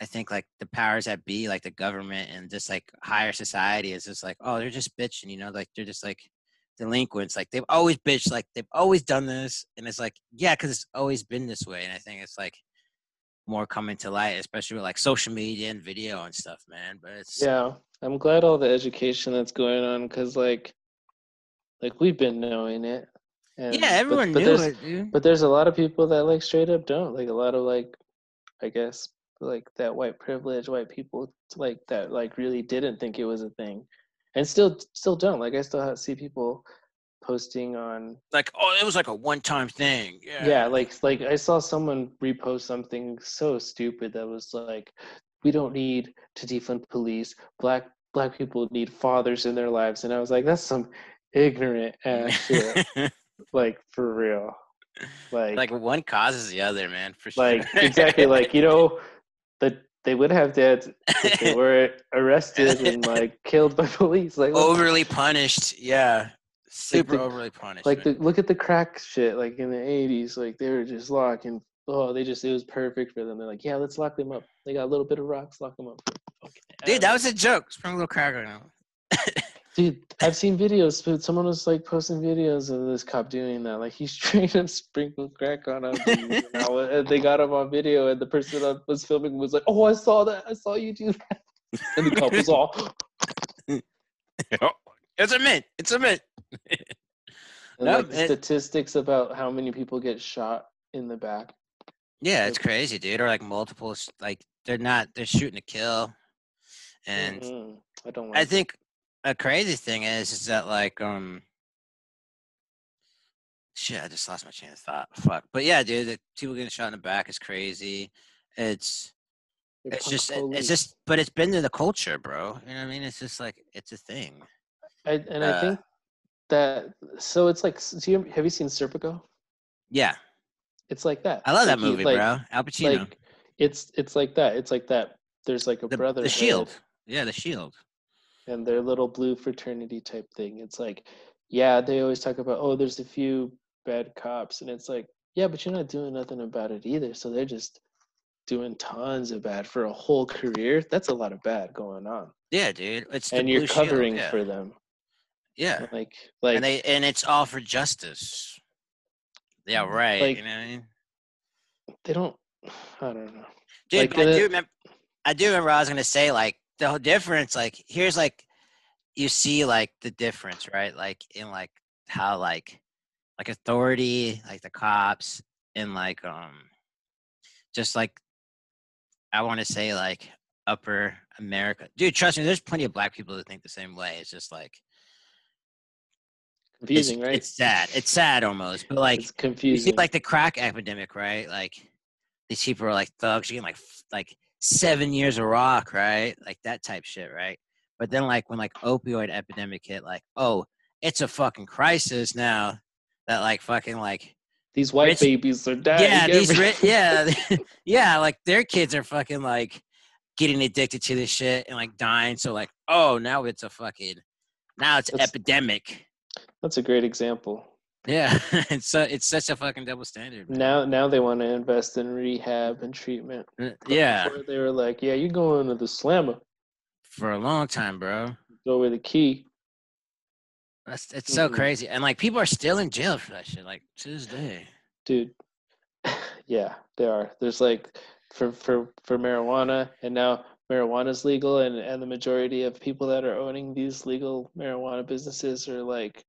I think like the powers that be, like the government and just like higher society is just like, oh, they're just bitching, you know, like they're just like delinquents. Like they've always bitched, like they've always done this. And it's like, yeah, because it's always been this way. And I think it's like more coming to light, especially with like social media and video and stuff, man. But it's Yeah, I'm glad all the education that's going on because like, like we've been knowing it. And, yeah, but- everyone but knew there's- it, dude. But there's a lot of people that like straight up don't. Like a lot of like, I guess like that white privilege, white people like that like really didn't think it was a thing, and still still don't. Like I still see people posting on Like, oh, it was like a one-time thing. Yeah, yeah like like i saw someone repost something so stupid that was like we don't need to defund police black black people need fathers in their lives and i was like that's some ignorant ass shit. like for real. Like, like one causes the other, man. For sure. like exactly like you know that they would have dads if they were arrested and like killed by police. Like overly punished. Yeah, super the- overly punished. like the look at the crack shit like in the 80s like they were just locking oh they just it was perfect for them they're like yeah let's lock them up they got a little bit of rocks lock them up Fucking dude, that was a joke. Spring a little crack right now. Dude i've seen videos but someone was like posting videos of this cop doing that like he's straight up sprinkled crack on him and, they got him on video and the person that was filming was like oh i saw that i saw you do that and the cop was all it's a mint. It's a mint. and No, like it- statistics about how many people get shot in the back Yeah, it's crazy, dude. Or like multiple, like they're not, they're shooting to kill. And Mhm. i don't like I think a crazy thing is, is that like, um, shit, I just lost my chain of thought. Fuck. But yeah, dude, the people getting shot in the back is crazy. It's, They're it's just, police. it's just, but it's been in the culture, bro. You know what I mean? It's just like, it's a thing. I, and I uh, think that so it's like do you have you seen Serpico? Yeah. It's like that. I love that Like, movie, like- bro. Al Pacino. Like it's it's like that. It's like that. There's like a the, brother the shield. Yeah, the shield. And their little blue fraternity type thing. It's like yeah, they always talk about oh, there's a few bad cops, and it's like yeah, but you're not doing nothing about it either. So they're just doing tons of bad for a whole career. That's a lot of bad going on, Yeah, dude. It's and you're blue shield, covering yeah. for them. Yeah. Like like and they and it's all for justice. Yeah, mm, right. Like- you know what I mean? they don't. I don't know. Dude, like, I do remember I do remember I was gonna say like the whole difference, like here's like you see like the difference, right? Like in like how like like authority, like the cops and like um just like I wanna say like upper America. Dude, trust me, there's plenty of black people that think the same way. It's just like it's, Confusing, right? it's sad. It's sad almost. But like it's you confusing. see like the crack epidemic, right? Like these people are like thugs, you get like like seven years of rock, right? Like that type shit, right? But then like when like opioid epidemic hit, like oh, it's a fucking crisis now. That like fucking like These white rich- babies are dying. yeah these ri- yeah yeah like their kids are fucking like getting addicted to this shit and like dying. So like oh now it's a fucking now it's That's- epidemic. That's a great example. Yeah, it's so it's such a fucking double standard. man. Now, now they want to invest in rehab and treatment. Uh, yeah, they were like, "Yeah, you going to the slammer, for a long time, bro. go with the key." That's it's so Mhm. crazy, and like people are still in jail for that shit, like to this day. dude yeah there are there's like for for for marijuana and now marijuana's legal and and the majority of people that are owning these legal marijuana businesses are like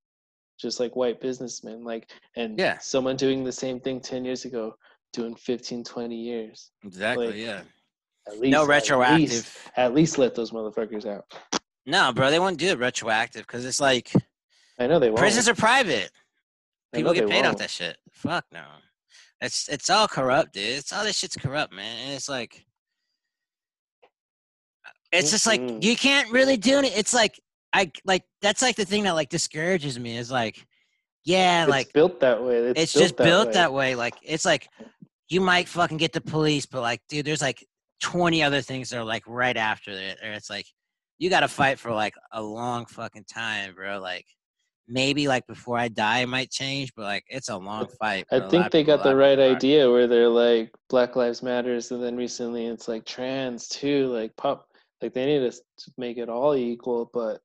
just like white businessmen like and Yeah. someone doing the same thing 10 years ago doing 15 20 years Exactly. Like, yeah. at least No at retroactive. least, at least let those motherfuckers out No, bro, they won't do it retroactive because it's like i know they won't prisons are private. People get paid off won't. that shit. Fuck no. It's it's all corrupt, dude. It's all this shit's corrupt, man. And it's like it's just like you can't really do it. It's like I like that's like the thing that like discourages me is like, yeah, it's like built that way it's, it's, just built way. that way. Like it's like you might fucking get the police, but like, dude, there's like 20 other things that are like right after it. Or it's like you got to fight for like a long fucking time, bro. Like maybe like before I die, it might change, but like it's a long fight. I bro. A lot think they people- got the right idea where they're like Black Lives Matters, and then recently it's like trans too. Like pop, like they need to make it all equal. But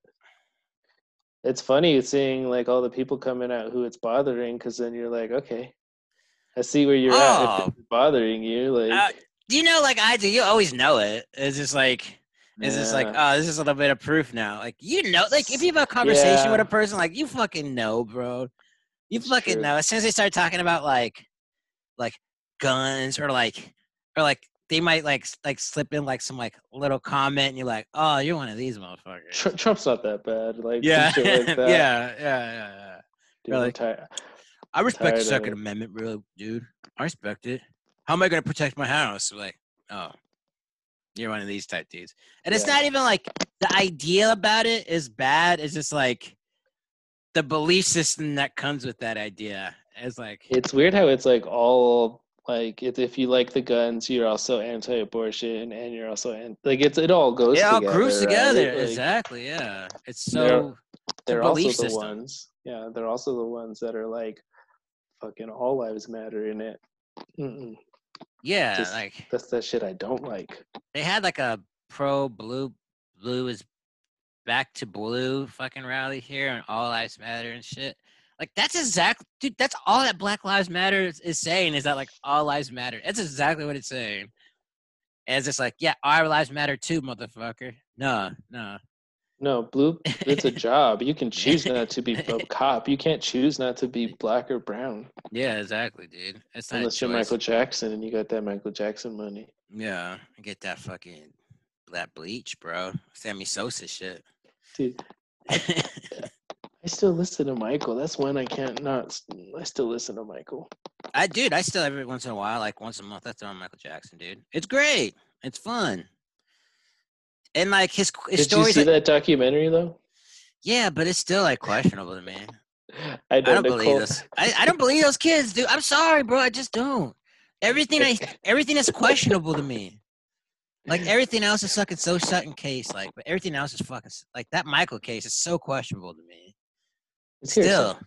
it's funny seeing like all the people coming out who it's bothering, because then you're like, okay, I see where you're at. Oh. If it's bothering you, like Uh, you know, like I do, you always know it. It's just like. It's just like, oh, this is a little bit of proof now. Like, you know, like if you have a conversation with a person, like you fucking know, bro. You It's fucking true. know. As soon as they start talking about like, like guns or like, or like they might like like slip in like some like little comment, and you're like, oh, you're one of these motherfuckers. Tr- Trump's not that bad. Like yeah, like yeah, that. yeah, yeah, yeah. Dude, really. tired. I respect the Second. Amendment, really, dude. I respect it. How am I gonna protect my house? Like, oh, you're one of these type dudes. And it's Yeah. not even like the idea about it is bad. It's just like the belief system that comes with that idea. It's like It's weird how it's like all like it, if you like the guns, you're also anti-abortion, and you're also an, like it's it all goes. it all together, groups right? together. Like, exactly. Yeah. It's They're- so They're also belief the system. ones. Yeah, they're also the ones that are like, fucking all lives matter in it. Mm-mm. yeah. just- like That's that shit I don't like. they had like a pro blue blue is back to blue fucking rally here and all lives matter and shit like that's exactly dude that's all that black lives matter is, is saying is that like all lives matter that's exactly what it's saying and it's just like yeah our lives matter too motherfucker no no No, blue. It's a job. You can choose not to be a cop. You can't choose not to be black or brown yeah exactly dude it's unless you're. Michael Jackson and you got that Michael Jackson money. yeah get that fucking that bleach bro sammy sosa shit Dude, I still listen to Michael. That's when I can't not. I still listen to Michael. I dude, I still every once in a while, like once a month, I throw on Michael Jackson, dude. It's great. It's fun. And like his his Did you stories, see like- that documentary though? yeah, but it's still like questionable to me. I I don't believe this. I, I don't believe those kids, dude. I'm sorry, bro. I just don't. Everything I everything is questionable to me. Like everything else is fucking so shut in case, like, but everything else is fucking like that Michael case is so questionable to me. Still,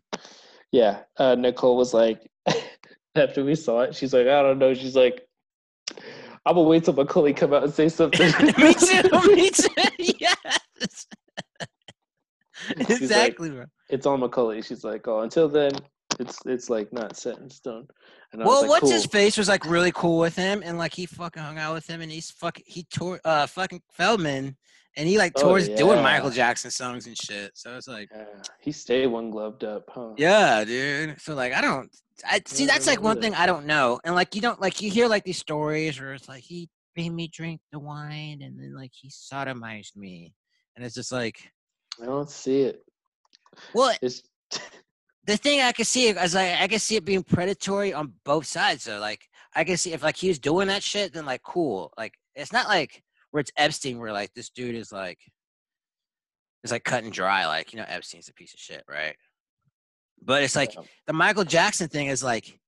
Yeah, uh, Nicole was like, after we saw it, she's like, I don't know. She's like, I'm gonna wait till Macaulay come out and say something. me too. Me too. yes. like, exactly, bro. It's on Macaulay. She's like, oh, until then, it's it's like not set in stone. And Well, like, what's his face was like really cool with him, and like he fucking hung out with him, and he's fucking he tore uh fucking Feldman, and he like Oh, tours doing Michael. Jackson songs and shit. So it's like, Yeah, he stayed one gloved up, huh? yeah, dude. So like, I don't, I see Yeah, that's like one thing I don't know, and like you don't like you hear like these stories where it's like he made me drink the wine, and then like he sodomized me, and it's just like, I don't see it. well, It's the thing I can see is like I can see it being predatory on both sides. So like I can see if like he was doing that shit, then like cool. Like it's not like where it's Epstein, where like this dude is like it's like cut and dry. Like you know Epstein's a piece of shit, right? But it's like the Michael Jackson thing is like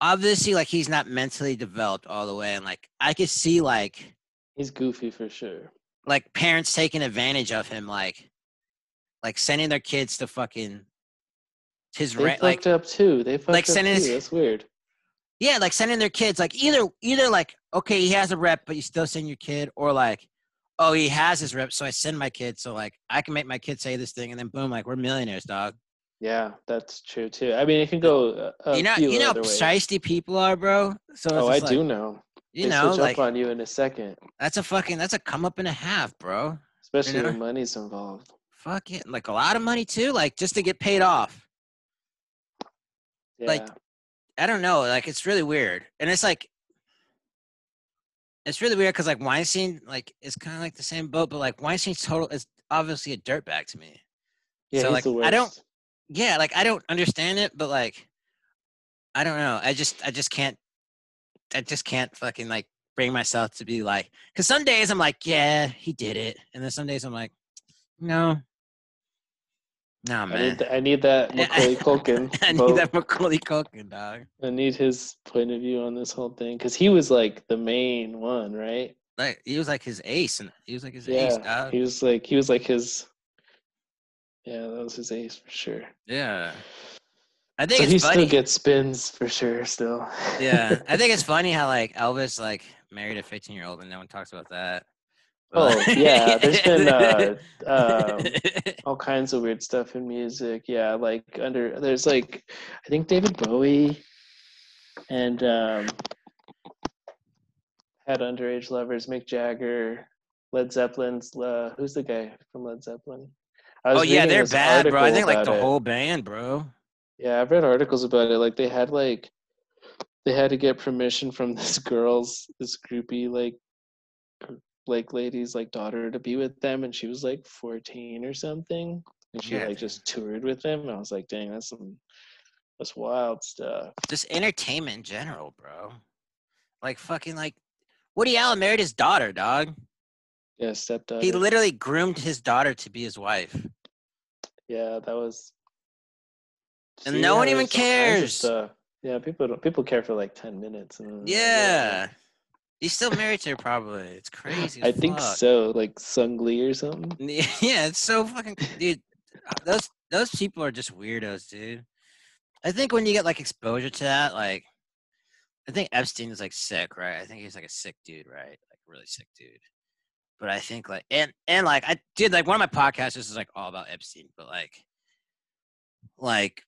obviously like he's not mentally developed all the way, and like I could see like he's goofy for sure. like parents taking advantage of him, like like sending their kids to fucking his They rent, like fucked up too. They fucked like up sending too. his- That's weird. Yeah, like sending their kids like either either like okay he has a rep but you still send your kid or like oh he has his rep so I send my kid so like I can make my kid say this thing and then boom like we're millionaires dog. Yeah, that's true too. I mean, it can go. You know you know other how ways. shiesty people are, bro. So Oh, I just do know. You they know switch like up on you in a second, that's a fucking that's a come up and a half, bro. especially know? when money's involved. Fuck it, like a lot of money too, like just to get paid off. Yeah. Like, I don't know, like it's really weird, and it's like it's really weird because like Weinstein like it's kind of like the same boat, but like Weinstein's total is obviously a dirtbag to me. yeah, so, like, I don't- yeah, like I don't understand it, but like I don't know. I just I just can't I just can't fucking like bring myself to be like because some days I'm like, yeah, he did it. And then some days I'm like, no. No, I man. need, th- I need that Macaulay Culkin. I need vote. that Macaulay Culkin, dog. I need his point of view on this whole thing because he was like the main one, right? Like he was like his ace, and he was like his ace, Yeah, dog. he was like he was like his. Yeah, that was his ace for sure. Yeah. I think So he funny. still gets spins for sure. Still. yeah, I think it's funny how like Elvis like married a 15 year old, and no one talks about that. Oh yeah, there's been uh, um, all kinds of weird stuff in music. Yeah, like under there's like I think David Bowie and um, had underage lovers. Mick Jagger, Led Zeppelin's. Uh, who's the guy from Led Zeppelin? Oh yeah, they're bad, bro. I think like the it. whole band, bro. Yeah, I've read articles about it. Like they had like they had to get permission from this girl's this groupie like like lady's like daughter to be with them and she was like 14 or something and she Yeah. like just toured with them i was like dang that's some that's wild stuff Just entertainment in general, bro. Like fucking like Woody Allen married his daughter, dog. yeah stepdaughter He literally groomed his daughter to be his wife. Yeah, that was. And no one even there's all kinds cares. Uh, yeah, people don't. People care for like ten minutes. And like, Yeah. He's still married to her, probably. It's crazy. I as think so. Like Sung Lee or something. Yeah, it's so fucking dude. uh, Those those people are just weirdos, dude. I think when you get like exposure to that, like, I think Epstein is like sick, right? I think he's like a sick dude, right? Like really sick dude. But I think like and and like I did like one of my podcasts. This is like all about Epstein, but like, like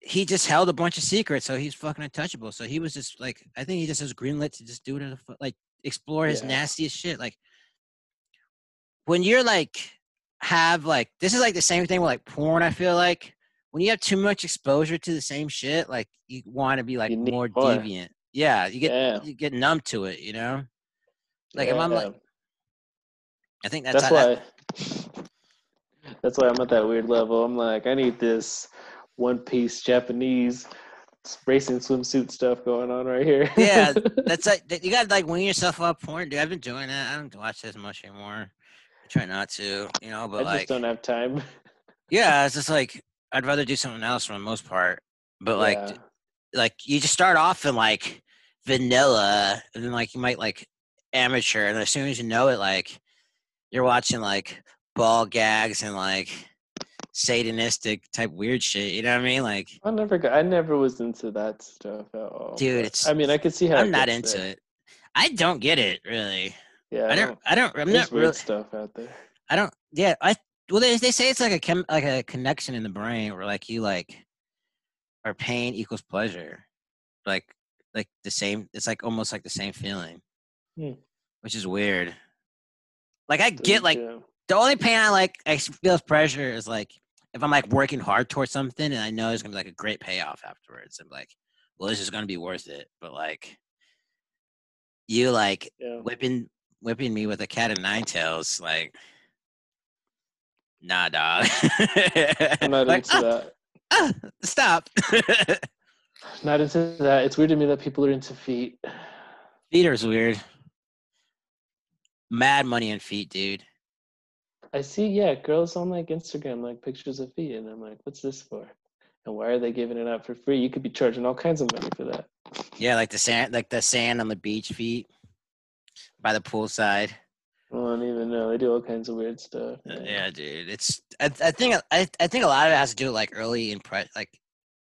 he just held a bunch of secrets, so he's fucking untouchable. So he was just like, I think he just has greenlit to just do it, the like explore his Yeah. nastiest shit. Like when you're like have like this is like the same thing with like porn. I feel like when you have too much exposure to the same shit, like you want to be like more more. deviant. Yeah, you get Yeah. you get numb to it. You know, like if I'm Yeah. like, I think that's, that's how why. that, That's why I'm at that weird level. I'm like, I need this one piece Japanese racing swimsuit stuff going on right here. Yeah, that's like you got to like wean yourself off porn, dude. I've been doing that. I don't watch as much anymore. I try not to, you know. But I just like, don't have time. yeah, it's just like I'd rather do something else for the most part. But like, Yeah. like you just start off in like vanilla, and then like you might like amateur, and as soon as you know it, like you're watching like ball gags and like satanistic type weird shit. You know what I mean? Like, I never got. I never was into that stuff at all. Dude, it's- I mean, I could see how. I'm not into there. it. I don't get it really. Yeah, I don't. I don't. I'm not weird really. stuff out there. I don't. Yeah, I. Well, they they say it's like a chem, like a connection in the brain where like you like, or pain equals pleasure, like like the same. It's like almost like the same feeling, Hmm. which is weird. Like I get like Yeah. the only pain I like I feel pressure is like if I'm like working hard towards something and I know it's gonna be like a great payoff afterwards. I'm like, well, this is gonna be worth it. But like, you like yeah. whipping whipping me with a cat of nine tails, like, nah, dog. I'm not Like, into "Ah, that. ah, stop. Not into that. It's weird to me that people are into feet. Feeder's weird. Mad money in feet, dude. I see, yeah, girls on like Instagram like pictures of feet, and I'm like, what's this for? And why are they giving it out for free? You could be charging all kinds of money for that. Yeah, like the sand, like the sand on the beach feet by the poolside. I don't even know. They do all kinds of weird stuff. Uh, man. Yeah, dude. It's I, I think I, I think a lot of it has to do with like early imprint like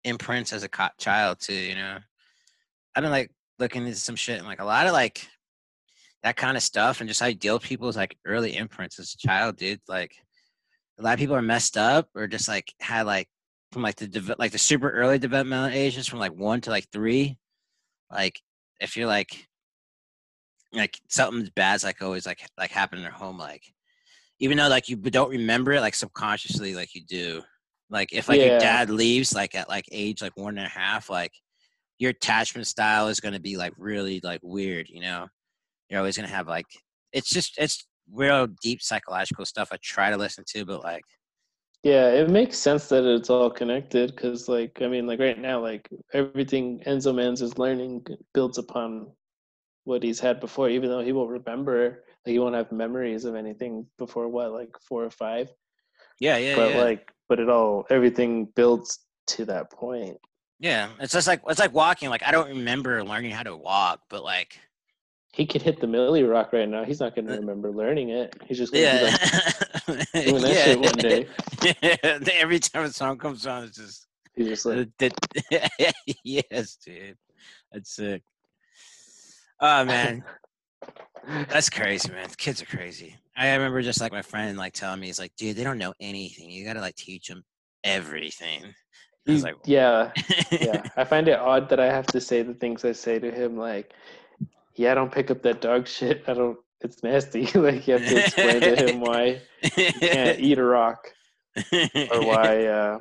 imprints as a co- child too. You know, I've been like looking into some shit and like a lot of like that kind of stuff and just how you deal with people's like early imprints as a child, dude. Like a lot of people are messed up or just like had like from like the deve- like the super early developmental ages from like one to like three. Like if you're like like something bad's like always like like happened in their home like even though like you don't remember it like subconsciously like you do like if like your dad leaves like at like age like one and a half like your attachment style is going to be like really like weird you know you're always going to have like it's just it's real deep psychological stuff i try to listen to but like Yeah, it makes sense that it's all connected because, like, I mean, like right now, like everything Enzo Mans is learning builds upon what he's had before, even though he won't remember, like, he won't have memories of anything before what, like four or five. yeah yeah but yeah like, but it all, everything builds to that point. yeah it's just like it's like walking like i don't remember learning how to walk but like He could hit the Millie Rock right now. He's not going to remember learning it. He's just going to yeah be like doing that shit one day. yeah. every time a song comes on it's just He's just like, Uh, yes, dude. That's sick. Oh man, that's crazy, man. Kids are crazy. I remember just like my friend like telling me, he's like, dude, they don't know anything. You gotta like teach them everything. I was he- like, yeah, yeah. I find it odd that I have to say the things I say to him, like, yeah, I don't pick up that dog shit. I don't. It's nasty. like you have to explain to him why he can't eat a rock or why, uh,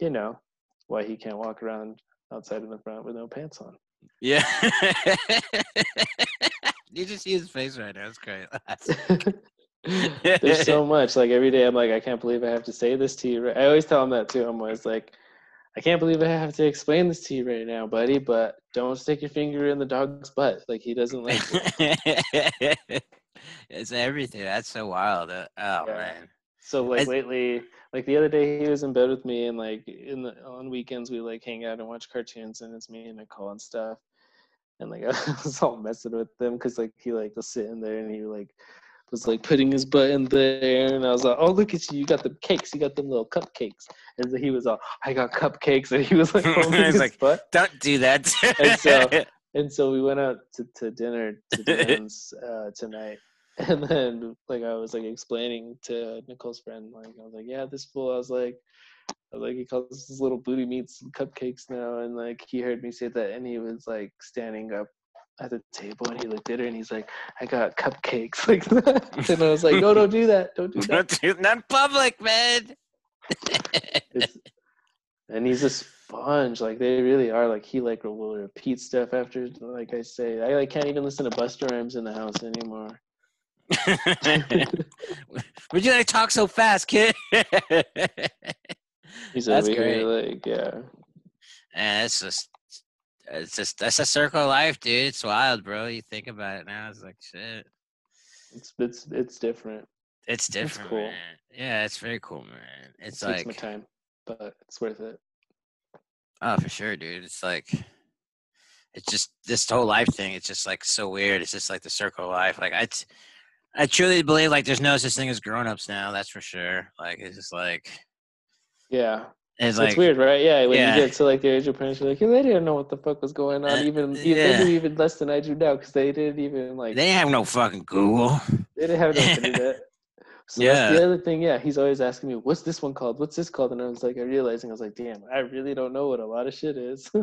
you know, why he can't walk around outside in the front with no pants on. yeah. you just see his face right now. It's great. There's so much. Like every day, I'm like, I can't believe I have to say this to you. I always tell him that too. I'm always like, I can't believe I have to explain this to you right now, buddy. But don't stick your finger in the dog's butt. Like he doesn't like. it. it's everything. That's so wild. Uh, Oh Yeah. man. So like lately, like the other day, he was in bed with me, and like in the on weekends we like hang out and watch cartoons, and it's me and Nicole and stuff. And like I was all messing with him because like he like was sitting there and he like was like putting his butt in there, and I was like, "Oh, look at you! You got the cakes. You got them little cupcakes." And then he was all, "I got cupcakes," and he was like, holding his like- butt. Don't do that. And so- And so we went out to, to dinner to uh, tonight. And then like I was like explaining to Nicole's friend, like I was like, Yeah, this fool I was like I was like he calls his little booty meats and cupcakes now and like he heard me say that and he was like standing up at the table and he looked at her and he's like, I got cupcakes like that. And I was like, No, don't do that. Don't do that. Don't do not in public, man. And he's a sponge. Like they really are. Like he like will repeat stuff after. Like I say, I like can't even listen to Busta Rhymes in the house anymore. Would you like talk so fast, kid? He's That's over great. here like yeah. And it's just, it's just that's a circle of life, dude. It's wild, bro. You think about it now, it's like shit. It's it's it's different. It's different, cool. man. Yeah, it's very cool, man. It's it takes my time, but it's worth it. oh, for sure, dude. It's like, it's just this whole life thing. It's just like so weird. It's just like the circle of life. Like I, t- I truly believe like there's no such thing as grown ups now. That's for sure. Like it's just like Yeah, it's it's, like weird, right? Yeah, when Yeah. you get to like the age of parents, you're like, yeah, they didn't know what the fuck was going on. Uh, even yeah. they knew even less than I do now because they didn't even like they have no fucking Google. They didn't have no internet. So Yeah. the other thing. Yeah, he's always asking me, "What's this one called? What's this called?" And I was like, I realizing I was like, "Damn, I really don't know what a lot of shit is."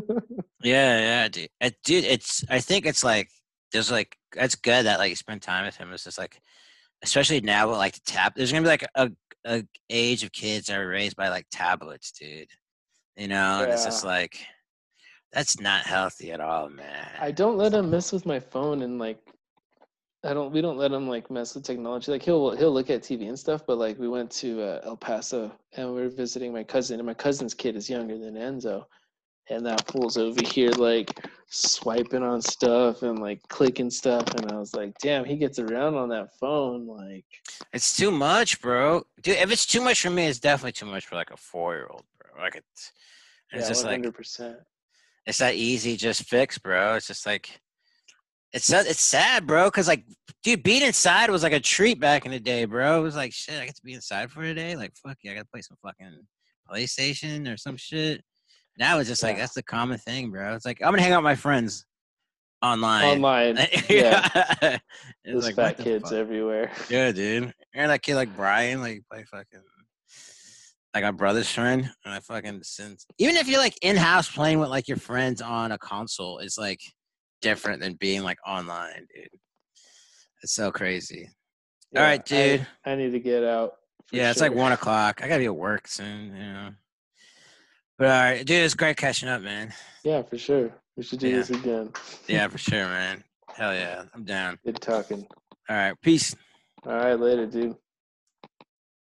Yeah, yeah, dude. It, dude, it's. I think it's like there's like that's good that like you spend time with him. It's just like, especially now with like the tap. There's gonna be like a, a age of kids that are raised by like tablets, dude. You know, and it's just like that's not healthy at all, man. I don't let him mess with my phone and like, I don't. We don't let him like mess with technology. Like he'll he'll look at TV and stuff. But like we went to uh, El Paso and we are visiting my cousin, and my cousin's kid is younger than Enzo. And that fool's over here like swiping on stuff and like clicking stuff, and I was like, "Damn, he gets around on that phone." Like, It's too much, bro. Dude, if it's too much for me, it's definitely too much for like a four year old, bro. Like it's, it's yeah, just hundred percent. it's that easy just fix, bro. It's just like it's it's sad, bro. Cause like, dude, being inside was like a treat back in the day, bro. It was like shit. I get to be inside for a day. Like fuck yeah, I got to play some fucking PlayStation or some shit. Now it's just like that's the common thing, bro. It's like I'm gonna hang out with my friends online. Online, yeah, yeah. There's like, fat kids fuck? everywhere. Yeah, dude. And that kid like Brian, like play fucking like my brother's friend. And I fucking since even if you're like in house playing with like your friends on a console, it's like different than being like online, dude. It's so crazy. All right, dude. I, need to get out. yeah, it's like one o'clock. I gotta be at work soon, you know. But all right, dude, it's great catching up, man. Yeah, for sure. We should do Yeah. this again. Yeah, for sure, man. Hell yeah, I'm down. Good talking. All right, peace. All right, later, dude.